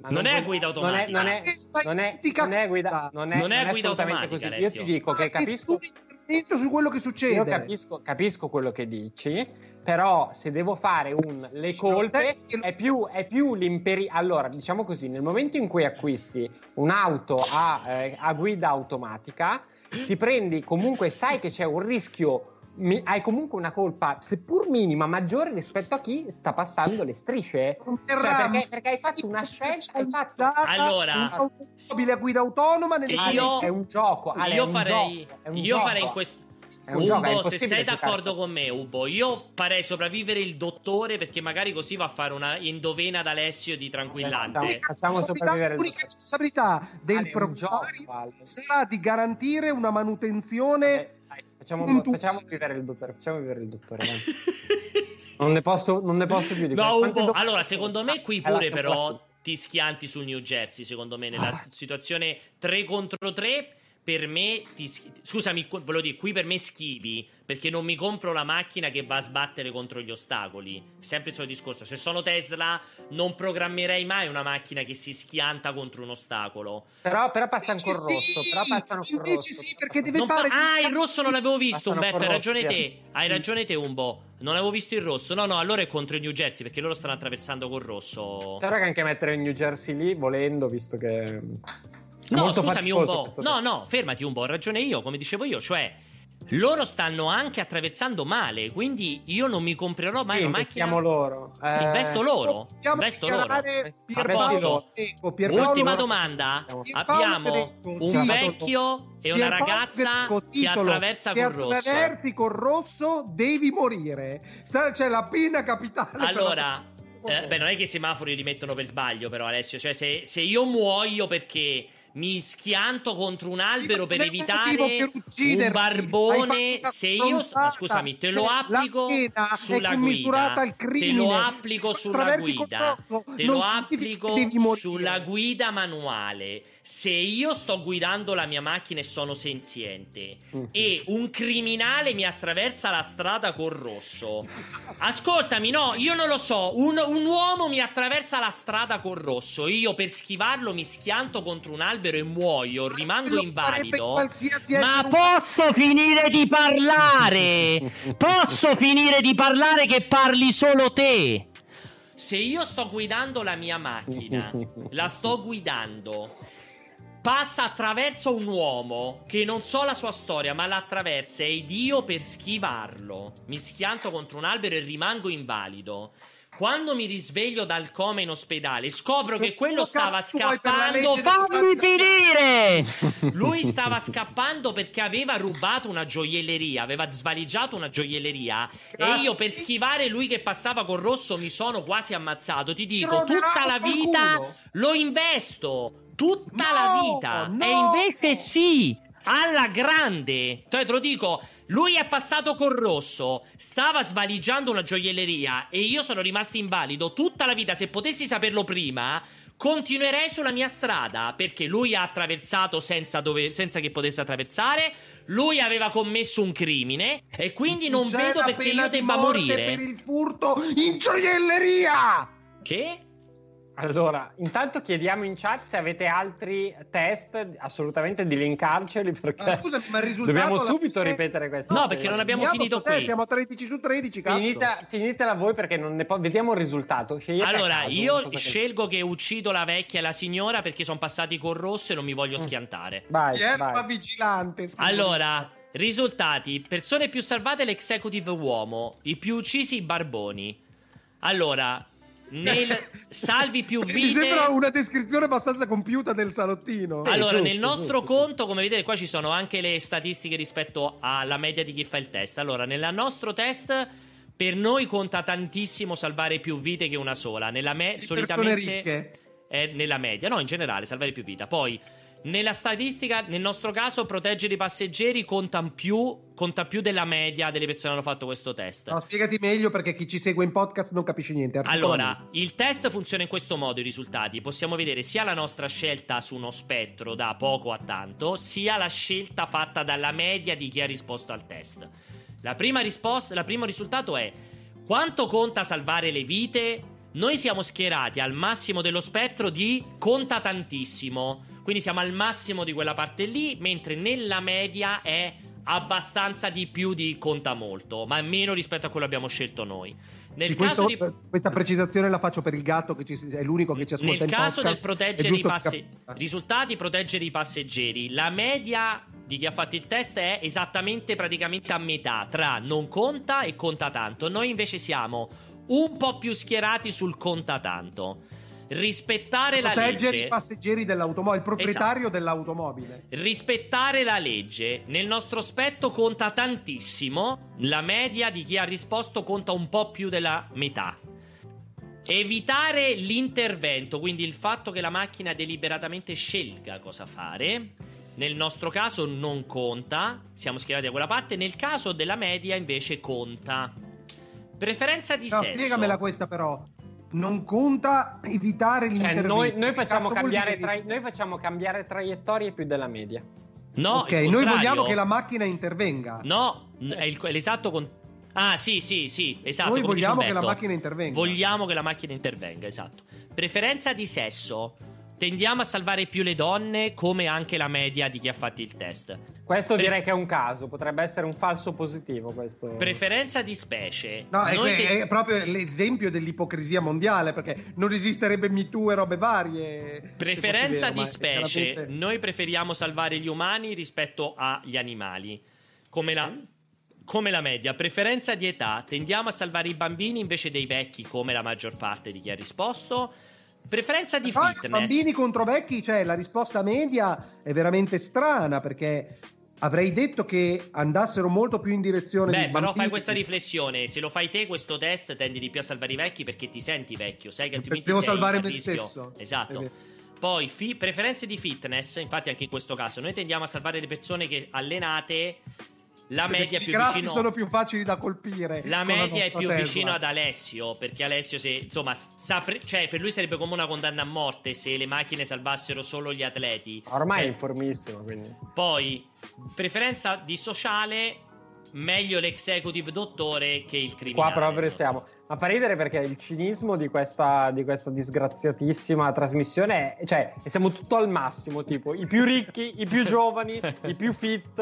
Speaker 1: Ma
Speaker 2: Non è
Speaker 1: puoi-
Speaker 2: guida
Speaker 1: non è-
Speaker 2: automatica.
Speaker 1: Non è, non è, non è guida, non è,
Speaker 2: Non è
Speaker 1: non è
Speaker 2: guida automatica,
Speaker 1: così. Io ti dico che capisco,
Speaker 3: intervento su quello che succede.
Speaker 1: io capisco, capisco quello che dici, però se devo fare un le colpe è più, è più l'imperi... Allora, diciamo così, nel momento in cui acquisti un'auto a, eh, a guida automatica, ti prendi comunque, sai che c'è un rischio mi- hai comunque una colpa, seppur minima, maggiore rispetto a chi sta passando le strisce. Cioè, perché, perché hai fatto una scelta, hai fatto...
Speaker 2: Allora,
Speaker 3: un'automobile a guida autonoma nel
Speaker 2: Io-
Speaker 1: è un gioco. Ale,
Speaker 2: io
Speaker 1: un
Speaker 2: farei,
Speaker 1: gioco,
Speaker 2: io
Speaker 1: gioco.
Speaker 2: farei in questo. Ubo, se sei
Speaker 1: giocare.
Speaker 2: d'accordo con me, Ubo, io farei sopravvivere il dottore perché magari così va a fare una indovena ad Alessio di tranquillante.
Speaker 1: Facciamo sopravvivere il
Speaker 3: L'unica responsabilità del
Speaker 1: Ale, è un gioco,
Speaker 3: proprietario
Speaker 1: Ale.
Speaker 3: sarà di garantire una manutenzione
Speaker 1: dai, facciamo, facciamo vivere il dottore. Facciamo vivere il dottore. dai. (laughs) Non ne posso, non ne posso più di
Speaker 2: No,
Speaker 1: dopo-
Speaker 2: allora, secondo me qui
Speaker 1: È la
Speaker 2: pure però ti schianti sul New Jersey, secondo me, nella
Speaker 1: Ah.
Speaker 2: situazione 3 contro 3. Per me, ti scusami, volevo dire, qui per me schivi perché non mi compro la macchina che va a sbattere contro gli ostacoli. Sempre il solito discorso. Se sono Tesla, non programmerei mai una macchina che si schianta contro un ostacolo.
Speaker 1: Però, però passano col
Speaker 3: Invece
Speaker 1: rosso.
Speaker 3: sì,
Speaker 1: però passano col
Speaker 3: invece
Speaker 1: rosso.
Speaker 3: sì, perché deve
Speaker 2: Non fa-
Speaker 3: fare
Speaker 2: Ah, il rosso non l'avevo visto, Umberto. Hai ragione
Speaker 1: rosso,
Speaker 2: te.
Speaker 1: sì.
Speaker 2: Hai ragione te, Umbo. Non avevo visto il rosso. No, no, allora è contro il New Jersey perché loro stanno attraversando col rosso.
Speaker 1: Però che anche mettere il New Jersey lì, volendo, visto che...
Speaker 2: No,
Speaker 1: molto
Speaker 2: scusami un po'. No, no, fermati un po'. Ho ragione io, come dicevo io. Cioè, loro stanno anche attraversando male. Quindi io non mi comprerò mai
Speaker 1: Sì,
Speaker 2: una macchina.
Speaker 1: loro. Eh,
Speaker 2: Investo loro. Investo loro.
Speaker 3: Pierpaolo
Speaker 2: posto.
Speaker 3: Greco, Pierpaolo
Speaker 2: Ultima domanda. Abbiamo un vecchio e una ragazza che attraversa
Speaker 3: che
Speaker 2: col rosso.
Speaker 3: attraversi col rosso devi morire. C'è la pena capitale.
Speaker 2: Allora, eh, beh, non è che i semafori li mettono per sbaglio, però, Alessio. Cioè, se, se io muoio perché mi schianto contro un albero per evitare
Speaker 3: per
Speaker 2: un barbone, se io. scusami, te lo applico sulla guida. Te lo applico sulla guida. Te lo applico sulla guida manuale. Se io sto guidando la mia macchina e sono senziente
Speaker 1: Mhm.
Speaker 2: e un criminale mi attraversa la strada col rosso. Ascoltami, no, io non lo so. Un, un uomo mi attraversa la strada col rosso. Io per schivarlo mi schianto contro un albero e muoio, rimango invalido. Ma posso finire di parlare? Posso finire di parlare che parli solo te? Se io sto guidando la mia macchina, la sto guidando, passa attraverso un uomo che non so la sua storia, ma l'attraversa ed io per schivarlo mi schianto contro un albero e rimango invalido. Quando mi risveglio dal coma in ospedale, scopro che
Speaker 3: Che
Speaker 2: quello stava scappando. Fammi finire! Lui stava scappando perché aveva rubato una gioielleria, aveva svaligiato una gioielleria. E io per schivare lui che passava col rosso mi sono quasi ammazzato. Ti dico,
Speaker 3: roderavo
Speaker 2: tutta la vita
Speaker 3: culo.
Speaker 2: lo investo. Tutta
Speaker 3: No,
Speaker 2: la vita.
Speaker 3: no.
Speaker 2: E invece sì. Alla grande, Cioè, te lo dico, lui è passato col rosso, stava svaligiando una gioielleria e io sono rimasto invalido tutta la vita. Se potessi saperlo prima, continuerei sulla mia strada perché lui ha attraversato senza, dove- senza che potesse attraversare. Lui aveva commesso un crimine e quindi non
Speaker 3: C'è
Speaker 2: vedo perché io debba morire.
Speaker 3: per il furto in gioielleria.
Speaker 2: Che?
Speaker 1: Allora, intanto chiediamo in chat se avete altri test, assolutamente di linkarceli perché
Speaker 3: Ah, scusami, ma il risultato
Speaker 1: dobbiamo subito
Speaker 3: fine-
Speaker 1: ripetere questa
Speaker 2: No,
Speaker 1: cosa.
Speaker 2: perché non abbiamo finito
Speaker 3: sto te,
Speaker 2: qui.
Speaker 3: Siamo a 13 su 13, cazzo.
Speaker 1: Finita, finitela voi perché non ne po- vediamo il risultato. Scegliete
Speaker 2: Allora,
Speaker 1: caso
Speaker 2: io
Speaker 1: cosa che-
Speaker 2: scelgo che uccido la vecchia e la signora perché sono passati col rosso e non mi voglio
Speaker 1: Mm.
Speaker 2: schiantare.
Speaker 1: Vai,
Speaker 3: Erba
Speaker 1: vai.
Speaker 3: vigilante. scusa.
Speaker 2: Allora, risultati: persone più salvate l'executive uomo, i più uccisi i barboni. Allora, nel (laughs) salvi più
Speaker 3: Mi
Speaker 2: vite.
Speaker 3: sembra una descrizione abbastanza compiuta del salottino.
Speaker 2: Allora,
Speaker 1: giusto,
Speaker 2: nel nostro
Speaker 1: giusto.
Speaker 2: conto, come vedete, qua ci sono anche le statistiche rispetto alla media di chi fa il test. Allora, nel nostro test, per noi conta tantissimo salvare più vite che una sola. Nella me-
Speaker 3: persone
Speaker 2: solitamente
Speaker 3: ricche.
Speaker 2: è nella media, no, in generale, salvare più vita. Poi, nella statistica, nel nostro caso, proteggere i passeggeri conta più, conta più della media delle persone che hanno fatto questo test.
Speaker 3: No, spiegati meglio perché chi ci segue in podcast non capisce niente.
Speaker 2: Allora, il test funziona in questo modo: i risultati. Possiamo vedere sia la nostra scelta su uno spettro da poco a tanto, sia la scelta fatta dalla media di chi ha risposto al test. La prima risposta, il primo risultato è quanto conta salvare le vite? Noi siamo schierati al massimo dello spettro di conta tantissimo. Quindi siamo al massimo di quella parte lì, mentre nella media è abbastanza di più di conta molto, ma meno rispetto a quello che abbiamo scelto noi. Nel
Speaker 3: questo-
Speaker 2: di...
Speaker 3: Questa precisazione la faccio per il gatto che ci, è l'unico che ci ascolta
Speaker 2: Nel caso del
Speaker 3: podcast.
Speaker 2: proteggere
Speaker 3: È
Speaker 2: i passe-
Speaker 3: capisca.
Speaker 2: risultati, proteggere i passeggeri. La media di chi ha fatto il test è esattamente praticamente a metà tra non conta e conta tanto. Noi invece siamo un po' più schierati sul conta tanto. Rispettare la
Speaker 3: Proteggere
Speaker 2: legge.
Speaker 3: i passeggeri dell'automobile, il proprietario dell'automobile.
Speaker 2: Rispettare la legge nel nostro aspetto conta tantissimo, la media di chi ha risposto conta un po' più della metà. Evitare l'intervento, quindi il fatto che la macchina deliberatamente scelga cosa fare, nel nostro caso non conta, siamo schierati da quella parte, nel caso della media invece conta. Preferenza di
Speaker 3: No,
Speaker 2: sesso.
Speaker 3: spiegamela questa però. Non conta evitare
Speaker 1: Cioè,
Speaker 3: l'intervento.
Speaker 1: noi, noi
Speaker 3: Che
Speaker 1: facciamo tra- noi facciamo cambiare traiettorie più della media.
Speaker 2: No,
Speaker 3: ok, noi
Speaker 2: contrario.
Speaker 3: vogliamo che la macchina intervenga.
Speaker 2: No, è, il- è l'esatto con... Ah, sì, sì, sì, esatto.
Speaker 3: Noi vogliamo che la macchina intervenga.
Speaker 2: Vogliamo che la macchina intervenga, esatto. Preferenza di sesso. Tendiamo a salvare più le donne, come anche la media di chi ha fatto il test.
Speaker 1: Questo
Speaker 2: Pre-
Speaker 1: direi che è un caso, potrebbe essere un falso positivo questo.
Speaker 2: Preferenza di specie.
Speaker 3: No, è,
Speaker 2: te-
Speaker 3: è proprio l'esempio dell'ipocrisia mondiale perché non esisterebbe Me Too e robe varie.
Speaker 2: Preferenza
Speaker 3: vero,
Speaker 2: di specie.
Speaker 3: chiaramente-
Speaker 2: Noi preferiamo salvare gli umani rispetto agli animali. Come la, come la media. Preferenza di età. Tendiamo a salvare i bambini invece dei vecchi, come la maggior parte di chi ha risposto. Preferenza di
Speaker 3: Poi,
Speaker 2: fitness.
Speaker 3: bambini contro vecchi, cioè la risposta media è veramente strana perché avrei detto che andassero molto più in direzione
Speaker 2: Beh, però
Speaker 3: bambini.
Speaker 2: fai questa riflessione. Se lo fai te questo test, tendi di più a salvare i vecchi perché ti senti vecchio. Sai che altrimenti
Speaker 3: Devo salvare me
Speaker 2: rischio.
Speaker 3: stesso.
Speaker 2: Esatto. Poi, fi- preferenze di fitness. Infatti, anche in questo caso, noi tendiamo a salvare le persone che allenate. La media è più
Speaker 3: grassi
Speaker 2: vicino.
Speaker 3: sono più facili da colpire.
Speaker 2: La media è
Speaker 3: nostra
Speaker 2: più
Speaker 3: Tesla.
Speaker 2: vicino ad Alessio. Perché Alessio, se insomma, sapre- cioè, per lui sarebbe come una condanna a morte se le macchine salvassero solo gli atleti.
Speaker 1: Ormai è
Speaker 2: Cioè,
Speaker 1: informissimo, quindi.
Speaker 2: poi, preferenza di sociale, meglio l'executive dottore che il criminale.
Speaker 1: Qua proprio siamo. Ma fa ridere perché il cinismo di questa, di questa disgraziatissima trasmissione è, cioè, siamo tutto al massimo, tipo, i più ricchi, i più giovani, i più fit.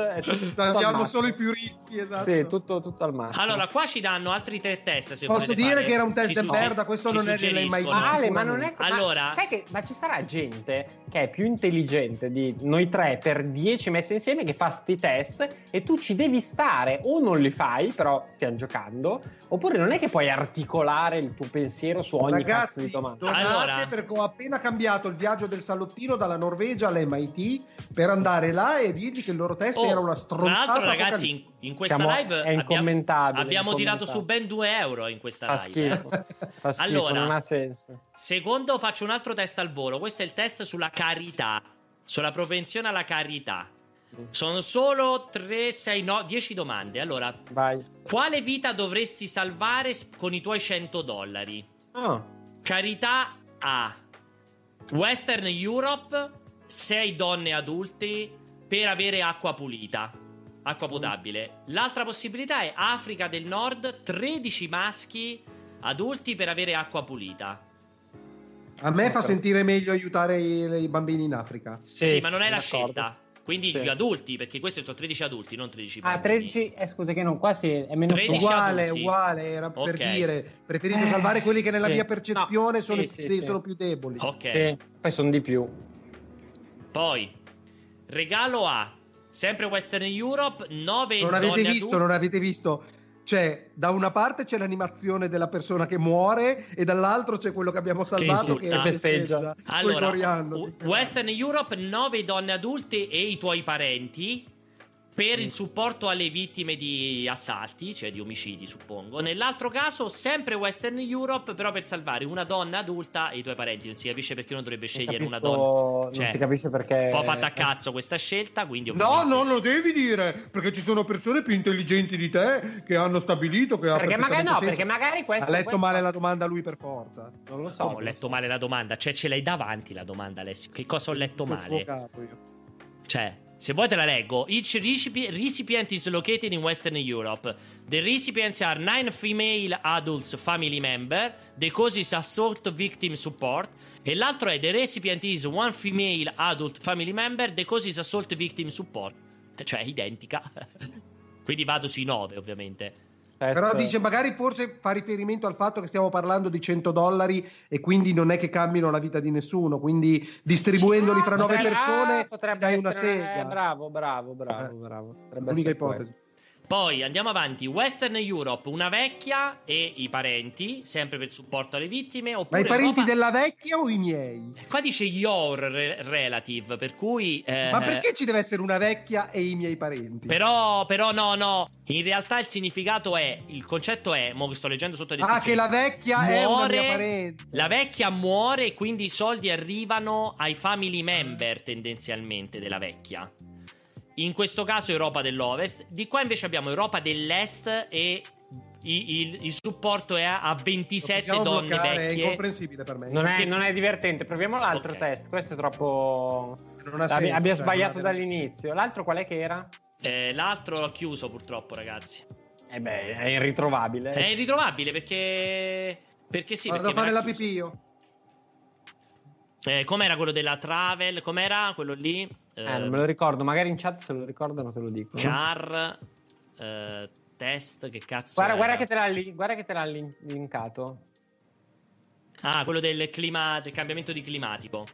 Speaker 3: Andiamo solo i più ricchi, esatto.
Speaker 1: Sì, tutto, tutto al massimo.
Speaker 2: Allora, qua ci danno altri tre test. Se
Speaker 3: Posso dire
Speaker 2: fare.
Speaker 3: che era un test
Speaker 2: Ci
Speaker 3: merda, questo non è dell'MIT.
Speaker 2: suggeriscono.
Speaker 1: Ma Ale, ma non è. ma
Speaker 2: Allora-
Speaker 1: sai che, ma ci sarà gente che è più intelligente di noi tre per dieci messe insieme che fa sti test e tu ci devi stare o non li fai, però stiamo giocando, oppure non è che puoi articolare il tuo pensiero su ogni cazzo
Speaker 3: Ragazzi,
Speaker 1: di domanda.
Speaker 2: Allora-
Speaker 3: perché ho appena cambiato il viaggio del salottino dalla Norvegia all'MIT per andare là e dirgli che il loro test
Speaker 2: Oh,
Speaker 3: era una
Speaker 2: tra
Speaker 3: stronzata.
Speaker 2: l'altro, ragazzi, in, in questa
Speaker 1: Siamo-
Speaker 2: live abbiamo,
Speaker 1: incommentabile,
Speaker 2: abbiamo tirato su ben 2 euro in questa
Speaker 1: Fa
Speaker 2: live.
Speaker 1: schifo,
Speaker 2: eh.
Speaker 1: fa schifo,
Speaker 2: Allora-
Speaker 1: non ha senso.
Speaker 2: Secondo, faccio un altro test al volo. Questo è il test sulla carità, sulla propensione alla carità. Sono solo 3, 6, 9, 10 domande. Allora,
Speaker 1: Vai.
Speaker 2: quale vita dovresti salvare con i tuoi 100 dollari?
Speaker 1: Ah,
Speaker 2: Carità A. Western Europe, 6 donne adulti per avere acqua pulita, acqua potabile. L'altra possibilità è Africa del Nord, 13 maschi adulti per avere acqua pulita.
Speaker 3: A me fa sentire meglio aiutare i, i bambini in Africa.
Speaker 2: Sì, ma non è la
Speaker 1: d'accordo.
Speaker 2: scelta. Quindi
Speaker 1: Sì.
Speaker 2: gli adulti, perché questi sono 13 adulti, non 13
Speaker 1: Ah,
Speaker 2: bambini.
Speaker 1: 13, eh, scusa che non, qua sì, è meno
Speaker 2: 13
Speaker 3: Uguale,
Speaker 2: adulti.
Speaker 3: uguale, era per
Speaker 2: Ok.
Speaker 3: dire, preferito salvare quelli che nella
Speaker 1: sì.
Speaker 3: mia percezione
Speaker 1: No,
Speaker 3: sono,
Speaker 1: sì, sì.
Speaker 3: sono più deboli.
Speaker 2: Ok.
Speaker 1: Sì, poi sono di più.
Speaker 2: Poi, regalo A. Sempre Western Europe, 9
Speaker 3: Non
Speaker 2: donne
Speaker 3: avete visto, non avete visto. Cioè, da una parte c'è l'animazione della persona che muore e dall'altro c'è quello che abbiamo salvato che,
Speaker 2: insulta.
Speaker 3: festeggia.
Speaker 2: Allora, Western Europe, 9 donne adulte e i tuoi parenti per il supporto alle vittime di assalti, cioè di omicidi, suppongo. Nell'altro caso, sempre Western Europe, però per salvare una donna adulta e i tuoi parenti. Non si capisce perché uno dovrebbe scegliere una
Speaker 1: capisco-
Speaker 2: donna. Cioè,
Speaker 1: non si capisce perché.
Speaker 2: Un po' fatta a cazzo questa scelta, quindi
Speaker 3: No,
Speaker 2: ovviamente-
Speaker 3: non lo devi dire, perché ci sono persone più intelligenti di te che hanno stabilito che ha
Speaker 1: Perché magari no,
Speaker 3: senso.
Speaker 1: perché magari questo.
Speaker 3: Ha letto
Speaker 1: questo-
Speaker 3: male la domanda lui per forza.
Speaker 1: Non lo so.
Speaker 2: Come ho letto male la domanda? Cioè, ce l'hai davanti la domanda, Alessio. Che cosa ho letto male? Cioè, se vuoi te la leggo. Each recipi- recipient is located in Western Europe. The recipients are nine female adults family member. The cause is assault victim support. E l'altro è The recipient is one female adult family member. The cause is assault victim support. Cioè, identica. (laughs) Quindi vado sui nove, ovviamente.
Speaker 3: Però dice magari forse fa riferimento al fatto che stiamo parlando di 100 dollari e quindi non è che cambino la vita di nessuno, quindi distribuendoli fra nove persone dai una sega.
Speaker 1: eh, bravo, bravo, bravo,
Speaker 3: Eh,
Speaker 1: bravo.
Speaker 3: L'unica ipotesi.
Speaker 2: Poi andiamo avanti. Western Europe, una vecchia e i parenti, sempre per supporto alle vittime.
Speaker 3: Ma i parenti
Speaker 2: Europa-
Speaker 3: della vecchia o i miei?
Speaker 2: Qua dice your re- relative, per cui. eh,
Speaker 3: Ma perché ci deve essere una vecchia e i miei parenti?
Speaker 2: Però, però, no, no. In realtà il significato è. Il concetto è. Mo che sto leggendo sotto le
Speaker 3: Ah, che la vecchia è una
Speaker 2: Muore-
Speaker 3: mia parente.
Speaker 2: La vecchia muore e quindi i soldi arrivano ai family member tendenzialmente della vecchia. In questo caso Europa dell'Ovest. Di qua invece abbiamo Europa dell'Est e i- il, il supporto è a, a
Speaker 3: Lo
Speaker 2: 27
Speaker 3: possiamo
Speaker 2: donne
Speaker 3: bloccare, È
Speaker 2: vecchie.
Speaker 3: incomprensibile per me.
Speaker 1: Non è, non è divertente. Proviamo l'altro
Speaker 2: Ok.
Speaker 1: test. Questo è troppo.
Speaker 3: Non ha senso,
Speaker 1: abbia
Speaker 3: cioè,
Speaker 1: sbagliato
Speaker 3: non
Speaker 1: dall'inizio. L'altro qual è che era?
Speaker 2: Eh, l'altro l'ho chiuso purtroppo, ragazzi.
Speaker 1: Eh beh, è irritrovabile.
Speaker 2: È irritrovabile perché. Perché sì,
Speaker 3: Vado
Speaker 2: perché
Speaker 3: a fare la pipì io.
Speaker 2: Eh, com'era quello della Travel? Com'era quello lì?
Speaker 1: Eh, non me lo ricordo. Magari in chat se lo ricordano te lo dico.
Speaker 2: Car eh, test, che cazzo
Speaker 1: Guarda, guarda che te l'ha, li- guarda che te l'ha lin- linkato.
Speaker 2: Ah, quello del clima del cambiamento di climatico.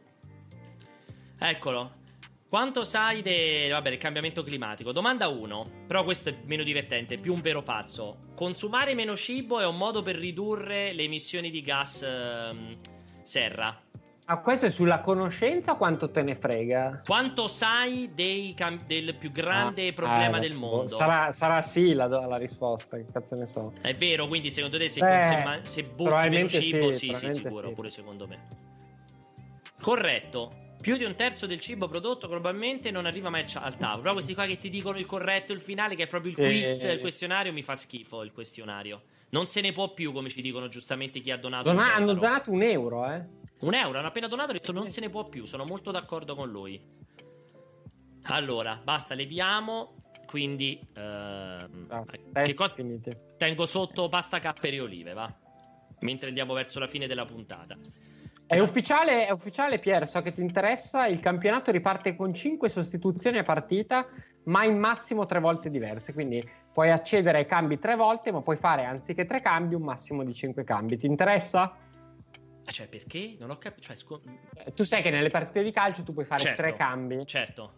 Speaker 2: Eccolo. Quanto sai de- vabbè, del cambiamento climatico? Domanda 1. Però questo è meno divertente, più un vero falso. Consumare meno cibo è un modo per ridurre le emissioni di gas ehm, serra.
Speaker 1: Ma questo è sulla conoscenza quanto te ne frega?
Speaker 2: Quanto sai dei cam- del più grande
Speaker 1: Ah,
Speaker 2: problema
Speaker 1: eh,
Speaker 2: del mondo?
Speaker 1: Sarà, sarà sì la, la risposta, che cazzo ne so.
Speaker 2: È vero, quindi secondo te se,
Speaker 1: Eh,
Speaker 2: consuma- se butti meno cibo,
Speaker 1: sì,
Speaker 2: sì, sì, sicuro,
Speaker 1: sì.
Speaker 2: pure secondo me. Corretto. Più di un terzo del cibo prodotto globalmente non arriva mai al tavolo. Però questi qua che ti dicono il corretto il finale, che è proprio il quiz, il questionario, mi fa schifo il questionario. Non se ne può più, come ci dicono giustamente chi ha donato.
Speaker 1: Dona-
Speaker 2: un
Speaker 1: hanno donato un euro, eh.
Speaker 2: Un euro, hanno appena donato, ho detto non se ne può più, sono molto d'accordo con lui. Allora, basta, leviamo. Quindi, ehm,
Speaker 1: Ah,
Speaker 2: che cosa
Speaker 1: finiti.
Speaker 2: tengo sotto pasta capperi e olive, va? Mentre andiamo verso la fine della puntata.
Speaker 1: È ufficiale, è ufficiale, Pier, so che ti interessa. Il campionato riparte con 5 sostituzioni a partita, ma in massimo tre volte diverse. Quindi puoi accedere ai cambi tre volte, ma puoi fare anziché tre cambi un massimo di 5 cambi. Ti interessa?
Speaker 2: Ah, Cioè, perché? Non ho capito. Cioè, scu-
Speaker 1: Eh, Tu sai che nelle partite di calcio tu puoi fare
Speaker 2: Certo.
Speaker 1: tre cambi.
Speaker 2: certo.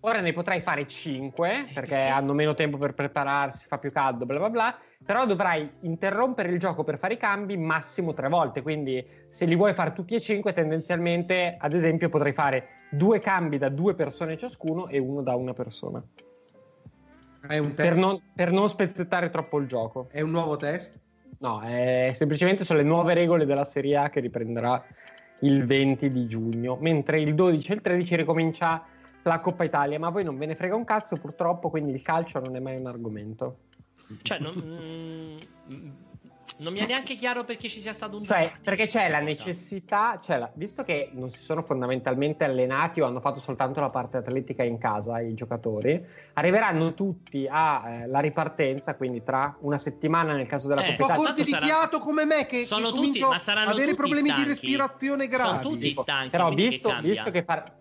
Speaker 1: Ora ne potrai fare 5
Speaker 2: Eh,
Speaker 1: perché
Speaker 2: perché?
Speaker 1: hanno meno tempo per prepararsi, fa più caldo, bla bla bla. Però dovrai interrompere il gioco per fare i cambi massimo tre volte. Quindi, se li vuoi fare tutti e cinque, tendenzialmente, ad esempio, potrai fare due cambi da due persone ciascuno e uno da una persona.
Speaker 3: È un test.
Speaker 1: Per non, per non spezzettare troppo il gioco.
Speaker 3: È un nuovo test.
Speaker 1: No, è semplicemente sono le nuove regole della Serie A che riprenderà il 20 di giugno, mentre il 12 e il 13 ricomincia la Coppa Italia, ma a voi non ve ne frega un cazzo purtroppo, quindi il calcio non è mai un argomento.
Speaker 2: Cioè, non, mm, non mi è neanche chiaro perché ci sia stato un
Speaker 1: Cioè, perché c'è la
Speaker 2: cosa.
Speaker 1: necessità, cioè la- visto che non si sono fondamentalmente allenati o hanno fatto soltanto la parte atletica in casa i giocatori, arriveranno tutti alla ripartenza, quindi tra una settimana nel caso della
Speaker 2: Eh,
Speaker 1: Coppa
Speaker 3: Un po' corti di
Speaker 2: sarà-
Speaker 3: fiato come me che,
Speaker 2: Sono
Speaker 3: che
Speaker 2: tutti- ma saranno
Speaker 3: avere
Speaker 2: tutti
Speaker 3: problemi
Speaker 2: stanchi.
Speaker 3: di respirazione
Speaker 2: Sono
Speaker 3: gravi.
Speaker 2: tutti stanchi,
Speaker 1: Però visto,
Speaker 2: che
Speaker 1: visto che far-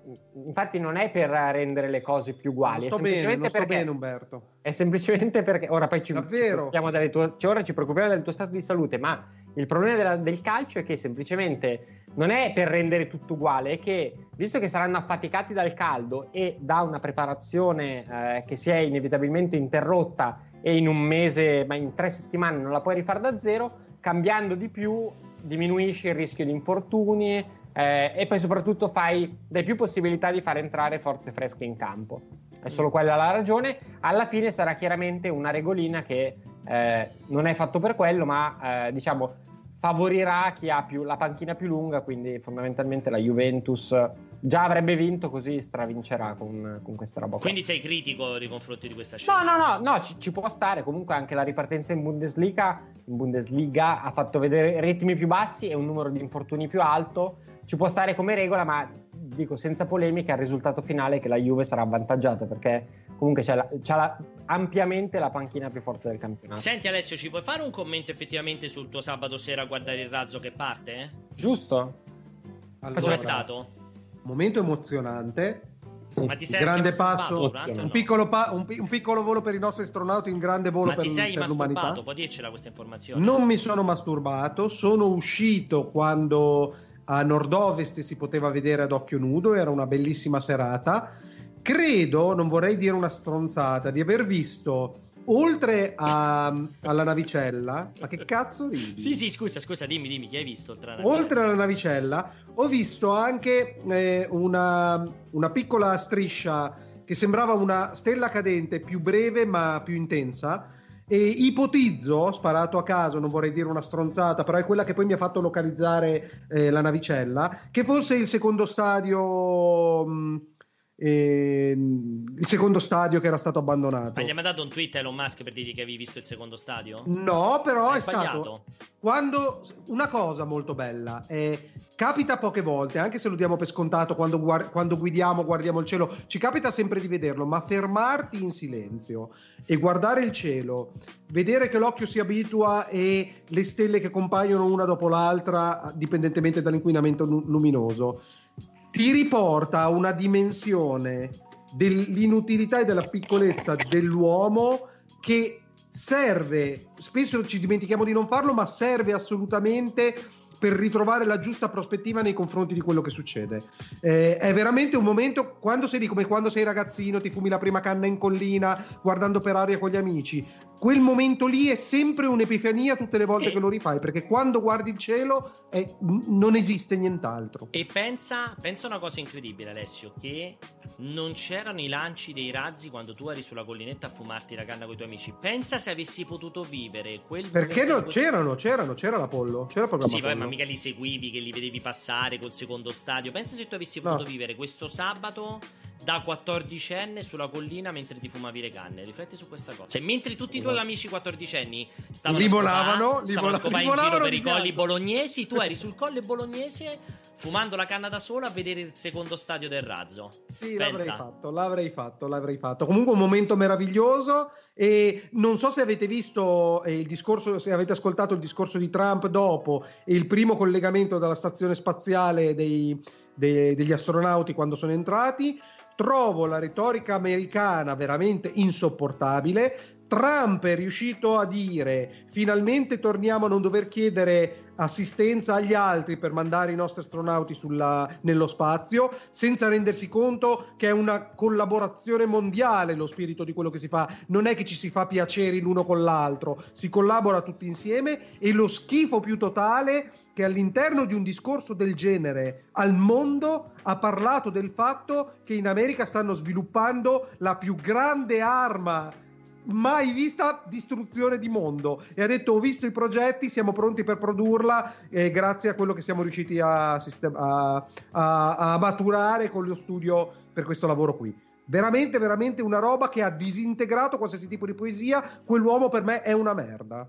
Speaker 1: infatti non è per rendere le cose più uguali,
Speaker 3: Non sto
Speaker 1: è
Speaker 3: bene,
Speaker 1: semplicemente
Speaker 3: non sto
Speaker 1: perché
Speaker 3: bene Umberto.
Speaker 1: È semplicemente perché ora poi ci, ci
Speaker 3: Davvero?
Speaker 1: delle tue, cioè ora ci preoccupiamo del tuo stato di salute, ma il problema della- del calcio è che semplicemente non è per rendere tutto uguale, è che visto che saranno affaticati dal caldo e da una preparazione eh, che si è inevitabilmente interrotta e in un mese, ma in tre settimane non la puoi rifare da zero, cambiando di più diminuisci il rischio di infortuni eh, e poi soprattutto fai, dai più possibilità di far entrare forze fresche in campo. È solo quella la ragione. Alla fine sarà chiaramente una regolina che eh, non è fatto per quello, ma eh, diciamo favorirà chi ha più, la panchina più lunga, quindi fondamentalmente la Juventus già avrebbe vinto, così stravincerà con, con questa roba. qua.
Speaker 2: Quindi sei critico nei confronti di questa
Speaker 1: No,
Speaker 2: scelta?
Speaker 1: no, no, no ci, ci può stare. Comunque anche la ripartenza in Bundesliga, in Bundesliga ha fatto vedere ritmi più bassi e un numero di infortuni più alto. Ci può stare come regola, ma dico senza polemica, il risultato finale è che la Juve sarà avvantaggiata perché comunque c'è, la- c'ha la- ampiamente la panchina più forte del campionato.
Speaker 2: Senti Alessio, ci puoi fare un commento effettivamente sul tuo sabato sera a guardare il razzo che parte? eh?
Speaker 1: Giusto?
Speaker 3: Allora,
Speaker 2: Com'è stato?
Speaker 3: momento emozionante.
Speaker 2: Ma ti sei
Speaker 3: grande passo, un
Speaker 2: no?
Speaker 3: piccolo, pa- un pi- un piccolo volo per i nostri astronauti, un grande volo
Speaker 2: Ma
Speaker 3: per,
Speaker 2: ti sei
Speaker 3: per l'umanità.
Speaker 2: masturbato? Puoi dircela questa informazione?
Speaker 3: Non mi sono masturbato, sono uscito quando a nord-ovest si poteva vedere ad occhio nudo, era una bellissima serata. Credo, non vorrei dire una stronzata, di aver visto oltre a- (laughs) alla navicella, ma che cazzo ridi?
Speaker 2: Sì, sì, scusa, scusa, dimmi, dimmi, chi hai visto oltre alla navicella?
Speaker 3: Oltre alla navicella, ho visto anche eh, una, una piccola striscia che sembrava una stella cadente più breve ma più intensa. E ipotizzo, sparato a caso, non vorrei dire una stronzata, però è quella che poi mi ha fatto localizzare eh, la navicella, che forse il secondo stadio. mh, il secondo stadio che era stato abbandonato.
Speaker 2: Ma gli hai mandato un tweet a Elon Musk per dirgli che avevi visto il secondo stadio?
Speaker 3: No, però
Speaker 2: Hai
Speaker 3: è
Speaker 2: sbagliato?
Speaker 3: stato quando una cosa molto bella eh, capita poche volte, anche se lo diamo per scontato quando, guar- quando guidiamo, guardiamo il cielo, ci capita sempre di vederlo, ma fermarti in silenzio e guardare il cielo, vedere che l'occhio si abitua e le stelle che compaiono una dopo l'altra, dipendentemente dall'inquinamento lu- luminoso, ti riporta a una dimensione dell'inutilità e della piccolezza dell'uomo che serve, spesso ci dimentichiamo di non farlo, ma serve assolutamente per ritrovare la giusta prospettiva nei confronti di quello che succede. Eh, è veramente un momento, quando sei lì, come quando sei ragazzino, ti fumi la prima canna in collina, guardando per aria con gli amici, quel momento lì è sempre un'epifania tutte le volte
Speaker 2: E-
Speaker 3: che lo rifai, perché quando guardi il cielo è- non esiste nient'altro.
Speaker 2: E pensa, pensa una cosa incredibile, Alessio: che non c'erano i lanci dei razzi quando tu eri sulla collinetta a fumarti la canna con i tuoi amici. Pensa se avessi potuto vivere quel
Speaker 3: Perché no,
Speaker 2: questo-
Speaker 3: c'erano, c'erano, c'era l'Apollo, c'era programma
Speaker 2: Sì, vabbè, ma mica li seguivi, che li vedevi passare col secondo stadio. Pensa se tu avessi
Speaker 3: No.
Speaker 2: potuto vivere questo sabato da 14enne sulla collina mentre ti fumavi le canne. Rifletti su questa cosa. Se mentre tutti i tuoi amici 14enni stavano
Speaker 3: Li volavano,
Speaker 2: scopà-
Speaker 3: li
Speaker 2: stavano scopà in giro per i colli bolognesi, tu eri (laughs) sul colle bolognese fumando la canna da solo a vedere il secondo stadio del razzo.
Speaker 3: Sì, l'avrei fatto, l'avrei fatto, l'avrei fatto. Comunque un momento meraviglioso e non so se avete visto eh, il discorso, se avete ascoltato il discorso di Trump dopo e il primo collegamento dalla stazione spaziale dei- de- degli astronauti quando sono entrati. Trovo la retorica americana veramente insopportabile. Trump è riuscito a dire finalmente torniamo a non dover chiedere assistenza agli altri per mandare i nostri astronauti sulla- nello spazio, senza rendersi conto che è una collaborazione mondiale lo spirito di quello che si fa. Non è che ci si fa piacere l'uno con l'altro, si collabora tutti insieme e lo schifo più totale che all'interno di un discorso del genere al mondo ha parlato del fatto che in America stanno sviluppando la più grande arma mai vista distruzione di mondo. E ha detto ho visto i progetti siamo pronti per produrla eh, grazie a quello che siamo riusciti a, sistem- a- a- a maturare con lo studio per questo lavoro qui. Veramente veramente una roba che ha disintegrato qualsiasi tipo di poesia. Quell'uomo per me è una merda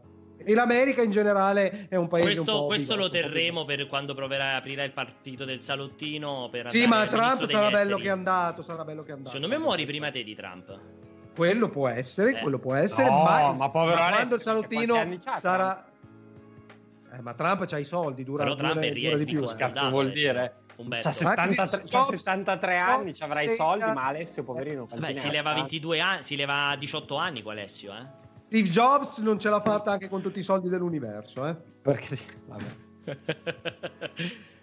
Speaker 3: e l'America in generale è un paese un
Speaker 2: Questo,
Speaker 3: po'
Speaker 2: questo lo
Speaker 3: un
Speaker 2: terremo per quando proverai a aprire il partito del salottino. Per
Speaker 3: sì
Speaker 2: andare
Speaker 3: ma Trump sarà bello
Speaker 2: esteri.
Speaker 3: che è andato sarà bello che è andato
Speaker 2: Secondo me muori prima te di Trump.
Speaker 3: quello può essere
Speaker 2: Eh.
Speaker 3: quello può essere
Speaker 1: No,
Speaker 3: ma,
Speaker 1: ma povero
Speaker 3: ma
Speaker 1: Alessio,
Speaker 3: quando il salottino sarà eh, ma Trump c'ha i soldi dura,
Speaker 2: Però Trump
Speaker 3: dura-
Speaker 2: è
Speaker 3: dura di più eh.
Speaker 1: Cazzo vuol
Speaker 2: Alessio.
Speaker 1: dire?
Speaker 2: Umberto.
Speaker 1: C'ha 73,
Speaker 3: Jobs-
Speaker 1: c'ha 73 anni, ci avrai i soldi, ma Alessio, poverino.
Speaker 2: Vabbè,
Speaker 1: quanti
Speaker 2: si leva
Speaker 1: ha?
Speaker 2: 22 anni, si leva 18 anni qua Alessio, eh.
Speaker 3: Steve Jobs non ce l'ha fatta anche con tutti i soldi dell'universo eh.
Speaker 1: Perché, vabbè.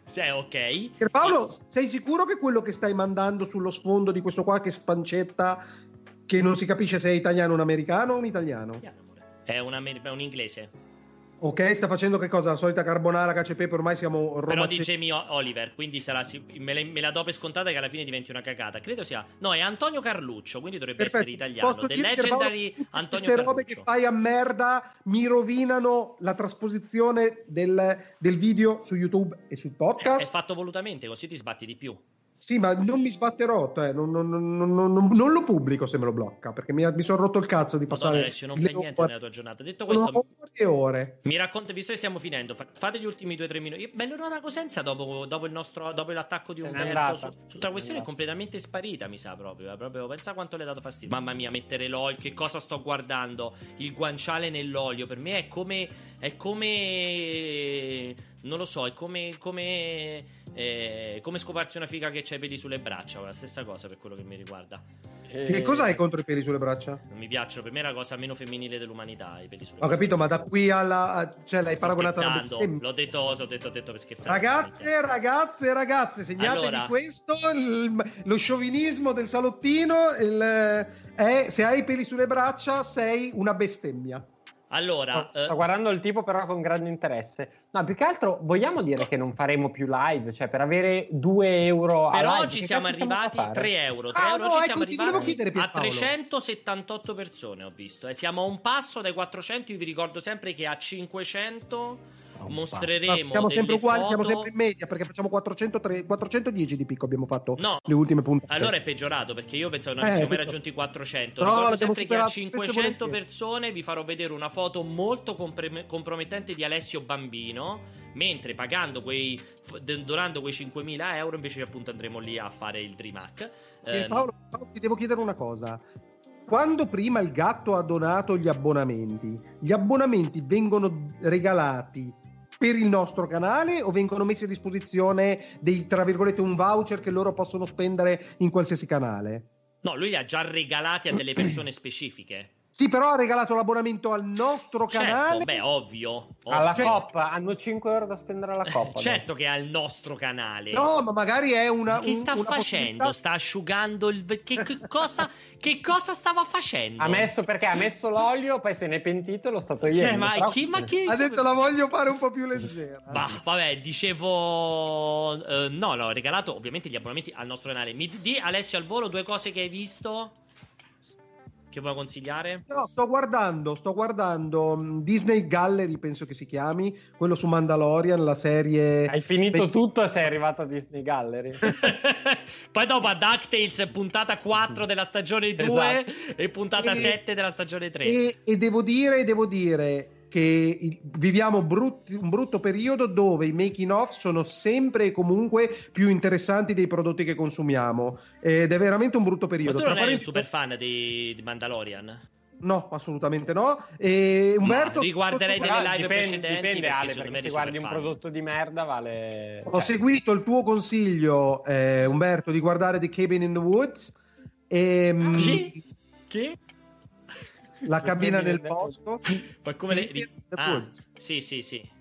Speaker 2: sì, ok.
Speaker 3: Pierpaolo sei sicuro che quello che stai mandando sullo sfondo di questo qua che spancetta che non si capisce se è italiano o un americano o un italiano
Speaker 2: È un, amer- è un inglese.
Speaker 3: Ok sta facendo che cosa la solita carbonara cacio e pepe ormai siamo
Speaker 2: Però
Speaker 3: Roma
Speaker 2: di Jamie Oliver, quindi sarà me, la, me la do per scontata che alla fine diventi una cagata. Credo sia. No, è Antonio Carluccio, quindi dovrebbe
Speaker 3: Perfetto.
Speaker 2: essere italiano.
Speaker 3: Posso
Speaker 2: The Legendary
Speaker 3: tutte
Speaker 2: Antonio
Speaker 3: queste robe che
Speaker 2: Carluccio.
Speaker 3: fai a merda mi rovinano la trasposizione del, del video su YouTube e sul
Speaker 2: È,
Speaker 3: podcast
Speaker 2: è fatto volutamente, così ti sbatti di più.
Speaker 3: Sì, ma non mi sbatterò, cioè, non, non- non- non- non- non lo pubblico se me lo blocca, perché mi, mi sono rotto il cazzo di
Speaker 2: Madonna,
Speaker 3: passare...
Speaker 2: Alessio, non fai niente
Speaker 3: ore-
Speaker 2: nella tua giornata. Detto
Speaker 3: Sono
Speaker 2: questo,
Speaker 3: ore e ore.
Speaker 2: mi racconta, visto che stiamo finendo, fa- fate gli ultimi 2-3 minuti. Eleonora Cosenza, dopo, dopo il nostro, dopo l'attacco di Umberto,
Speaker 1: andata.
Speaker 2: su,
Speaker 1: n'è
Speaker 2: questione è completamente sparita, mi sa proprio, eh, proprio. Pensa quanto le ha dato fastidio. Mamma mia, mettere l'olio, che cosa sto guardando? Il guanciale nell'olio, per me è come. È come. Non lo so, è come. come Eh, come scoparsi una figa che c'ha i peli sulle braccia, la stessa cosa per quello che mi riguarda.
Speaker 1: Eh,
Speaker 3: Che cosa hai contro i peli sulle braccia?
Speaker 2: Non mi piacciono, per me è la cosa meno femminile dell'umanità. I peli sulle
Speaker 3: Ho
Speaker 2: braccia.
Speaker 3: capito, ma da qui alla. a- cioè, l'hai alla
Speaker 2: scherzando,
Speaker 3: bestemmia.
Speaker 2: L'ho detto, l'ho detto, ho detto per scherzare.
Speaker 3: Ragazze, ragazze, ragazze, segnatevi
Speaker 2: Allora.
Speaker 3: questo: il- lo sciovinismo del salottino. il- è, se hai i peli sulle braccia, sei una bestemmia.
Speaker 2: Allora,
Speaker 1: Sto,
Speaker 2: eh,
Speaker 1: sto guardando il tipo però con grande interesse. No, più che altro vogliamo dire che non faremo più live, cioè per avere 2 euro a
Speaker 2: per
Speaker 1: live,
Speaker 2: oggi siamo arrivati
Speaker 1: a fare?
Speaker 2: 3 euro. 3
Speaker 3: Ah,
Speaker 2: euro
Speaker 3: no,
Speaker 2: oggi
Speaker 3: ecco,
Speaker 2: siamo arrivati
Speaker 3: chiedere,
Speaker 2: a
Speaker 3: Pierpaolo.
Speaker 2: 378 persone. Ho visto. E siamo a un passo dai 400. Io vi ricordo sempre che a 500 mostreremo.
Speaker 3: siamo sempre uguali, siamo
Speaker 2: foto-
Speaker 3: sempre in media perché facciamo 403 410 di picco. Abbiamo fatto
Speaker 2: No.
Speaker 3: le ultime puntate.
Speaker 2: Allora è peggiorato perché io pensavo non
Speaker 3: Eh,
Speaker 2: avessimo mai
Speaker 3: questo-
Speaker 2: raggiunto i 400.
Speaker 3: Però
Speaker 2: Ricordo sempre che a
Speaker 3: superato spesso e
Speaker 2: 500
Speaker 3: volentieri.
Speaker 2: persone vi farò vedere una foto molto compre- compromettente di Alessio Bambino. Mentre pagando quei donando quei 5.000 euro, invece appunto andremo lì a fare il Dream Hack.
Speaker 3: Eh,
Speaker 2: Ehm,
Speaker 3: Paolo, Paolo, ti devo chiedere una cosa. Quando prima il gatto ha donato gli abbonamenti, gli abbonamenti vengono regalati per il nostro canale o vengono messi a disposizione dei, tra virgolette, un voucher che loro possono spendere in qualsiasi canale?
Speaker 2: No, lui li ha già regalati a delle persone specifiche.
Speaker 3: Sì, però ha regalato l'abbonamento al nostro canale.
Speaker 2: Certo, beh, ovvio.
Speaker 1: Alla
Speaker 2: ovvio.
Speaker 3: Cioè-
Speaker 1: coppa, hanno 5 euro da spendere alla coppa.
Speaker 2: Certo che ha il nostro canale.
Speaker 3: No, ma magari è una.
Speaker 2: Ma che
Speaker 3: un-
Speaker 2: sta
Speaker 3: una
Speaker 2: facendo?
Speaker 3: possibilità-
Speaker 2: Sta asciugando il. Che, che cosa, che cosa stava facendo?
Speaker 1: Ha messo perché ha messo l'olio, poi se n'è pentito e l'ho stato io.
Speaker 2: Cioè, ma, chi, ma che.
Speaker 3: Ha detto la voglio fare un po' più leggera.
Speaker 2: Bah, vabbè, dicevo. eh, no, no, ho regalato ovviamente gli abbonamenti al nostro canale. Mi di Alessio al volo due cose che hai visto. Che vuoi consigliare?
Speaker 3: No, sto guardando, sto guardando mm, Disney Gallery, penso che si chiami, quello su Mandalorian, la serie...
Speaker 1: Hai finito
Speaker 3: Beh,
Speaker 1: tutto e sei arrivato a Disney Gallery. (laughs)
Speaker 2: Poi dopo a DuckTales puntata 4 della stagione 2
Speaker 1: Esatto.
Speaker 2: e puntata
Speaker 3: E-
Speaker 2: 7 della stagione 3.
Speaker 3: E, e devo dire, devo dire che il- viviamo brutti- un brutto periodo dove i making off sono sempre e comunque più interessanti dei prodotti che consumiamo ed è veramente un brutto
Speaker 2: Ma
Speaker 3: periodo.
Speaker 2: tu non
Speaker 3: Tra
Speaker 2: eri un super fan di, di Mandalorian?
Speaker 3: No, assolutamente no. E Umberto,
Speaker 2: Ma riguarderei delle live
Speaker 1: dipende,
Speaker 2: precedenti,
Speaker 1: dipende
Speaker 2: perché
Speaker 1: Ale, perché se guardi un
Speaker 2: fan.
Speaker 1: prodotto di merda vale...
Speaker 3: Ho
Speaker 1: cioè,
Speaker 3: seguito il tuo consiglio, eh, Umberto, di guardare The Cabin in the Woods. E, mm,
Speaker 2: Chi? Che?
Speaker 3: La cabina
Speaker 1: the
Speaker 3: bosco.
Speaker 2: Ma come le... Ah, sì, sì, sì.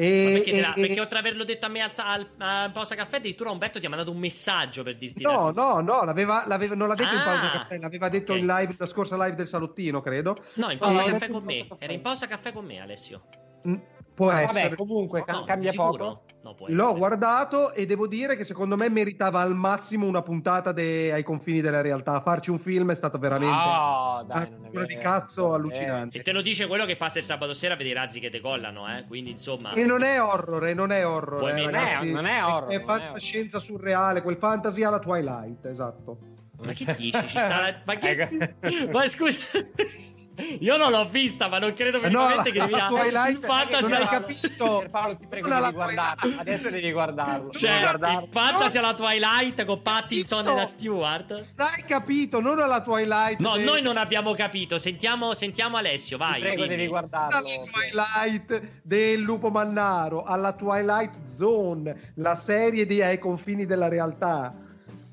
Speaker 3: E,
Speaker 2: perché, te la-
Speaker 3: e-
Speaker 2: perché oltre ad averlo detto a me al, al, a pausa caffè, addirittura Umberto ti ha mandato un messaggio per dirti
Speaker 3: No, no, no, l'aveva, l'aveva- non l'ha detto in pausa
Speaker 2: Ah,
Speaker 3: caffè, l'aveva detto
Speaker 2: ok.
Speaker 3: in live, la scorsa live del salottino, credo.
Speaker 2: No, in pausa caffè con me. Era in pausa caffè con me, Alessio.
Speaker 3: Mm, Può
Speaker 1: Vabbè,
Speaker 3: essere.
Speaker 1: comunque ca-
Speaker 2: No,
Speaker 1: cambia
Speaker 2: sicuro?
Speaker 1: poco.
Speaker 2: No, può
Speaker 3: L'ho guardato e devo dire che secondo me meritava al massimo una puntata de- ai confini della realtà. Farci un film è stato veramente
Speaker 1: No, dai,
Speaker 3: una figura di
Speaker 1: vero.
Speaker 3: cazzo allucinante.
Speaker 2: E te lo dice quello che passa il sabato sera a vedere i razzi che decollano, eh? Quindi, insomma...
Speaker 3: E non è horror, e non è horror. Eh, ragazzi.
Speaker 1: Non è- non è horror,
Speaker 3: È,
Speaker 1: è
Speaker 3: fantascienza surreale, quel fantasy alla Twilight, esatto.
Speaker 2: Ma che dici? Ci sta la- Ma che...
Speaker 1: Ecco. (laughs)
Speaker 2: Ma scusa... (laughs) Io non l'ho vista, ma non credo
Speaker 3: Eh no,
Speaker 2: minimamente che
Speaker 3: la-
Speaker 2: sia
Speaker 3: la Twilight-
Speaker 2: un fantasy
Speaker 3: non hai
Speaker 2: alla-
Speaker 3: capito.
Speaker 1: Per Paolo, ti prego,
Speaker 3: Non
Speaker 1: devi guardarlo. Adesso devi guardarlo.
Speaker 2: Cioè,
Speaker 1: devi guardarlo.
Speaker 2: il fantasy alla Twilight con Pattinson e la Stewart?
Speaker 3: Dai capito, non alla Twilight.
Speaker 2: No,
Speaker 3: del-
Speaker 2: noi non abbiamo capito. Sentiamo, sentiamo Alessio, vai.
Speaker 1: Ti prego,
Speaker 2: dimmi.
Speaker 1: devi guardarlo.
Speaker 3: alla Twilight del lupo mannaro, alla Twilight Zone, la serie di ai confini della realtà.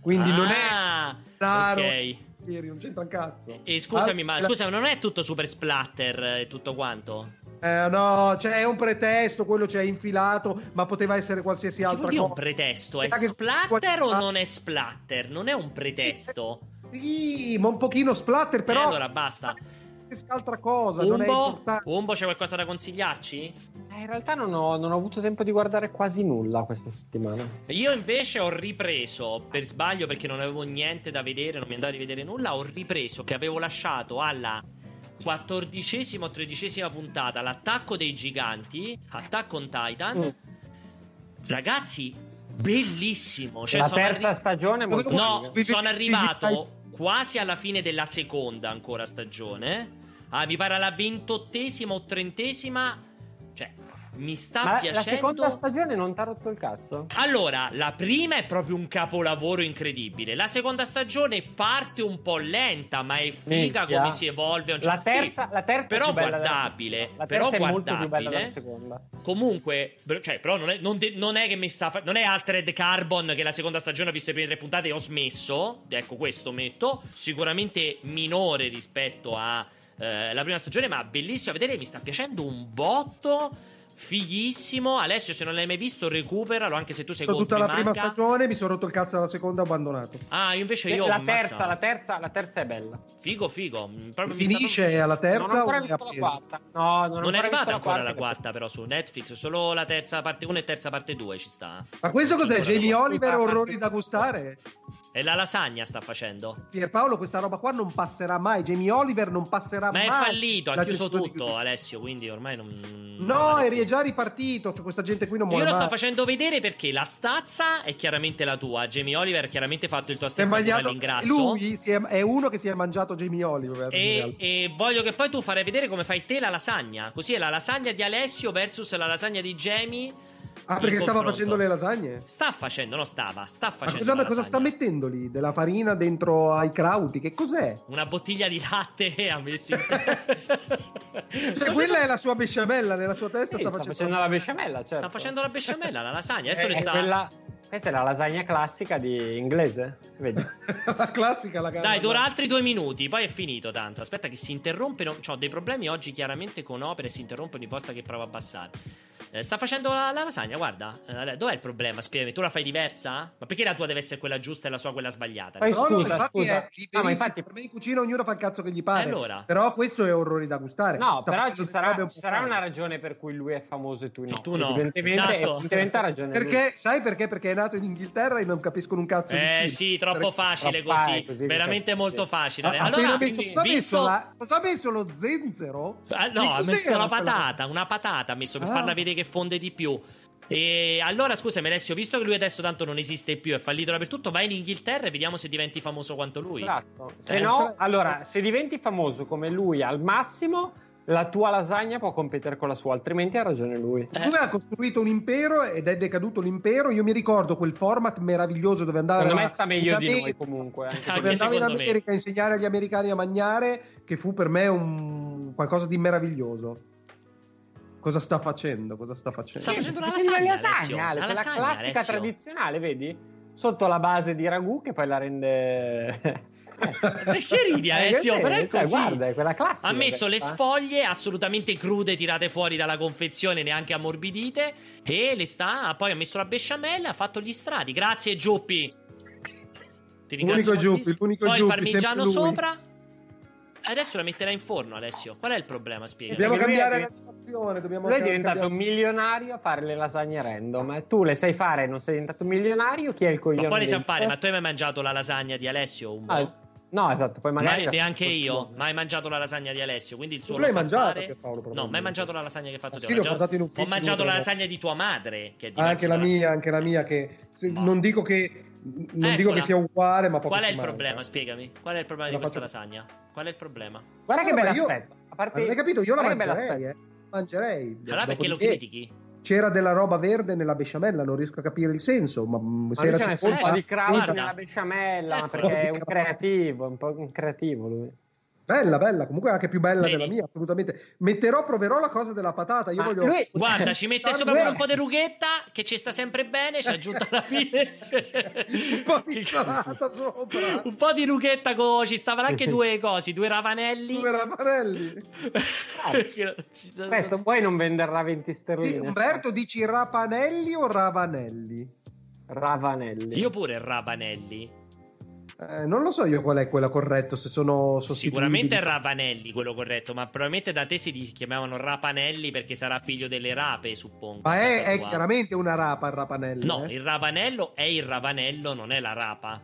Speaker 3: Quindi non è
Speaker 2: Ah,
Speaker 3: Mannaro,
Speaker 2: ok.
Speaker 3: Non c'entra un cazzo.
Speaker 2: E scusami, ma
Speaker 3: Ah,
Speaker 2: scusami, non è tutto super splatter e tutto quanto?
Speaker 3: Eh, no, c'è un pretesto, quello c'è infilato, ma poteva essere qualsiasi
Speaker 2: Che
Speaker 3: altra
Speaker 2: vuol dire un
Speaker 3: cosa.
Speaker 2: pretesto? È splatter o non è splatter? Non è un pretesto.
Speaker 3: Sì, ma un pochino splatter, però.
Speaker 2: Eh, allora basta.
Speaker 3: Questa altra cosa, non è
Speaker 2: Umbo. Umbo, c'è qualcosa da consigliarci?
Speaker 1: Eh, in realtà non ho, non ho avuto tempo di guardare quasi nulla questa settimana.
Speaker 2: Io invece ho ripreso per sbaglio perché non avevo niente da vedere, non mi andava di vedere nulla. Ho ripreso che avevo lasciato alla quattordicesima o tredicesima puntata l'attacco dei giganti, Attack on Titan.
Speaker 3: Mm.
Speaker 2: Ragazzi, bellissimo. Cioè,
Speaker 1: la
Speaker 2: sono
Speaker 1: terza
Speaker 2: arri-
Speaker 1: stagione è molto
Speaker 2: No, sono arrivato quasi alla fine della seconda ancora stagione. Ah, mi pare alla ventottesima o trentesima. Cioè, mi sta
Speaker 1: Ma
Speaker 2: piacendo.
Speaker 1: la seconda stagione non ti ha rotto il cazzo?
Speaker 2: Allora, la prima è proprio un capolavoro incredibile. La seconda stagione parte un po' lenta, ma è figa
Speaker 1: Minchia.
Speaker 2: come si evolve.
Speaker 1: La
Speaker 2: certo-
Speaker 1: terza,
Speaker 2: Sì,
Speaker 1: la terza
Speaker 2: però
Speaker 1: è
Speaker 2: guardabile,
Speaker 1: Della... La
Speaker 2: però
Speaker 1: terza è molto più bella
Speaker 2: guardabile.
Speaker 1: della seconda.
Speaker 2: Comunque, cioè, però non è, non de- non è che mi sta. fa- non è Altered Carbon che la seconda stagione ho visto le prime tre puntate e ho smesso. Ecco, questo metto. Sicuramente minore rispetto a eh, la prima stagione, ma bellissimo a vedere. Mi sta piacendo un botto. Fighissimo. Alessio, se non l'hai mai visto, recuperalo. Anche se tu sei contro
Speaker 3: tutta la prima stagione, mi sono rotto il cazzo alla seconda ho abbandonato.
Speaker 2: Ah, io invece io.
Speaker 1: la, terza, la, terza, la terza è bella.
Speaker 2: Figo, figo. Mm, proprio
Speaker 3: Finisce
Speaker 2: sta-
Speaker 3: alla
Speaker 1: non ho
Speaker 3: terza o
Speaker 1: ancora
Speaker 3: è
Speaker 1: visto la quarta. No, non, ho
Speaker 2: Non è arrivata ancora la quarta, però, su Netflix. Solo la terza parte 1 e terza parte 2 ci sta.
Speaker 3: Ma questo cos'è? Jamie. Oliver orrori
Speaker 1: ma-
Speaker 3: da gustare?
Speaker 2: E la lasagna sta facendo.
Speaker 3: Pierpaolo questa roba qua non passerà mai. Jamie Oliver non passerà
Speaker 2: Ma
Speaker 3: mai.
Speaker 2: è fallito, ha chiuso tutto. Alessio, quindi ormai non... non
Speaker 3: No,
Speaker 2: vale
Speaker 3: eri già ripartito. Cioè, questa gente qui non
Speaker 2: Io
Speaker 3: muore
Speaker 2: lo sto facendo vedere perché la stazza è chiaramente la tua. Jamie Oliver ha chiaramente fatto il tuo stesso all'ingrasso.
Speaker 3: Lui è- è uno che si è mangiato Jamie Oliver.
Speaker 2: E, e voglio che poi tu farai vedere come fai te la lasagna. Così è la lasagna di Alessio versus la lasagna di Jamie.
Speaker 3: Ah, perché stava
Speaker 2: confronto.
Speaker 3: facendo le lasagne?
Speaker 2: Sta facendo, no, stava. Sta
Speaker 3: Ma
Speaker 2: facendo.
Speaker 3: cosa,
Speaker 2: la
Speaker 3: cosa sta mettendo lì? Della farina dentro ai crauti? Che cos'è?
Speaker 2: Una bottiglia di latte (laughs) ha messo in.
Speaker 3: Cioè, quella è la sua besciamella, nella sua testa
Speaker 1: Sì,
Speaker 3: sta
Speaker 1: sta
Speaker 3: facendo,
Speaker 1: facendo la besciamella, certo.
Speaker 2: Sta facendo la besciamella, la lasagna. (laughs) Adesso
Speaker 1: Eh,
Speaker 2: le sta.
Speaker 1: quella- Questa è la lasagna classica di inglese. Vedi? (laughs)
Speaker 3: la classica la
Speaker 2: Dai, dura altri due minuti, poi è finito tanto. Aspetta che si interrompe. Ho dei problemi oggi chiaramente con opere, si interrompe ogni volta che provo a abbassare. Eh, sta facendo la, la lasagna, guarda. Eh, dov'è il problema? Spiegami, tu la fai diversa? Ma perché la tua deve essere quella giusta e la sua quella sbagliata?
Speaker 1: Poi
Speaker 3: No, no,
Speaker 1: scusa,
Speaker 3: infatti
Speaker 1: scusa.
Speaker 3: è
Speaker 1: Ah, ma infatti-
Speaker 3: per me in cucina ognuno fa il cazzo che gli pare.
Speaker 2: E allora?
Speaker 3: Però questo è orrori da gustare.
Speaker 1: No,
Speaker 3: Sta
Speaker 1: però ci sarà,
Speaker 3: un
Speaker 1: ci sarà una ragione per cui lui è famoso e tu no.
Speaker 2: E tu no,
Speaker 1: Evidentemente,
Speaker 2: esatto.
Speaker 1: evidentemente ha ragione. lui.
Speaker 3: Perché, sai perché? Perché è nato in Inghilterra e non capiscono un cazzo di
Speaker 2: Eh
Speaker 3: Cina.
Speaker 2: sì, troppo
Speaker 3: Perché-
Speaker 2: facile
Speaker 1: Troppo
Speaker 2: così.
Speaker 1: fai così,
Speaker 2: Veramente molto facile. Allora,
Speaker 3: appena messo,
Speaker 2: quindi,
Speaker 3: cosa, ha
Speaker 2: visto...
Speaker 3: messo la- cosa ha messo lo zenzero?
Speaker 2: Ah, no, ha messo la patata, una patata ha messo per
Speaker 3: Ah.
Speaker 2: farla vedere che fonde di più. E allora, scusami, Alessio, visto che lui adesso tanto non esiste più, è fallito dappertutto, vai in Inghilterra e vediamo se diventi famoso quanto lui.
Speaker 1: Esatto. Se
Speaker 2: Eh.
Speaker 1: no, allora, se diventi famoso come lui al massimo, la tua lasagna può competere con la sua, altrimenti ha ragione lui.
Speaker 2: Eh.
Speaker 3: Lui ha costruito un impero ed è decaduto l'impero. Io mi ricordo quel format meraviglioso dove andava
Speaker 1: Secondo me sta meglio
Speaker 3: in
Speaker 1: di noi
Speaker 3: America-
Speaker 1: comunque. anche
Speaker 2: Anche
Speaker 3: dove andava in
Speaker 2: secondo me.
Speaker 3: America a insegnare agli americani a mangiare, che fu per me un qualcosa di meraviglioso. Cosa sta facendo? Cosa sta facendo?
Speaker 2: Sta facendo la
Speaker 1: Facendo
Speaker 2: lasagna,
Speaker 1: lasagna,
Speaker 2: Alessio.
Speaker 1: Ale,
Speaker 2: La lasagna,
Speaker 1: classica
Speaker 2: Alessio.
Speaker 1: tradizionale, vedi? Sotto la base di ragù che poi la rende... (laughs)
Speaker 2: Perché ridi, Alessio? Però è
Speaker 1: Cioè,
Speaker 2: così.
Speaker 1: guarda, è quella classica.
Speaker 2: Ha messo le
Speaker 1: questa.
Speaker 2: sfoglie assolutamente crude tirate fuori dalla confezione, neanche ammorbidite. E le sta. Poi ha messo la besciamella, ha fatto gli strati. Grazie, Giuppi. Ti ringrazio
Speaker 3: L'unico Giuppi, l'unico
Speaker 2: Poi il
Speaker 3: Giuppi,
Speaker 2: parmigiano
Speaker 3: sempre lui.
Speaker 2: sopra. Adesso la metterà in forno, Alessio. Qual è il problema? Spiega.
Speaker 3: Dobbiamo cambiare
Speaker 1: è-
Speaker 3: l'animazione. Dobbiamo
Speaker 1: Lui è diventato
Speaker 3: cambiare-
Speaker 1: milionario a fare le lasagne random. eh. Tu le sai fare non sei diventato milionario, chi è il coglione?
Speaker 2: Ma poi le sa fare. Ma tu hai mai mangiato la lasagna di Alessio? Un
Speaker 1: Ah, No, esatto, poi magari...
Speaker 2: Ma neanche io, mai mangiato la lasagna di Alessio, quindi il suo
Speaker 3: Tu l'hai
Speaker 2: sa
Speaker 3: mangiata,
Speaker 2: fare.
Speaker 3: Pierpaolo,
Speaker 2: No, mai mangiato la lasagna che hai fatto
Speaker 3: Ma
Speaker 2: te.
Speaker 3: sì,
Speaker 2: Ho
Speaker 3: l'ho
Speaker 2: mangiato-
Speaker 3: portata in ufficio,
Speaker 2: Ho mangiato la lasagna di tua madre, che è
Speaker 3: Ah, anche la mia, anche la mia che se-
Speaker 2: Ma-
Speaker 3: non dico che non dico
Speaker 2: Eccola.
Speaker 3: che sia uguale, ma poco
Speaker 2: Qual è il
Speaker 3: manca.
Speaker 2: problema? Spiegami. Qual è il problema
Speaker 3: La
Speaker 2: di questa
Speaker 3: faccio-
Speaker 2: lasagna? Qual è il problema?
Speaker 1: Guarda che bella
Speaker 3: io-
Speaker 1: aspetta. A parte...
Speaker 3: Ma non hai capito? Io la mangerei, eh. Mangerei.
Speaker 2: Allora perché lo critichi?
Speaker 3: C'era della roba verde nella besciamella, non riesco a capire il senso, ma mm,
Speaker 1: Ma
Speaker 3: se era
Speaker 1: messo un po' di
Speaker 2: guarda.
Speaker 1: nella besciamella,
Speaker 2: Ecco.
Speaker 1: perché è
Speaker 3: Un
Speaker 1: creativo, un po' un creativo lui.
Speaker 3: Bella, bella, comunque anche più bella
Speaker 2: Vedi?
Speaker 3: della mia, assolutamente. Metterò, proverò la cosa della patata. Io
Speaker 1: Ma
Speaker 3: voglio.
Speaker 1: lui-
Speaker 2: Guarda, ci mette sopra pure un po' di rughetta che ci sta sempre bene, ci ha aggiunto alla (laughs) fine.
Speaker 3: un po' di insalata sopra.
Speaker 2: un po' di rughetta co- ci stavano anche due cosi, due ravanelli.
Speaker 3: Due ravanelli.
Speaker 1: Questo poi non venderà 20
Speaker 3: Di-
Speaker 1: sterline.
Speaker 3: Umberto, dici rapanelli o ravanelli?
Speaker 1: Ravanelli.
Speaker 2: Io pure ravanelli.
Speaker 3: Eh, non lo so io qual è quella corretto, se sono.
Speaker 2: Sicuramente è Ravanelli quello corretto, ma probabilmente da te si chiamavano Rapanelli perché sarà figlio delle rape, suppongo.
Speaker 3: Ma è, è chiaramente una rapa il rapanello.
Speaker 2: No,
Speaker 3: eh.
Speaker 2: il Ravanello è il Ravanello, non è la rapa.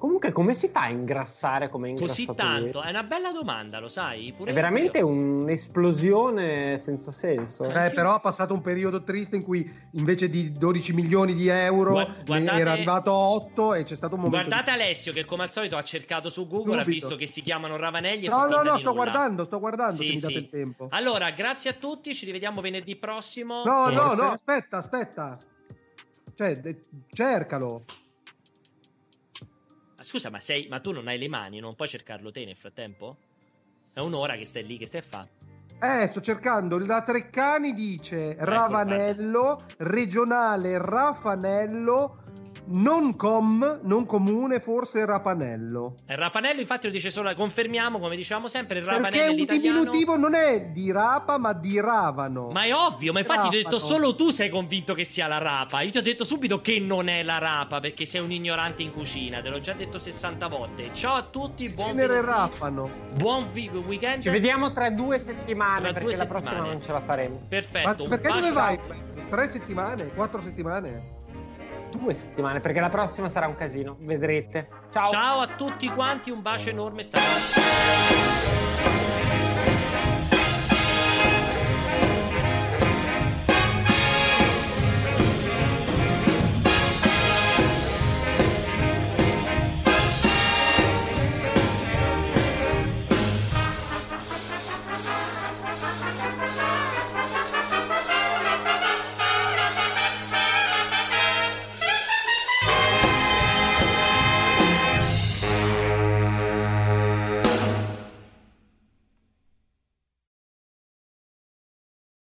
Speaker 1: Comunque, come si fa a ingrassare come
Speaker 2: Così
Speaker 1: ingrassato
Speaker 2: tanto?
Speaker 1: ieri?
Speaker 2: È una bella domanda, lo sai? Pure
Speaker 1: È veramente
Speaker 2: io.
Speaker 1: un'esplosione senza senso.
Speaker 2: Eh,
Speaker 3: però ha passato un periodo triste in cui invece di 12 milioni di euro
Speaker 2: guardate-
Speaker 3: era arrivato a 8 e c'è stato un momento
Speaker 2: Guardate Alessio che come al solito ha cercato su Google, ha
Speaker 3: Subito.
Speaker 2: visto che si chiamano Ravanelli
Speaker 3: di...
Speaker 2: e
Speaker 3: No, no, no,
Speaker 2: di
Speaker 3: sto
Speaker 2: nulla.
Speaker 3: guardando, sto guardando
Speaker 2: Sì,
Speaker 3: se mi
Speaker 2: sì.
Speaker 3: date il tempo.
Speaker 2: Allora, grazie a tutti, ci rivediamo venerdì prossimo.
Speaker 3: No, no, no, aspetta, aspetta. Cioè, de- cercalo.
Speaker 2: Scusa, ma, sei, ma tu non hai le mani, non puoi cercarlo te nel frattempo? È un'ora che stai lì, che stai a fare?
Speaker 3: Eh, sto cercando. La Treccani dice
Speaker 2: Ecco,
Speaker 3: Ravanello, regionale Rafanello, non com, non comune, forse Rapanello.
Speaker 2: Il Rapanello, infatti, lo dice solo, confermiamo, come diciamo sempre, il
Speaker 3: Perché
Speaker 2: Rapanello è
Speaker 3: un diminutivo non è di Rapa, ma di Ravano.
Speaker 2: Ma è ovvio, ma infatti ti ho detto
Speaker 3: Rapano.
Speaker 2: solo tu sei convinto che sia la rapa. Io ti ho detto subito che non è la rapa perché sei un ignorante in cucina. Te l'ho già detto 60 volte. Ciao a tutti, buon
Speaker 3: Genere
Speaker 2: venerdì,
Speaker 3: Rapano.
Speaker 2: Buon vi- weekend.
Speaker 1: Ci vediamo tra due settimane
Speaker 2: Tra
Speaker 1: perché
Speaker 2: due
Speaker 1: la prossima
Speaker 2: settimane.
Speaker 1: non ce la faremo.
Speaker 2: Perfetto.
Speaker 3: Ma perché dove vai? Tre settimane? Quattro settimane?
Speaker 1: Due settimane perché la prossima sarà un casino. Vedrete. Ciao.
Speaker 2: Ciao a tutti quanti, un bacio enorme. State...